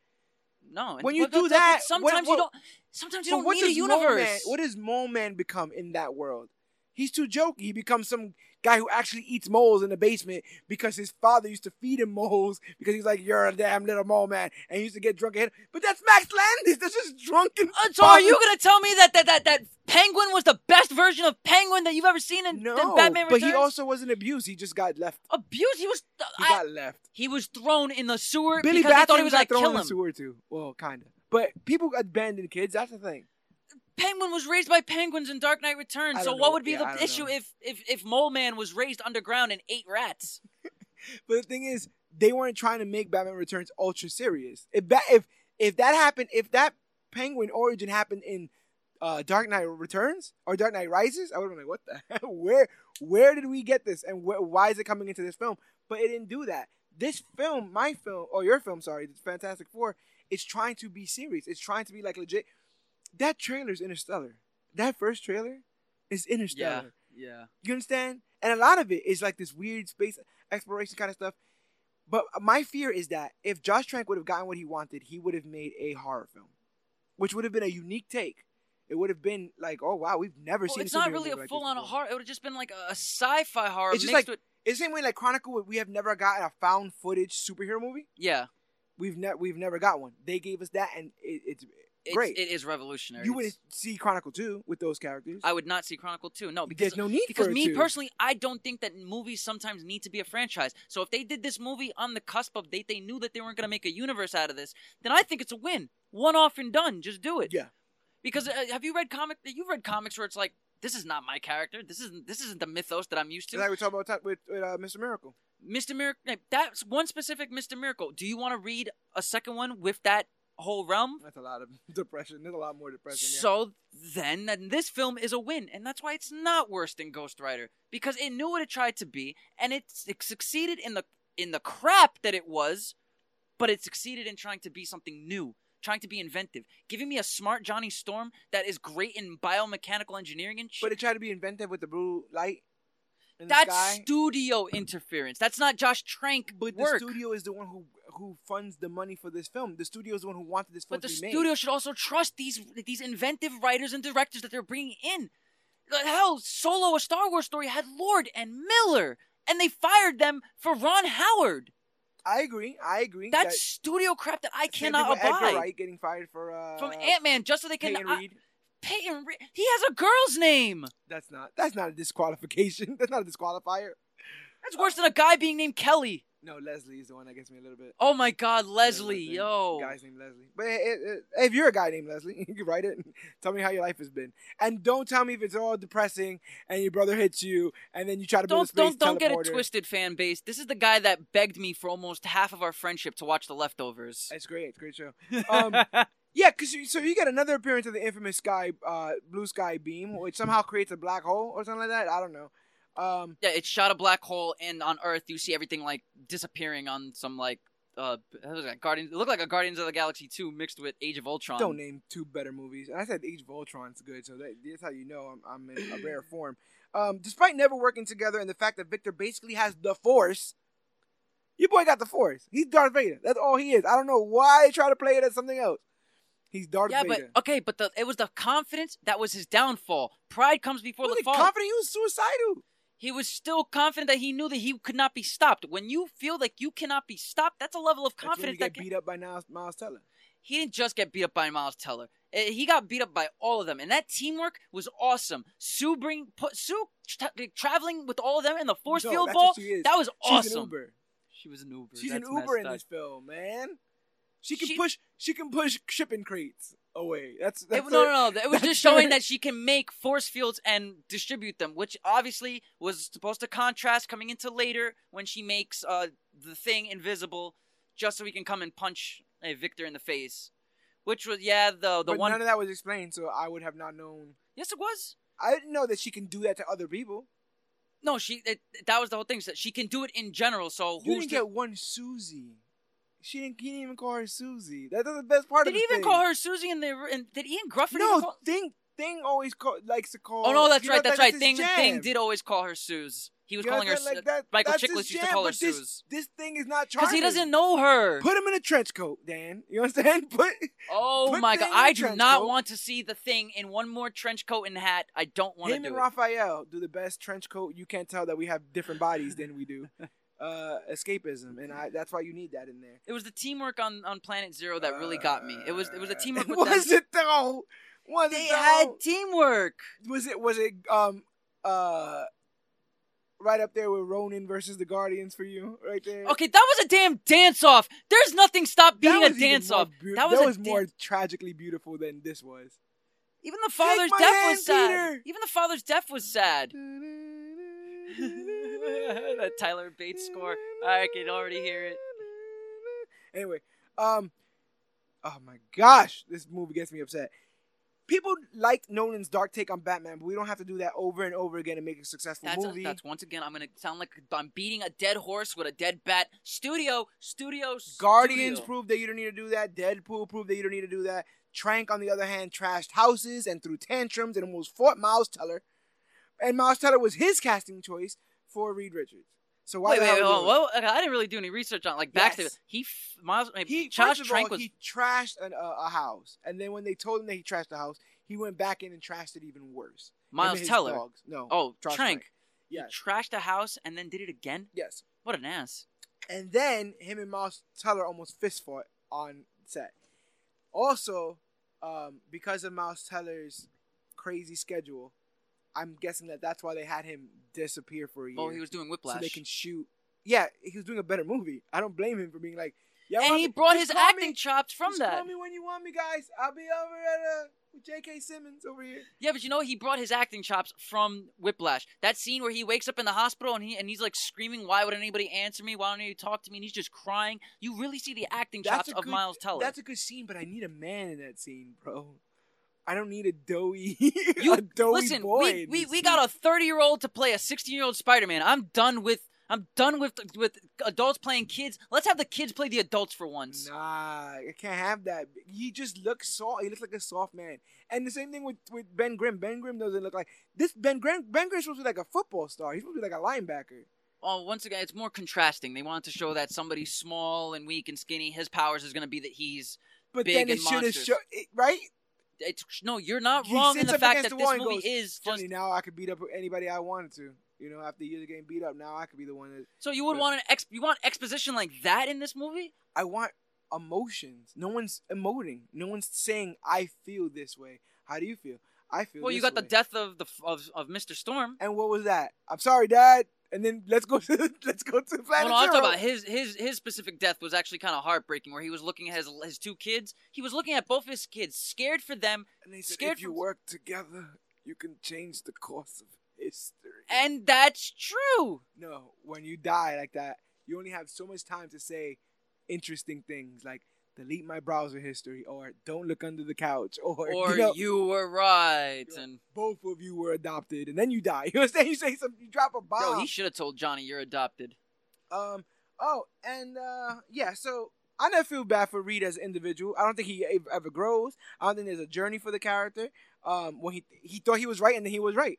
No, when you do that, what- sometimes you what- don't. Sometimes you don't what need a does Mole universe. Man, what does Mole Man become in that world? He's too jokey. He becomes some guy who actually eats moles in the basement because his father used to feed him moles because he's like, "You're a damn little mole man," and he used to get drunk ahead. But that's Max Landis. That's just drunken. Uh, so are you going to tell me that, that that that Penguin was the best version of Penguin that you've ever seen in, No, in Batman but he also wasn't abused. He just got left. abused. He was. He I- got left. he was thrown in the sewer Billy because they thought he was going thrown kill in the sewer too. Well, kind of. But people abandon kids. That's the thing. Penguin was raised by penguins in Dark Knight Returns. So what would be Yeah, the issue know. if, if if Mole Man was raised underground and ate rats? (laughs) But the thing is, they weren't trying to make Batman Returns ultra serious. If that if if that happened, if that Penguin origin happened in uh, Dark Knight Returns or Dark Knight Rises, I would have been like, what the (laughs) hell? where where did we get this, and wh- why is it coming into this film? But it didn't do that. This film, my film, or your film, sorry, the Fantastic Four, is trying to be serious. It's trying to be like legit. That trailer's Interstellar. That first trailer is Interstellar. yeah. yeah. You understand? And a lot of it is like this weird space exploration kind of stuff. But my fear is that if Josh Trank would have gotten what he wanted, he would have made a horror film, which would have been a unique take. It would have been like, oh wow, we've never Well, seen. it's not really a like full on before. horror. It would have just been like a, sci-fi horror It's just mixed like- with It's the same way like Chronicle. We have never gotten a found footage superhero movie. yeah. We've never we've never got one. They gave us that, and it, it's It's, great. It is revolutionary. you wouldn't see Chronicle two with those characters. I would not see Chronicle 2. No, because There's no need because me to. personally, I don't think that movies sometimes need to be a franchise. So if they did this movie on the cusp of date, they knew that they weren't going to make a universe out of this, then I think it's a win. One off and done. Just do it. Yeah. Because uh, have you read comic? You've read comics where it's like, this is not my character. This isn't this isn't the mythos that I'm used to. Like we talked about with, with uh, Mr. Miracle. Mr. Miracle. That's one specific Mr. Miracle. Do you want to read a second one with that whole realm? That's a lot of (laughs) depression. There's a lot more depression. Yeah. So then, then this film is a win, and that's why it's not worse than Ghost Rider because it knew what it tried to be, and it, it succeeded in the in the crap that it was, but it succeeded in trying to be something new, trying to be inventive, giving me a smart Johnny Storm that is great in biomechanical engineering and shit. But it tried to be inventive with the blue light in that's studio interference. That's not Josh Trank but the studio is the one who who funds the money for this film. The studio is the one who wanted this film But the studio made. should also trust these these inventive writers and directors that they're bringing in. Hell, Solo, a Star Wars story, had Lord and Miller, and they fired them for Ron Howard. I agree. I agree. That's that, studio crap that I cannot with Edgar abide. Wright getting fired for uh, From Ant Man, just so they can. I-. Peyton. He has a girl's name. That's not. That's not a disqualification. (laughs) That's not a disqualifier. That's worse than a guy being named Kelly. No, Leslie is the one that gets me a little bit. Oh my God, Leslie, yo. Guy's named Leslie. But eh, eh, if you're a guy named Leslie, (laughs) you can write it tell me how your life has been. And don't tell me if it's all depressing and your brother hits you and then you try to build a Don't don't don't get it twisted, fan base. This is the guy that begged me for almost half of our friendship to watch The Leftovers. It's great. It's a great show. Um, (laughs) yeah, because you, so you get another appearance of the infamous sky, uh, blue sky beam, which somehow creates a black hole or something like that. I don't know. Um, Yeah, it shot a black hole, and on Earth, you see everything like disappearing on some like uh, what was that Guardians? It looked like a Guardians of the Galaxy two mixed with Age of Ultron. Don't name two better movies. And I said Age of Ultron's good, so that, that's how you know I'm, I'm in a rare (laughs) form. Um, despite never working together and the fact that Victor basically has the Force, your boy got the Force. He's Darth Vader. That's all he is. I don't know why they try to play it as something else. He's Darth yeah, Vader. but okay, but the, it was the confidence that was his downfall. Pride comes before the he fall. confident he was suicidal? he was still confident that he knew that he could not be stopped. When you feel like you cannot be stopped, that's a level of confidence That's when you get that can, beat up by Miles, Miles Teller. he didn't just get beat up by Miles Teller. Eh, He got beat up by all of them, and that teamwork was awesome. Sue bring put Sue tra- traveling with all of them in the force No, field ball. what she is. That was She's awesome. an Uber. She was an Uber. She's That's an Uber in messed this film, man. She can She- push. She can push shipping crates away. That's, that's It, no, no, no. It was (laughs) just showing her- that she can make force fields and distribute them, which obviously was supposed to contrast coming into later when she makes uh, the thing invisible, just so he can come and punch a Victor in the face. Which was yeah the the but one. none of that was explained, so I would have not known. yes, it was. I didn't know that she can do that to other people. No, she it, that was the whole thing. So that she can do it in general. So You who's didn't to- get one Susie. She didn't. He didn't even call her Susie. That's the best part did of he even thing. call her Susie? And the and did Ioan Gruffudd even No, call- Thing. Thing always call, likes to call. Oh no, that's you know, right. That's right. Thing jam. Thing did always call her Suze. He was You calling her. like that- Michael Chiklis used to call her this, Suze. This thing is not Because he doesn't know her. Put him in a trench coat, Dan. You understand? (laughs) Put. Oh Put my god! I do not coat. want to see the thing in one more trench coat and hat. I don't want to Him do and it. Raphael do the best trench coat. You can't tell that we have different bodies than we do. (laughs) Uh, escapism, and I, that's why you need that in there. It was the teamwork on, on Planet Zero that really got me. It was it was a Uh, teamwork (laughs) with was them. it though? Was They it though? had teamwork. was it was it um uh right up there with Ronan versus the Guardians for you right there. Okay, that was a damn dance off. There's nothing stop being a dance off. beau- that was, a more dan- tragically beautiful than this was. even the father's death hand, was sad. Peter. Even the father's death was sad. (laughs) that Tyler Bates score. I can already hear it. Anyway, um, oh my gosh, this movie gets me upset. People like Nolan's dark take on Batman, but we don't have to do that over and over again to make a successful That's, movie. that's once again. I'm gonna sound like I'm beating a dead horse with a dead bat. Studio, studio, Guardians studio. proved that you don't need to do that. Deadpool proved that you don't need to do that. Trank, on the other hand, trashed houses and threw tantrums and almost fought Miles Teller. And Miles Teller was his casting choice for Reed Richards. So why Wait, the wait, wait, well, okay, I didn't really do any research on like. Yes. He, f- Miles, I mean, He Josh first of Trank all, was. he trashed an, uh, a house, and then when they told him that he trashed the house, he went back in and trashed it even worse. Miles Teller. dogs. No. Oh, Josh Trank. Yes. He trashed a house and then did it again. Yes. What an ass. And then him and Miles Teller almost fist fought on set. Also, um, because of Miles Teller's crazy schedule, I'm guessing that that's why they had him disappear for a year. Oh, he was doing Whiplash. so they can shoot. Yeah, he was doing a better movie. I don't blame him for being like, yeah. and he brought his acting me- chops from just that. Call me when you want me, guys. I'll be over at uh with J.K. Simmons over here. Yeah, but you know he brought his acting chops from Whiplash. That scene where he wakes up in the hospital and he and he's like screaming, "Why would anybody answer me? Why don't you talk to me?" And he's just crying. You really see the acting chops a of good- Miles Teller. That's a good scene, but I need a man in that scene, bro. I don't need a doughy, (laughs) You a doughy listen. boy. we we, we got a thirty year old to play a sixteen year old Spider Man. I'm done with. I'm done with with adults playing kids. Let's have the kids play the adults for once. Nah, I can't have that. He just looks soft. He looks like a soft man. And the same thing with, with Ben Grimm. Ben Grimm doesn't look like this. Ben Grimm. Ben Grimm's supposed to be like a football star. He's supposed to be like a linebacker. Oh, once again, it's more contrasting. They wanted to show that somebody small and weak and skinny, his powers is going to be that he's. But Big then it and should have shown it, right. It's no, you're not He wrong in the fact that the this movie goes, is Funny just. now, I could beat up anybody I wanted to. You know, after years of getting beat up, now I could be the one that So you would but- want an ex? You want exposition like that in this movie? I want emotions. No one's emoting. No one's saying I feel this way. How do you feel? I feel. Well, you got the death of the of, of Mr. Storm. And what was that? I'm sorry, Dad. And then let's go to (laughs) let's go to Well, Planet no, I'm talking about his his his specific death was actually kind of heartbreaking. Where he was looking at his his two kids. He was looking at both his kids, scared for them, and they said, scared if you from- work together, you can change the course of history. and that's true. no, when you die like that, you only have so much time to say interesting things like delete my browser history or don't look under the couch or, (laughs) Or you know, you were right, you know, and both of you were adopted and then you die. (laughs) You understand? You say something, you drop a bomb. yo, he should have told Johnny you're adopted. Um, Oh, and uh yeah, so I never feel bad for Reed as an individual. I don't think he ever grows. I don't think there's a journey for the character. Um, when he he thought he was right and then he was right.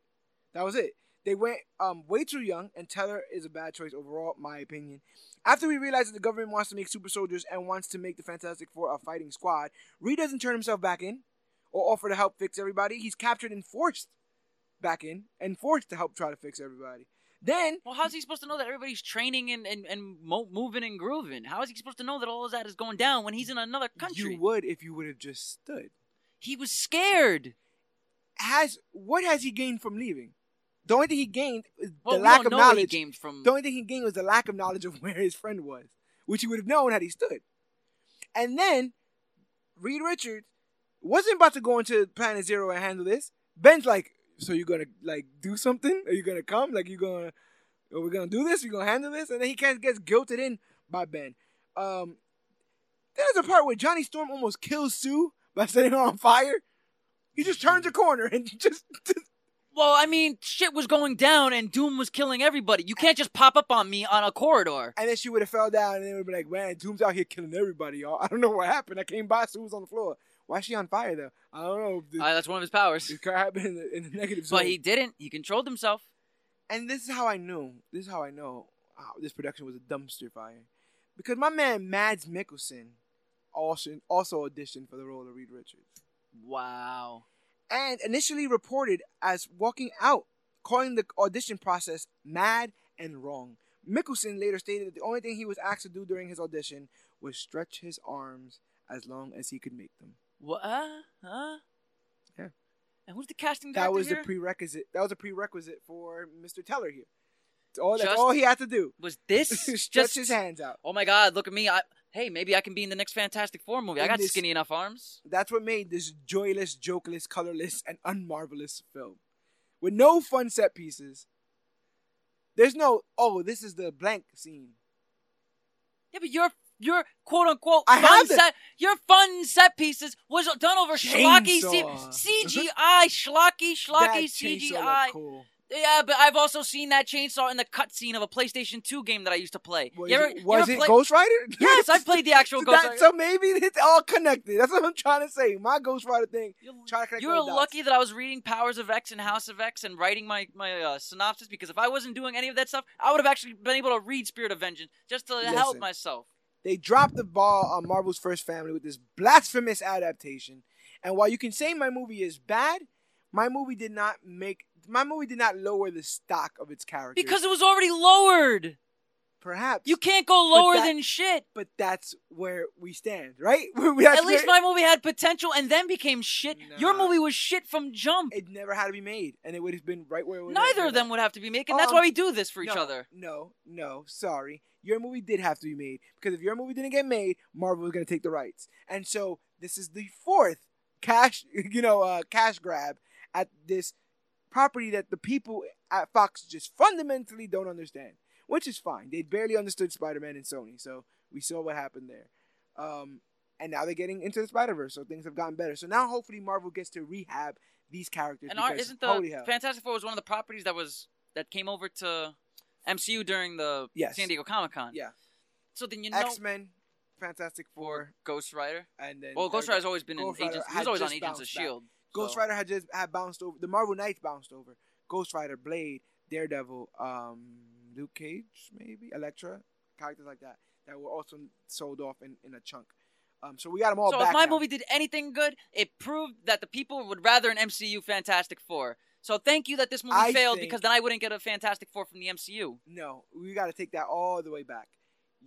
That was it. They went um way too young, and Teller is a bad choice overall, my opinion. After we realize that the government wants to make super soldiers and wants to make the Fantastic Four a fighting squad, Reed doesn't turn himself back in or offer to help fix everybody. He's captured and forced back in and forced to help try to fix everybody. Then Well, how's he supposed to know that everybody's training and, and, and mo- moving and grooving? How is he supposed to know that all of that is going down when he's in another country? you would if you would have just stood. he was scared. Has what has he gained from leaving? The only thing he gained is Well, the lack of knowledge. gained from. The only thing he gained was the lack of knowledge of (laughs) where his friend was, which he would have known had he stood. And then Reed Richards wasn't about to go into Planet Zero and handle this. Ben's like, "So you're gonna like do something? Are you gonna come? Like you're gonna? Are we gonna do this? Are you gonna handle this?" And then he kind of gets guilted in by Ben. Um, there's a part where Johnny Storm almost kills Sue by (laughs) setting her on fire. He just turns a corner and (laughs) just, just Well, I mean, shit was going down and Doom was killing everybody. You can't just pop up on me on a corridor. And then she would have fell down, and they would be like, "Man, Doom's out here killing everybody, y'all." (laughs) I don't know what happened. I came by, Sue was on the floor. Why is she on fire though? I don't know. The, Uh, that's one of his powers. it could happen in the, in the negative zone. But he didn't. He controlled himself. and this is how I knew. This is how I know how this production was a dumpster fire, because my man Mads Mikkelsen also also auditioned for the role of Reed Richards, Wow. And initially reported as walking out, calling the audition process mad and wrong. Mikkelsen later stated that the only thing he was asked to do during his audition was stretch his arms as long as he could make them. What? Uh, huh? Yeah. And who's the casting director That was here? the prerequisite. That was a prerequisite for Mr. Teller here. That's all, that's Just- all he had to do. was this (laughs) Stretch just his hands out. Oh my God! Look at me. I, hey, maybe I can be in the next Fantastic Four movie. I got this- skinny enough arms. That's what made this joyless, jokeless, colorless, and unmarvelous film. With no fun set pieces. There's no, oh, this is the blank scene. Yeah, but your your quote unquote I fun set your fun set pieces was done over schlocky C- CGI, schlocky, schlocky CGI. cool. Yeah, but I've also seen that chainsaw in the cutscene of a PlayStation 2 game that I used to play. Was, ever- it, was it play- Ghost Rider? (laughs) Yes, I played the actual (laughs) Ghost Rider. So maybe (laughs) it's all connected. That's what I'm trying to say. My Ghost Rider thing. You're, Try to connect you're all dots. lucky that I was reading Powers of X and House of X and writing my my uh, synopsis because if I wasn't doing any of that stuff, I would have actually been able to read Spirit of Vengeance just to help myself. they dropped the ball on Marvel's first family with this blasphemous adaptation. And while you can say my movie is bad, my movie did not make my movie did not lower the stock of its characters. Because it was already lowered. perhaps You can't go lower that- than shit. but that's where we stand, right? (laughs) We At least my movie had potential and then became shit. Your movie was shit from jump. it never had to be made, and it would have been right where it would. Neither of them would have to be making. That's Um, why we do this for each other. No, no, sorry. Your movie did have to be made because if your movie didn't get made, Marvel was going to take the rights, and so this is the fourth cash, (laughs) you know, uh, cash grab at this property that the people at Fox just fundamentally don't understand, which is fine. They barely understood Spider-Man and Sony, so we saw what happened there. Um, and now they're getting into the Spider Verse, so things have gotten better. So now hopefully Marvel gets to rehab these characters. And because, isn't the. Fantastic Four was one of the properties that was that came over to MCU during the Yes. San Diego Comic Con. Yeah. So then you know X Men, Fantastic Four, Ghost Rider. and then Well, Ghost Rider's always been Ghost in Rider Agents. He was always on Agents of Shield. back. Shield. Ghost so- Rider had just had bounced over. The Marvel Knights bounced over. Ghost Rider, Blade, Daredevil, um, Luke Cage, maybe Elektra, characters like that that were also sold off in, in a chunk. Um, so we got them all So back. if my now. movie did anything good, it proved that the people would rather an MCU Fantastic Four. So thank you that this movie I failed because then I wouldn't get a Fantastic Four from the MCU. no, we got to take that all the way back.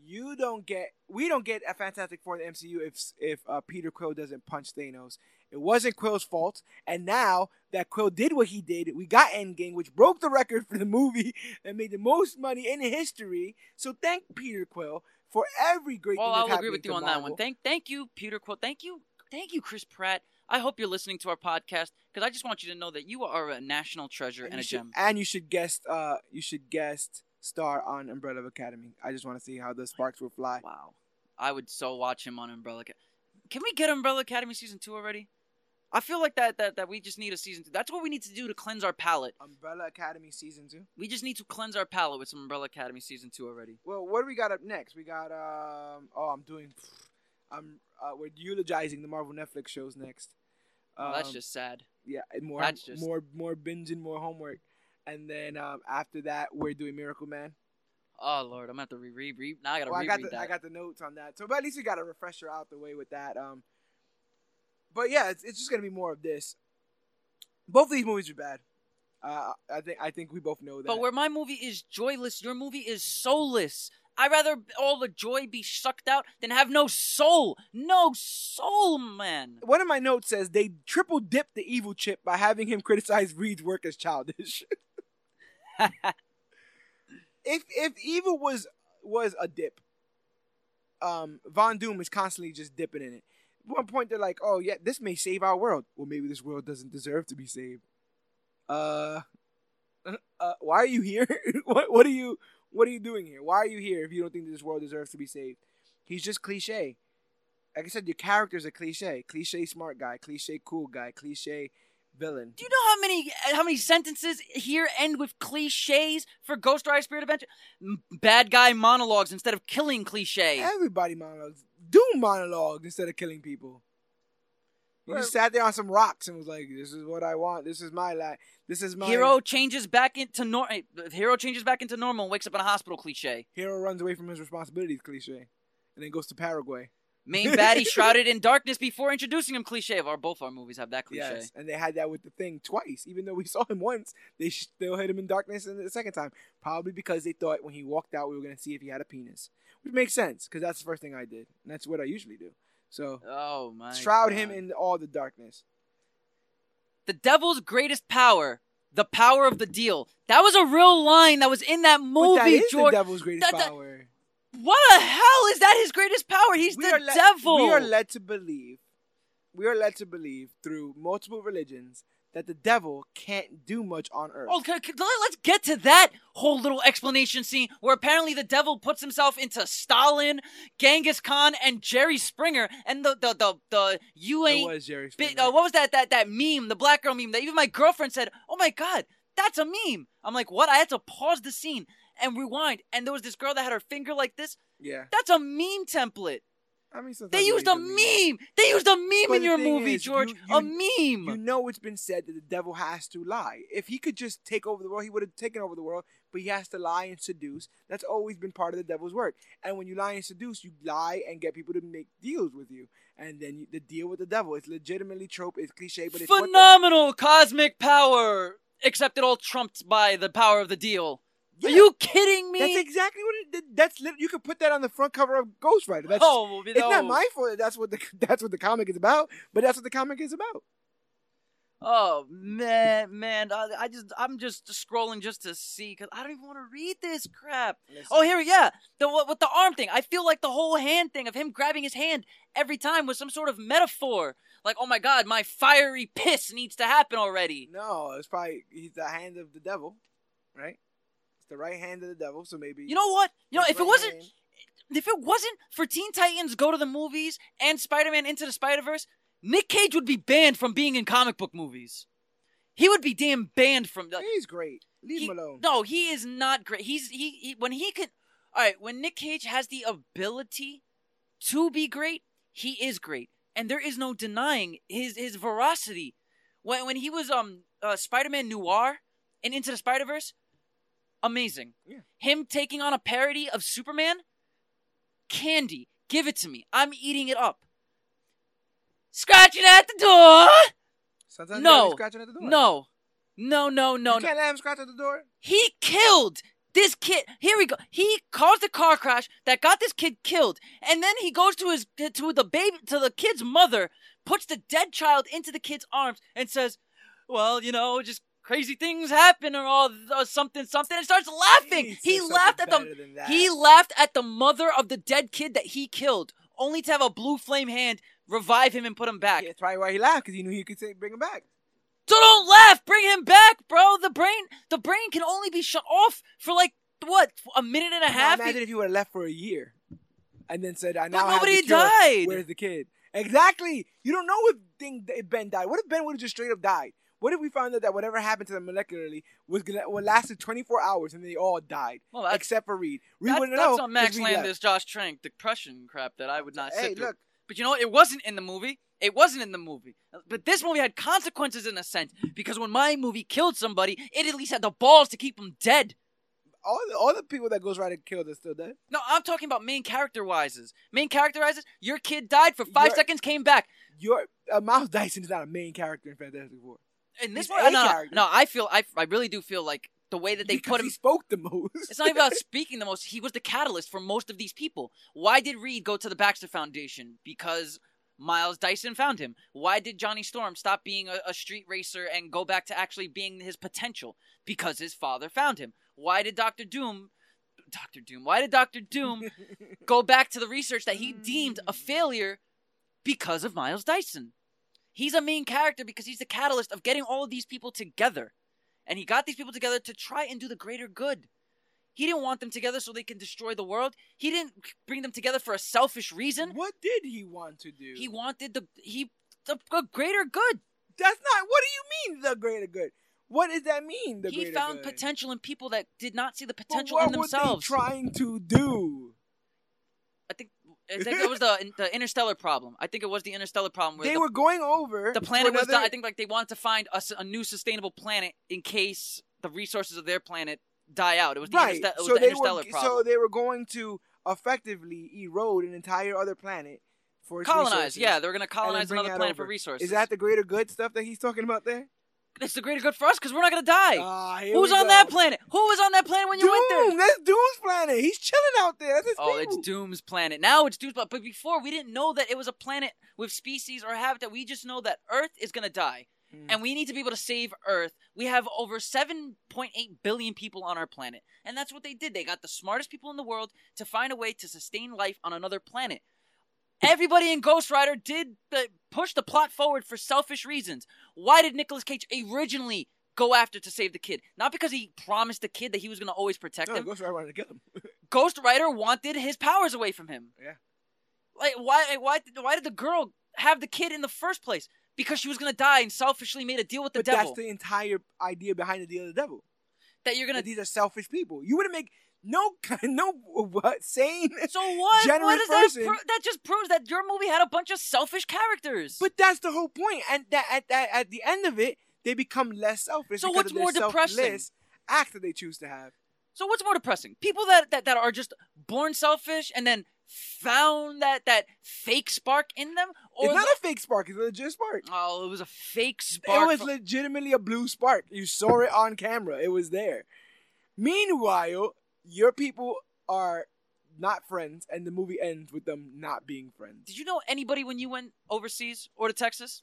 You don't get, we don't get a Fantastic Four in the MCU if if uh, Peter Quill doesn't punch Thanos. It wasn't Quill's fault, and now that Quill did what he did, we got Endgame, which broke the record for the movie (laughs) that made the most money in history. So thank Peter Quill for every great Well, I'll agree with you on that one. Thank, thank you, Peter Quill. Thank you, thank you, Chris Pratt. I hope you're listening to our podcast because I just want you to know that you are a national treasure and, and a should, gem. and you should guest, uh, you should guest star on Umbrella Academy. I just want to see how the sparks will fly. Wow, I would so watch him on Umbrella. Academy. Can we get Umbrella Academy season two already? I feel like that that that we just need a season two. That's what we need to do to cleanse our palate. Umbrella Academy season two. We just need to cleanse our palate with some Umbrella Academy season two already. Well, what do we got up next? We got um. Oh, I'm doing. (sighs) I'm. Uh, we're eulogizing the Marvel Netflix shows next. Oh, that's Um, just sad. yeah. More. that's just- more. More binging. More homework. And then um, after that, we're doing Miracle Man. Oh lord, I'm gonna have to re re re. Now I gotta Well, I got the that. I got the notes on that. So, but at least we got a refresher out the way with that. Um, but yeah, it's, it's just gonna be more of this. Both of these movies are bad. Uh, I think I think we both know that. But where my movie is joyless, your movie is soulless. I'd rather all the joy be sucked out than have no soul. No soul, man. one of my notes says they triple dipped the evil chip by having him criticize Reed's work as childish. (laughs) if if evil was was a dip, um, Von Doom is constantly just dipping in it. At one point they're like, "Oh yeah, this may save our world." Well, maybe this world doesn't deserve to be saved. Uh, uh why are you here? (laughs) what what are you what are you doing here? Why are you here if you don't think this world deserves to be saved? He's just cliche. Like I said, your character's a cliche. Cliche smart guy, cliche cool guy, cliche villain. Do you know how many how many sentences here end with cliches for Ghost Rider Spirit of Vengeance? Bad guy monologues instead of killing cliche. Everybody monologues. Doom monologues instead of killing people. He just sat there on some rocks and was like, "This is what I want. This is my life. This is my Hero changes back into nor- eh, Hero changes back into normal and wakes up in a hospital cliche. Hero runs away from his responsibilities. Cliche, and then goes to Paraguay. Main baddie shrouded in darkness before introducing him cliche. Of our both our movies have that cliche. Yes, and they had that with the thing twice. Even though we (laughs) saw him once, they still hit him in darkness in the second time. Probably because they thought when he walked out, we were gonna see if he had a penis, which makes sense because that's the first thing I did, and that's what I usually do. So Oh my! shroud him in all the darkness. the devil's greatest power, the power of the deal. That was a real line that was in that movie, but that is George. the devil's greatest That- that- power. What the hell is that? His greatest power? He's we the led, devil. We are led to believe, we are led to believe through multiple religions that the devil can't do much on earth. Let- let's get to that whole little explanation scene where apparently the devil puts himself into Stalin, Genghis Khan, and Jerry Springer, and the the the, the you it ain't was Jerry Bi- Springer. uh, what was that that that meme, the black girl meme that even my girlfriend said, "Oh my god, that's a meme." I'm like, "What?" I had to pause the scene and rewind, and there was this girl that had her finger like this. yeah, That's a meme template. I mean, They used a meme. They used a meme But in your movie, is, George. you- a meme. You know it's been said that the devil has to lie. If he could just take over the world, he would have taken over the world. But he has to lie and seduce. That's always been part of the devil's work. And when you lie and seduce, you lie and get people to make deals with you. And then you, the deal with the devil. It's legitimately trope. It's cliche, but it's what the- Phenomenal cosmic power, except it all trumped by the power of the deal. Are you kidding me? That's exactly what it. did. That's you could put that on the front cover of Ghost Rider. That's oh, it's no. not my fault. that That's what the (laughs) that's what the comic is about. But that's what the comic is about. Oh man, man, I, I just I'm just scrolling just to see because I don't even want to read this crap. Oh, here, yeah, the what with the arm thing. I feel like the whole hand thing of him grabbing his hand every time was some sort of metaphor. Like, oh my god, my fiery piss needs to happen already. No, it's probably he's the hand of the devil, right? The right hand of the devil. So maybe You know what? You know, if it wasn't hand- if it wasn't for Teen Titans Go to the Movies and Spider-Man Into the Spider-Verse, Nick Cage would be banned from being in comic book movies. He would be damn banned from the. he's great. Leave he- him alone. No, he is not great. He's he, he when he can. All right, when Nick Cage has the ability to be great, he is great, and there is no denying his his veracity. When when he was um uh, Spider-Man Noir and Into the Spider-Verse, amazing. Yeah. Him taking on a parody of Superman, candy. Give it to me. I'm eating it up. Scratching at the door. Sometimes No. you gotta be scratching at the door. No, no, no, no. you can't let him scratch at the door. He killed this kid. Here we go. He caused a car crash that got this kid killed, and then he goes to his to the baby to the kid's mother, puts the dead child into the kid's arms, and says, "Well, you know, just crazy things happen, or all or uh, something, something," and starts laughing. He He, laughed at the better than that. he laughed at the mother of the dead kid that he killed, only to have a blue flame hand revive him and put him back. Yeah, that's probably why he laughed because he knew he could say, bring him back. So don't laugh. Bring him back, bro. The brain, the brain can only be shut off for like what, a minute and a Now half. imagine if you would have left for a year, and then said, "I now have nobody died. Where's the kid?" Exactly. You don't know if thing if Ben died. What if Ben would have just straight up died? What if we found out that whatever happened to them molecularly was gonna what lasted 24 hours and they all died Well, except for Reed? Reed that- wouldn't that's know. some Max 'cause Reed left. Landis, Josh Trank depression crap that I would not sit Hey, through. look. But you know what? It wasn't in the movie. It wasn't in the movie. But this movie had consequences in a sense because when my movie killed somebody, it at least had the balls to keep them dead. All the, all the people that Ghost Rider killed are still dead. No, I'm talking about main character wises. Main character wises. Your kid died for 5 You're- seconds, came back. Your uh, Miles Dyson is not a main character in Fantastic Four. In this He's one, no, no, character. no, I feel, I, I really do feel like the way that they because put him. he spoke the most. It's not even about (laughs) speaking the most. He was the catalyst for most of these people. Why did Reed go to the Baxter Foundation? Because Miles Dyson found him. Why did Johnny Storm stop being a, a street racer and go back to actually being his potential? Because his father found him. Why did Doctor Doom, Doctor Doom, why did Doctor Doom (laughs) go back to the research that he deemed a mm. failure because of Miles Dyson? He's a main character because he's the catalyst of getting all of these people together. And he got these people together to try and do the greater good. He didn't want them together so they can destroy the world. He didn't bring them together for a selfish reason. what did he want to do? He wanted the he the, the greater good. That's not. What do you mean the greater good? What does that mean? The he found good? potential in people that did not see the potential in themselves. trying to do? I think I think it was the the interstellar problem. I think it was the interstellar problem where They the, were going over the planet was. another- I think like they wanted to find a new sustainable planet in case the resources of their planet die out. It was the, right. interste- it was so the interstellar were problem. so they were going to effectively erode an entire other planet for colonize, yeah, they were going to colonize another planet over. for resources. Is that the greater good stuff that he's talking about there? It's the greater good for us because we're not going to die. Ah, here Who's we on go. that planet? Who was on that planet when you Doom. went there? That's Doom's planet. He's chilling out there. That's his Oh, it's. Doom's planet. Now it's Doom's planet. But before, we didn't know that it was a planet with species or habitat. We just know that Earth is going to die. Mm. And we need to be able to save Earth. We have over 7.8 billion people on our planet. And that's what they did. They got the smartest people in the world to find a way to sustain life on another planet. Everybody in Ghost Rider did the, push the plot forward for selfish reasons. Why did Nicolas Cage originally go after to save the kid? Not because he promised the kid that he was going to always protect No, him. Ghost Rider wanted to kill him. (laughs) Ghost Rider wanted his powers away from him. Yeah. Like why why why did the girl have the kid in the first place? Because she was gonna die and selfishly made a deal with the but devil. that's the entire idea behind the deal of the devil. that you're gonna these are selfish people. You wouldn't make no no (laughs) what sane. So what? What does that pro- that just proves that your movie had a bunch of selfish characters. But that's the whole point. And that at that at the end of it, they become less selfish. So what's more depressing? Acts that they choose to have. so what's more depressing? People that, that that are just born selfish and then found that that fake spark in them, or it's not the- a fake spark. It's a legit spark. oh, it was a fake spark. it was from- legitimately a blue spark. You saw it on camera. It was there. Meanwhile, your people are not friends, and the movie ends with them not being friends. Did you know anybody when you went overseas or to Texas?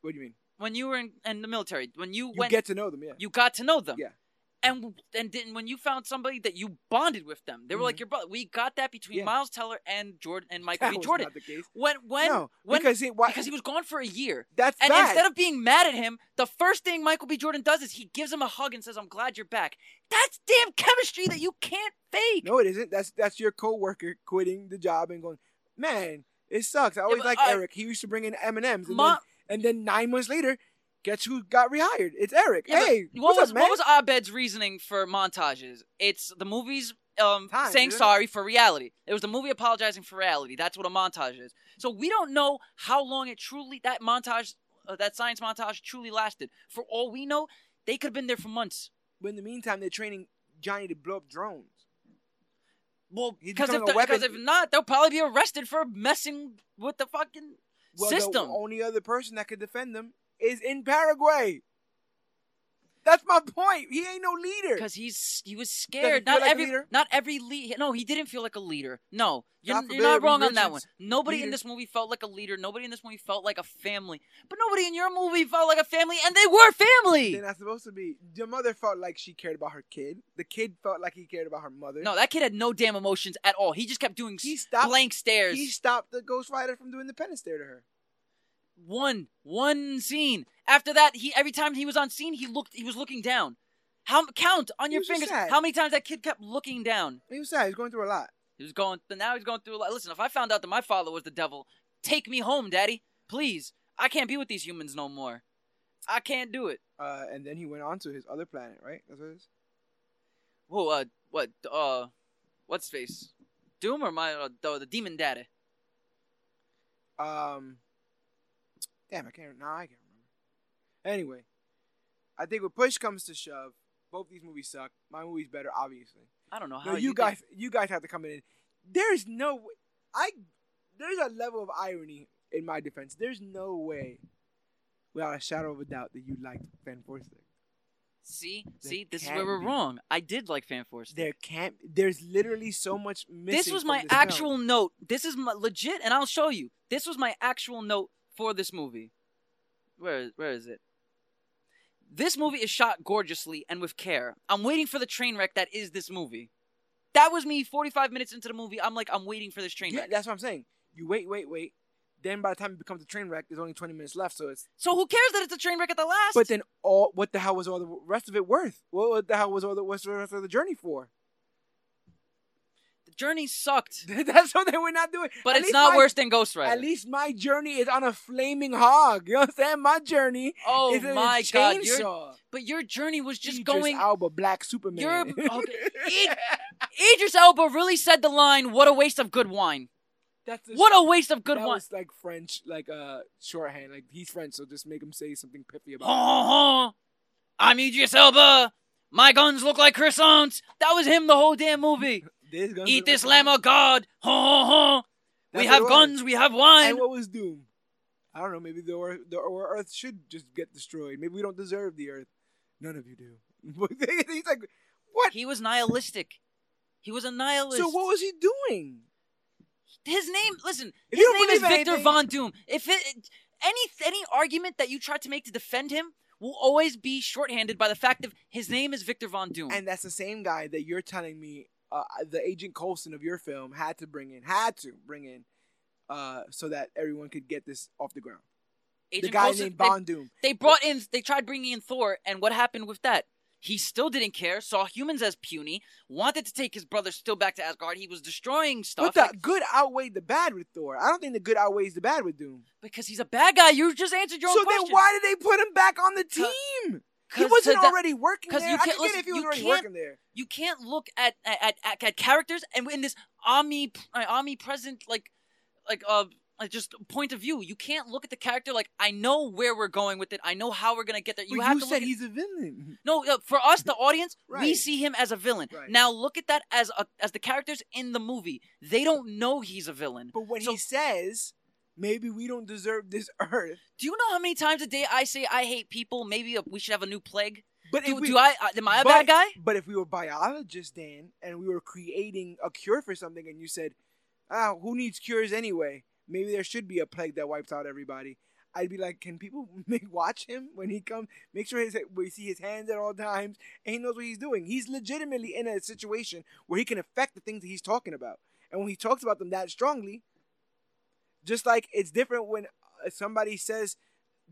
What do you mean? When you were in, in the military, when you, You went, get to know them, yeah. you got to know them. Yeah. And and then when you found somebody that you bonded with them, they were like Mhm. your brother. We got that between Yeah. Miles Teller and Jordan and Michael that B. Jordan. not the case. When when no, when because he, why, because he was gone for a year. that's And bad. instead of being mad at him, the first thing Michael B. Jordan does is he gives him a hug and says, "I'm glad you're back." That's damn chemistry that you can't fake. no, it isn't. That's that's your coworker quitting the job and going, man, it sucks. I always but like Eric. He used to bring in M and M's, and Ma- then and then nine months later, guess who got rehired? It's Eric. Yeah, hey, what was up, what was Abed's reasoning for montages? It's the movies um, Time, saying sorry for reality. It was the movie apologizing for reality. That's what a montage is. So we don't know how long it truly that montage, uh, that science montage, truly lasted. For all we know, they could have been there for months. But in the meantime, they're training Johnny to blow up drones. Well, because if, becoming a the- because if not, they'll probably be arrested for messing with the fucking Well, system. the only other person that could defend them is in Paraguay. That's my point. He ain't no leader. Because he's he was scared. Not like every not every lead. No, he didn't feel like a leader. No, you're, you're not wrong on that one. Nobody in this movie felt like a leader. Nobody in this movie felt like a family. But nobody in your movie felt like a family, and they were family. They're not supposed to be. Your mother felt like she cared about her kid. The kid felt like he cared about her mother. No, that kid had no damn emotions at all. He just kept doing He stopped- blank stares. He stopped the Ghost Rider from doing the penance stare to her. One one scene. After that, he every time he was on scene, he looked. He was looking down. How count on your was just fingers sad. how many times that kid kept looking down. He was sad. He was going through a lot. He was going. Now he's going through. a lot. Listen, if I found out that my father was the devil take me home, Daddy. Please. I can't be with these humans no more. I can't do it. Uh, and then he went on to his other planet, right? That's what it is. Whoa, uh, what, uh, what's face? Doom or my, uh, the, the demon daddy? Um, damn, I can't. Nah, I can't remember. Anyway, I think when push comes to shove, both these movies suck. My movie's better, obviously. I don't know how No, you think- guys, you guys have to come in. There's no, way, I. There's a level of irony in my defense. There's no way, without a shadow of a doubt, that you liked Fan Four Stick. See, There see, this is where we're be. wrong. I did like Fan Force. There can't. There's literally so much missing. This was my this film. actual note. This is my legit, and I'll show you. This was my actual note for this movie. Where where is it? This movie is shot gorgeously and with care. I'm waiting for the train wreck that is this movie. That was me 45 minutes into the movie. I'm like, I'm waiting for this train Yeah, wreck. that's what I'm saying. You wait, wait, wait. Then by the time it becomes a train wreck, there's only 20 minutes left. So it's. So who cares that it's a train wreck at the last? But then all what the hell was all the rest of it worth? What, what the hell was all the what's the rest of the journey for? Journey sucked. (laughs) That's what they were not doing. But At it's not my- worse than Ghost Rider. At least my journey is on a flaming hog. You know what I'm saying? My journey oh is my god, your, but your journey was just going. Idris going. Elba, Black Superman. You're- (laughs) okay. Id- Idris Elba really said the line, "What a waste of good wine." That's What a waste of good that wine. was like French, like uh shorthand. Like he's French, so just make him say something pithy about. Oh, I'm Idris Elba. My guns look like croissants. That was him the whole damn movie. Eat this like- lamb of God. Ho, ho, ho. We have what it was. guns. We have wine. And what was Doom? I don't know. Maybe the Earth, the Earth should just get destroyed. Maybe we don't deserve the Earth. None of you do. (laughs) He's like, what? He was nihilistic. He was a nihilist. So what was he doing? His name, listen, If his name is Victor anything- Von Doom. If it, any any argument that you try to make to defend him will always be shorthanded by the fact of his name is Victor Von Doom. And that's the same guy that you're telling me, uh, the Agent Coulson of your film had to bring in, had to bring in, uh, so that everyone could get this off the ground. Agent the guy Coulson, named they- Von Doom. They brought in, they tried bringing in Thor, and what happened with that? He still didn't care, saw humans as puny, wanted to take his brother still back to Asgard. He was destroying stuff But the like- good outweighed the bad with Thor. I don't think the good outweighs the bad with Doom. because he's a bad guy. You just answered your So own question. then why did they put him back on the team? He wasn't that- already working there. you I can't- listen, if he was you already can't- working there. you can't look at at, at, at characters and in this omni uh, omnipresent like like uh like just point of view. You can't look at the character like I know where we're going with it. I know how we're gonna get there. You But have you to said look at, he's a villain. no uh, for us the audience we see him as a villain. Right. Now look at that as a as the characters in the movie. They don't know he's a villain. But when So- he says, maybe we don't deserve this (laughs) earth. Do you know how many times a day I say I hate people? Maybe we should have a new plague. But Do, we, do I uh, am I a but- bad guy? But if we were biologists, Dan, and we were creating a cure for something, and you said, ah, who needs cures anyway? Maybe there should be a plague that wipes out everybody. I'd be like, can people (laughs) make, watch him when he comes? Make sure his, we see his hands at all times, and he knows what he's doing. He's legitimately in a situation where he can affect the things that he's talking about. And when he talks about them that strongly, just like it's different when uh, somebody says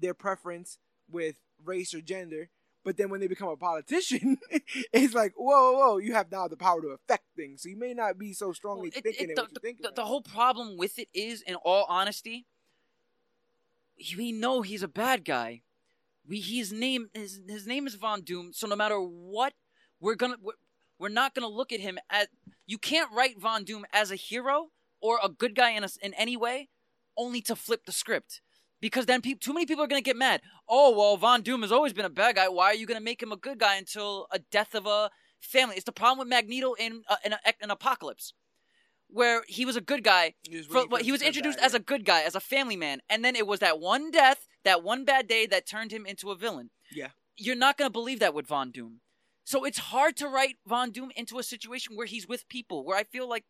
their preference with race or gender, but then when they become a politician, (laughs) it's like, whoa, whoa, whoa, you have now the power to affect things. So you may not be so strongly Well, it- thinking it- it, the, what you're the- thinking. the- the whole problem with it is, in all honesty, we know he's a bad guy. We his name his his name is Von Doom. So no matter what, we're gonna we're, we're not gonna look at him as you can't write Von Doom as a hero or a good guy in a, in any way, only to flip the script. Because then peop too many people are gonna get mad. Oh well, Von Doom has always been a bad guy. Why are you gonna make him a good guy until a death of a family? It's the problem with Magneto in uh, in, a, in Apocalypse, where he was a good guy You're just for, waiting for well, him he was introduced bad, as a good guy, as a family man, and then it was that one death, that one bad day that turned him into a villain. Yeah. You're not gonna believe that with Von Doom. So it's hard to write Von Doom into a situation where he's with people. Where I feel like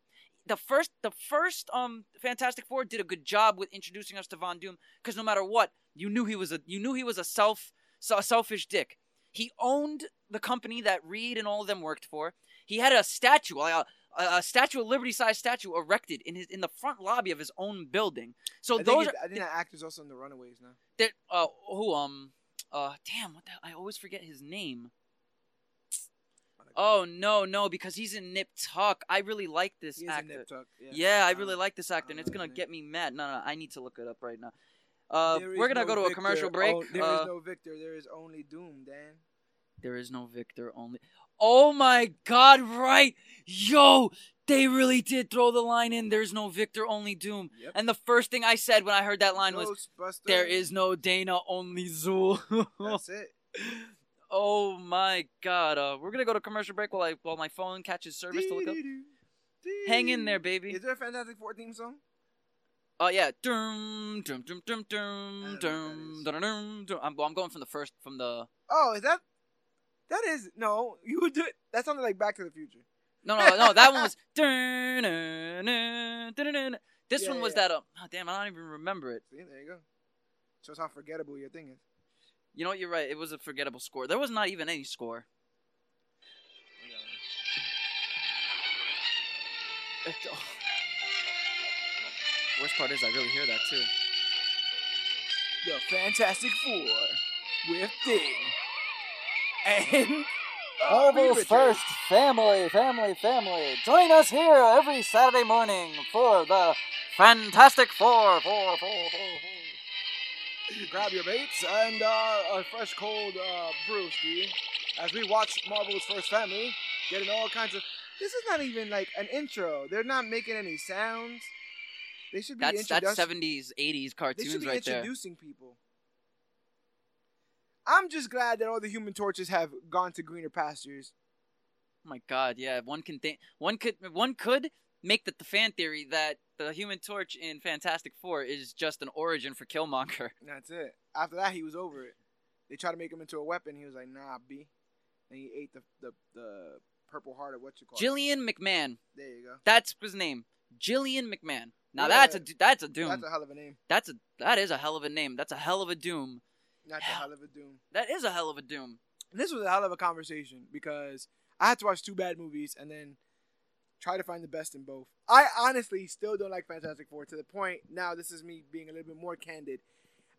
the first, the first um Fantastic Four did a good job with introducing us to Von Doom because no matter what, you knew he was a you knew he was a self a selfish dick. He owned the company that Reed and all of them worked for. He had a statue, a, a, statue, a Liberty-sized statue, erected in his in the front lobby of his own building. So I those it- are I think that actor's also in the Runaways now. that uh who um uh damn what the I always forget his name. Oh no, no, because he's in Nip Tuck. I really like this He is in actor. Nip Tuck. Yeah. Yeah, I Um, really like this actor, and it's gonna get me mad. No, no, I need to look it up right now. Uh, we're gonna no go to a commercial break. Oh, there is uh, no Victor. There is only Doom, Dan. There is no Victor only. Oh my god, right. Yo, they really did throw the line in. There's no Victor only Doom. Yep. And the first thing I said when I heard that line was. There is no Dana only Zuul. That's it. (laughs) (laughs) oh my god. Uh, we're gonna go to commercial break while I while my phone catches service to look up. Hang in there, baby. Is there a Fantastic Four theme song? Oh yeah. Dum dum dum dum dum dum know what that is. dum. I'm, I'm going from the first from the. Oh, is that? That is no. You would do it. That sounded like Back to the Future. No, no, no. That one was. (laughs) This Yeah, one was yeah. that. Uh, oh, damn, I don't even remember it. See, there you go. Shows how forgettable your thing is. You know what? You're right. It was a forgettable score. There was not even any score. It- (sighs) oh. Worst part is I really hear that too. The Fantastic Four with Thing and Marvel's first family, family, family. Join us here every Saturday morning for the Fantastic Four, four, four, four, four. Grab your baits and uh, a fresh cold uh, brewski as we watch Marvel's First Family, getting all kinds of. This is not even like an intro. They're not making any sounds. They should be That's that's introduc- seventies, eighties They should cartoons be right there. introducing people. I'm just glad that all the Human Torches have gone to greener pastures. Oh my God, yeah. One can think. One could. One could make the, the fan theory that the Human Torch in Fantastic Four is just an origin for Killmonger. (laughs) That's it. After that, he was over it. They tried to make him into a weapon. He was like, "Nah, B," and he ate the the, the purple heart of what you call it. Julian McMahon. There you go. That's his name. Julian McMahon. Now Yeah. that's a that's a doom. That's a hell of a name. That's a that is a hell of a name. That's a hell of a doom. That's a Hell. hell of a doom. That is a hell of a doom. This was a hell of a conversation because I had to watch two bad movies and then try to find the best in both. I honestly still don't like Fantastic Four to the point now. This is me being a little bit more candid.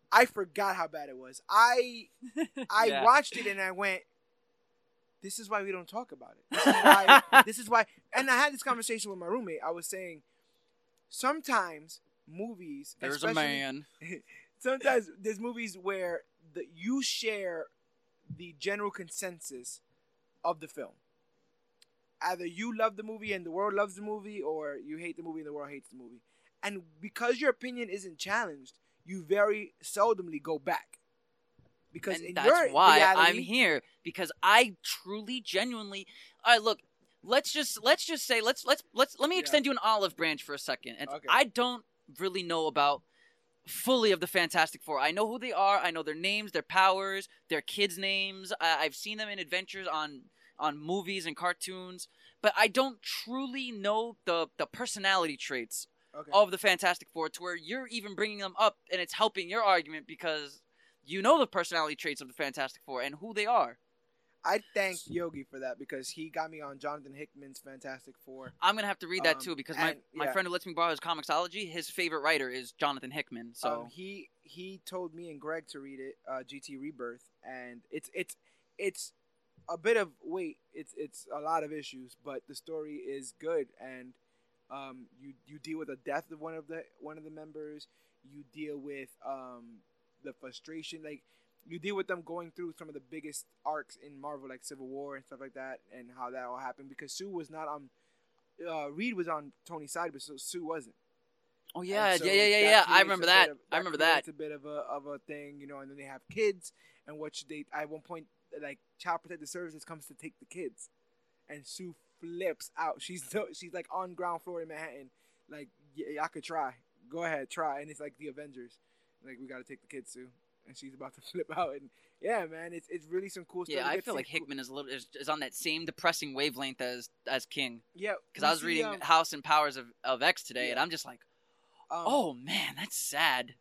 I forgot how bad it was. I (laughs) I Yeah. watched it and I went, "This is why we don't talk about it. This is why. (laughs) this is why." And I had this conversation with my roommate. I was saying, sometimes movies, There's a man. (laughs) sometimes there's movies where the you share the general consensus of the film. Either you love the movie and the world loves the movie, or you hate the movie and the world hates the movie. And because your opinion isn't challenged, you very seldomly go back. Because and that's why reality, I'm here because I truly, genuinely. All right, look. Let's just let's just say let's let's let's let me Yeah. extend you an olive branch for a second. And Okay. I don't really know about fully of the Fantastic Four. I know who they are. I know their names, their powers, their kids' names. I, I've seen them in adventures on on movies and cartoons, but I don't truly know the the personality traits Okay. of the Fantastic Four to where you're even bringing them up and it's helping your argument because you know the personality traits of the Fantastic Four and who they are. I thank Yogi for that because he got me on Jonathan Hickman's Fantastic Four. I'm gonna have to read that Um, too because my, and- my friend who lets me borrow his Comixology, his favorite writer is Jonathan Hickman. So um, he he told me and Greg to read it, uh, GT Rebirth, and it's it's it's a bit of weight. it's it's a lot of issues, but the story is good, and um, you you deal with the death of one of the one of the members, you deal with um, the frustration, like you deal with them going through some of the biggest arcs in Marvel, like Civil War and stuff like that, and how that all happened because Sue was not on. Uh, Reed was on Tony's side, but so Sue wasn't. oh yeah, so yeah, yeah, yeah, yeah. I remember that. of- I remember that. It's a bit of a of a thing, you know. And then they have kids, and what should they? At one point, like Child Protective Services comes to take the kids, and Sue flips out. She's so, she's like on ground floor in Manhattan, like yeah, y'all could try, go ahead, try, and it's like the Avengers, like we got to take the kids, Sue, and she's about to (laughs) flip out, and yeah, man, it's it's really some cool stuff. Yeah, I feel like cool- Hickman is a little is, is on that same depressing wavelength as as King. Yeah, because I was see, reading um, House and Powers of, of X today, and I'm just like, um, oh man, that's sad.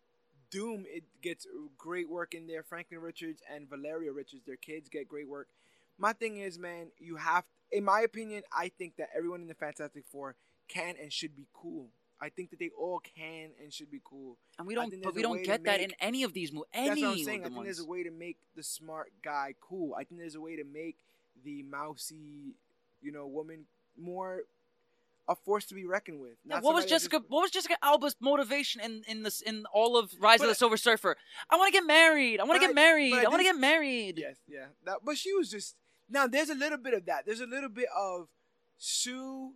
Doom, it gets great work in there. Franklin Richards and Valeria Richards, their kids get great work. My thing is, man, you have, in my opinion, I think that everyone in the Fantastic Four can and should be cool. I think that they all can and should be cool. And we don't, but we don't get that in any of these movies. Any That's what I'm saying. I think ones. there's a way to make the smart guy cool. I think there's a way to make the mousy you know, woman more a force to be reckoned with. Yeah, what was Jessica? just- What was Jessica Alba's motivation in in this in all of Rise of the Silver Surfer? I want to get married. I want to get married. I I, want to get married. Yes, yeah. That, but she was just now. There's a little bit of that. There's a little bit of Sue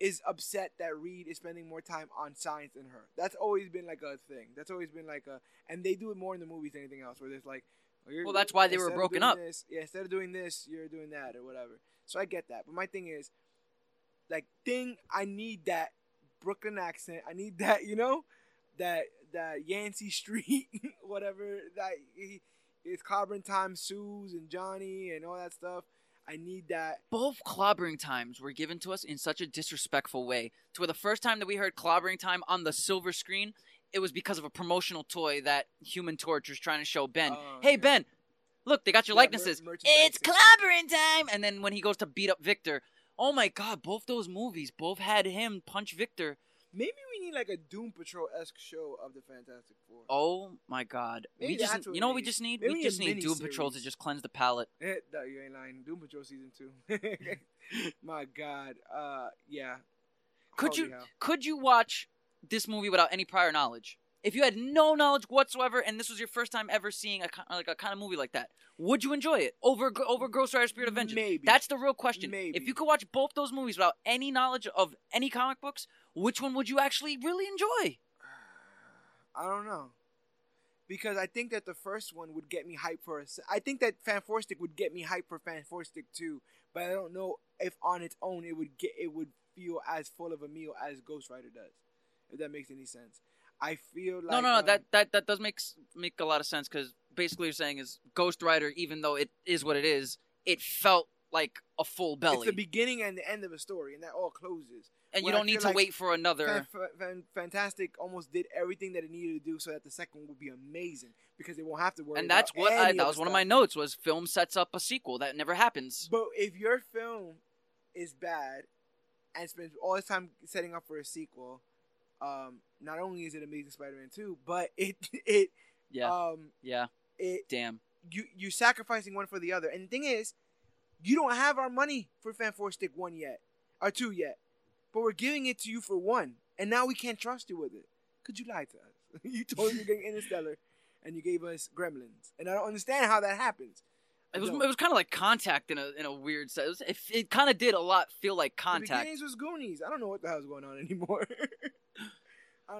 is upset that Reed is spending more time on science than her. That's always been like a thing. That's always been like a, and they do it more in the movies than anything else. Where there's like, oh, you're- Well, that's why they were broken up. This, yeah, instead of doing this, you're doing that or whatever. So I get that. But my thing is, like, thing I need that Brooklyn accent. I need that, you know, that that Yancey Street, (laughs) whatever that he, it's clobbering time, Sue's and Johnny and all that stuff. I need that. Both clobbering times were given to us in such a disrespectful way. To where the first time that we heard clobbering time on the silver screen, it was because of a promotional toy that Human Torch was trying to show Ben. Oh, hey yeah. Ben, look, they got your Yeah, likenesses. merchandise. it's clobbering time. And then when he goes to beat up Victor, oh my God, both those movies both had him punch Victor. Maybe we need like a Doom Patrol esque show of the Fantastic Four. Oh my God, Maybe we just you know what we just need? Maybe we just need Doom. Patrol to just cleanse the palate. Eh, no, you ain't lying. Doom Patrol season two. (laughs) My God. Uh, yeah. Could Holy you hell. could you watch this movie without any prior knowledge? If you had no knowledge whatsoever, and this was your first time ever seeing a like a kind of movie like that, would you enjoy it over over Ghost Rider: Spirit of Vengeance? Maybe. That's the real question. Maybe. If you could watch both those movies without any knowledge of any comic books, which one would you actually really enjoy? (sighs) I don't know. Because I think that the first one would get me hyped for a. I think that Fan Four Stick would get me hyped for Fan Four Stick too, but I don't know if on its own it would get it would feel as full of a meal as Ghost Rider does. If that makes any sense, I feel like no, no, no. um, that that that does make make a lot of sense because basically you're saying is Ghost Rider, even though it is what it is, it felt like a full belly, it's the beginning and the end of a story, and that all closes. and you when I don't need to like wait for another. Fan, Fan, Fantastic almost did everything that it needed to do so that the second one would be amazing because they won't have to worry. and that's what I, that was one of my notes was film sets up a sequel that never happens. But if your film is bad and spends all this time setting up for a sequel, um, not only is it Amazing Spider-Man two, but (laughs) it it Yeah, um yeah. it Damn. you you're sacrificing one for the other. And the thing is, you don't have our money for Fan Four Stick one yet or two yet, but we're giving it to you for one, and now we can't trust you with it. Could you lie to us? (laughs) you told us you're getting Interstellar, and you gave us Gremlins, and I don't understand how that happens. It was it was kind of like contact in a in a weird sense. It, it kind of did a lot feel like The contact. beginnings was Goonies. I don't know what the hell's going on anymore. (laughs)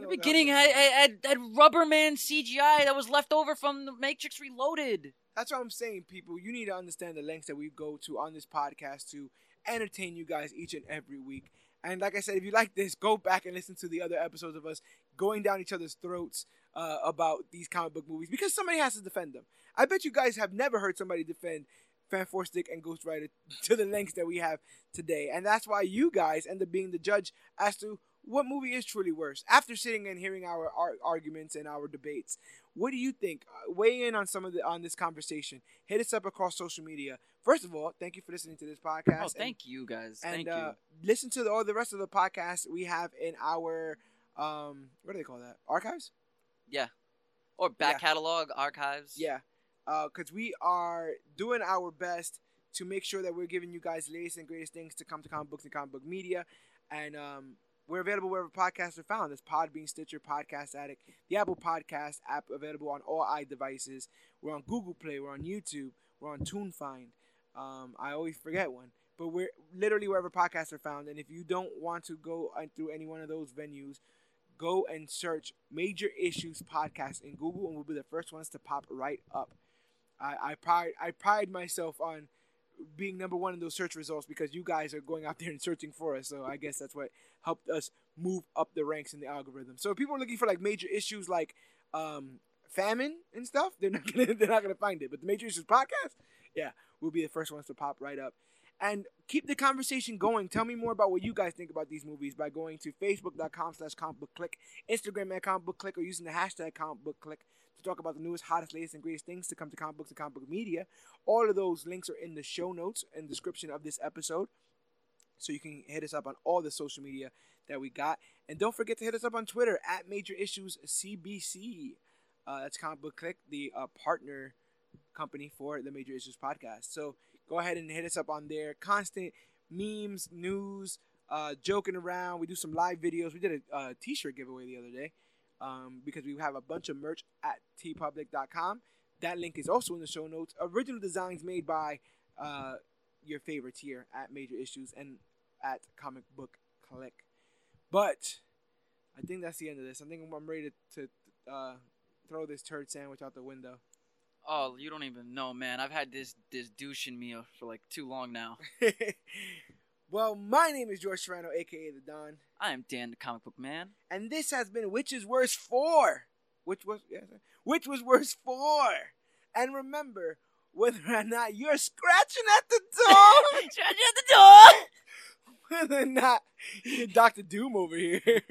The beginning had, had, had Rubberman CGI that was left over from the Matrix Reloaded. That's what I'm saying, people. You need to understand the lengths that we go to on this podcast to entertain you guys each and every week. And like I said, if you like this, go back and listen to the other episodes of us going down each other's throats uh, about these comic book movies because somebody has to defend them. I bet you guys have never heard somebody defend Fan Four Stick and Ghost Rider (laughs) to the lengths that we have today. And that's why you guys end up being the judge as to what movie is truly worse. After sitting and hearing our, our arguments and our debates, what do you think? Uh, weigh in on some of the on this conversation. Hit us up across social media. First of all, thank you for listening to this podcast. Oh, and- thank you guys. and, thank uh, you. listen to the, all the rest of the podcasts we have in our um what do they call that archives? Yeah. Or back yeah. catalog archives. Yeah, because we are doing our best to make sure that we're giving you guys the latest and greatest things to come to comic books and comic book media, and um, we're available wherever podcasts are found. There's Podbean, Stitcher, Podcast Addict, the Apple Podcast app available on all i-devices. We're on Google Play. We're on YouTube. We're on TuneFind. Um, I always forget one, but we're literally wherever podcasts are found. And if you don't want to go uh, through any one of those venues, go and search Major Issues Podcast in Google, and we'll be the first ones to pop right up. I, I pride I pride myself on being number one in those search results because you guys are going out there and searching for us. So I guess that's what helped us move up the ranks in the algorithm. So if people are looking for like major issues like um, famine and stuff, they're not (laughs) gonna they're not gonna find it. But the major issues podcast, yeah, we'll be the first ones to pop right up. And keep the conversation going. Tell me more about what you guys think about these movies by going to facebook.com slash comic book click, Instagram at comic book click, or using the hashtag comic book click to talk about the newest, hottest, latest, and greatest things to come to comic books and comic book media. All of those links are in the show notes and description of this episode. So you can hit us up on all the social media that we got. And don't forget to hit us up on Twitter at Major Issues CBC. Uh, that's Comic Book Click, the uh, partner company for the Major Issues podcast. So go ahead and hit us up on there. Constant memes, news, uh, joking around. We do some live videos. We did a uh, t-shirt giveaway the other day um, because we have a bunch of merch at teepublic.com. That link is also in the show notes. Original designs made by uh, your favorites here at Major Issues and at Comic Book Click. But I think that's the end of this. I think I'm ready to, to uh, throw this turd sandwich out the window. Oh, you don't even know, man. I've had this this douche in me for like too long now. (laughs) well, my name is George Serrano, aka the Don, I am Dan, the comic book man. and this has been Which is Worse 4. Which was sir. which was worse 4. And remember, whether or not you're scratching at the (laughs) door, scratching at the door. (laughs) whether or not Doctor Doom over here, (laughs)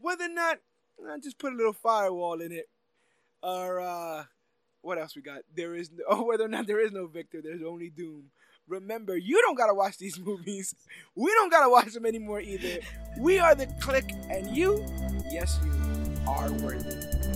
whether or not I just put a little firewall in it, or uh, what else we got? There is no, oh, whether or not there is no victor, there's only doom. Remember, you don't gotta watch these (laughs) movies. We don't gotta watch them anymore either. We are the click, and you, yes, you are worthy.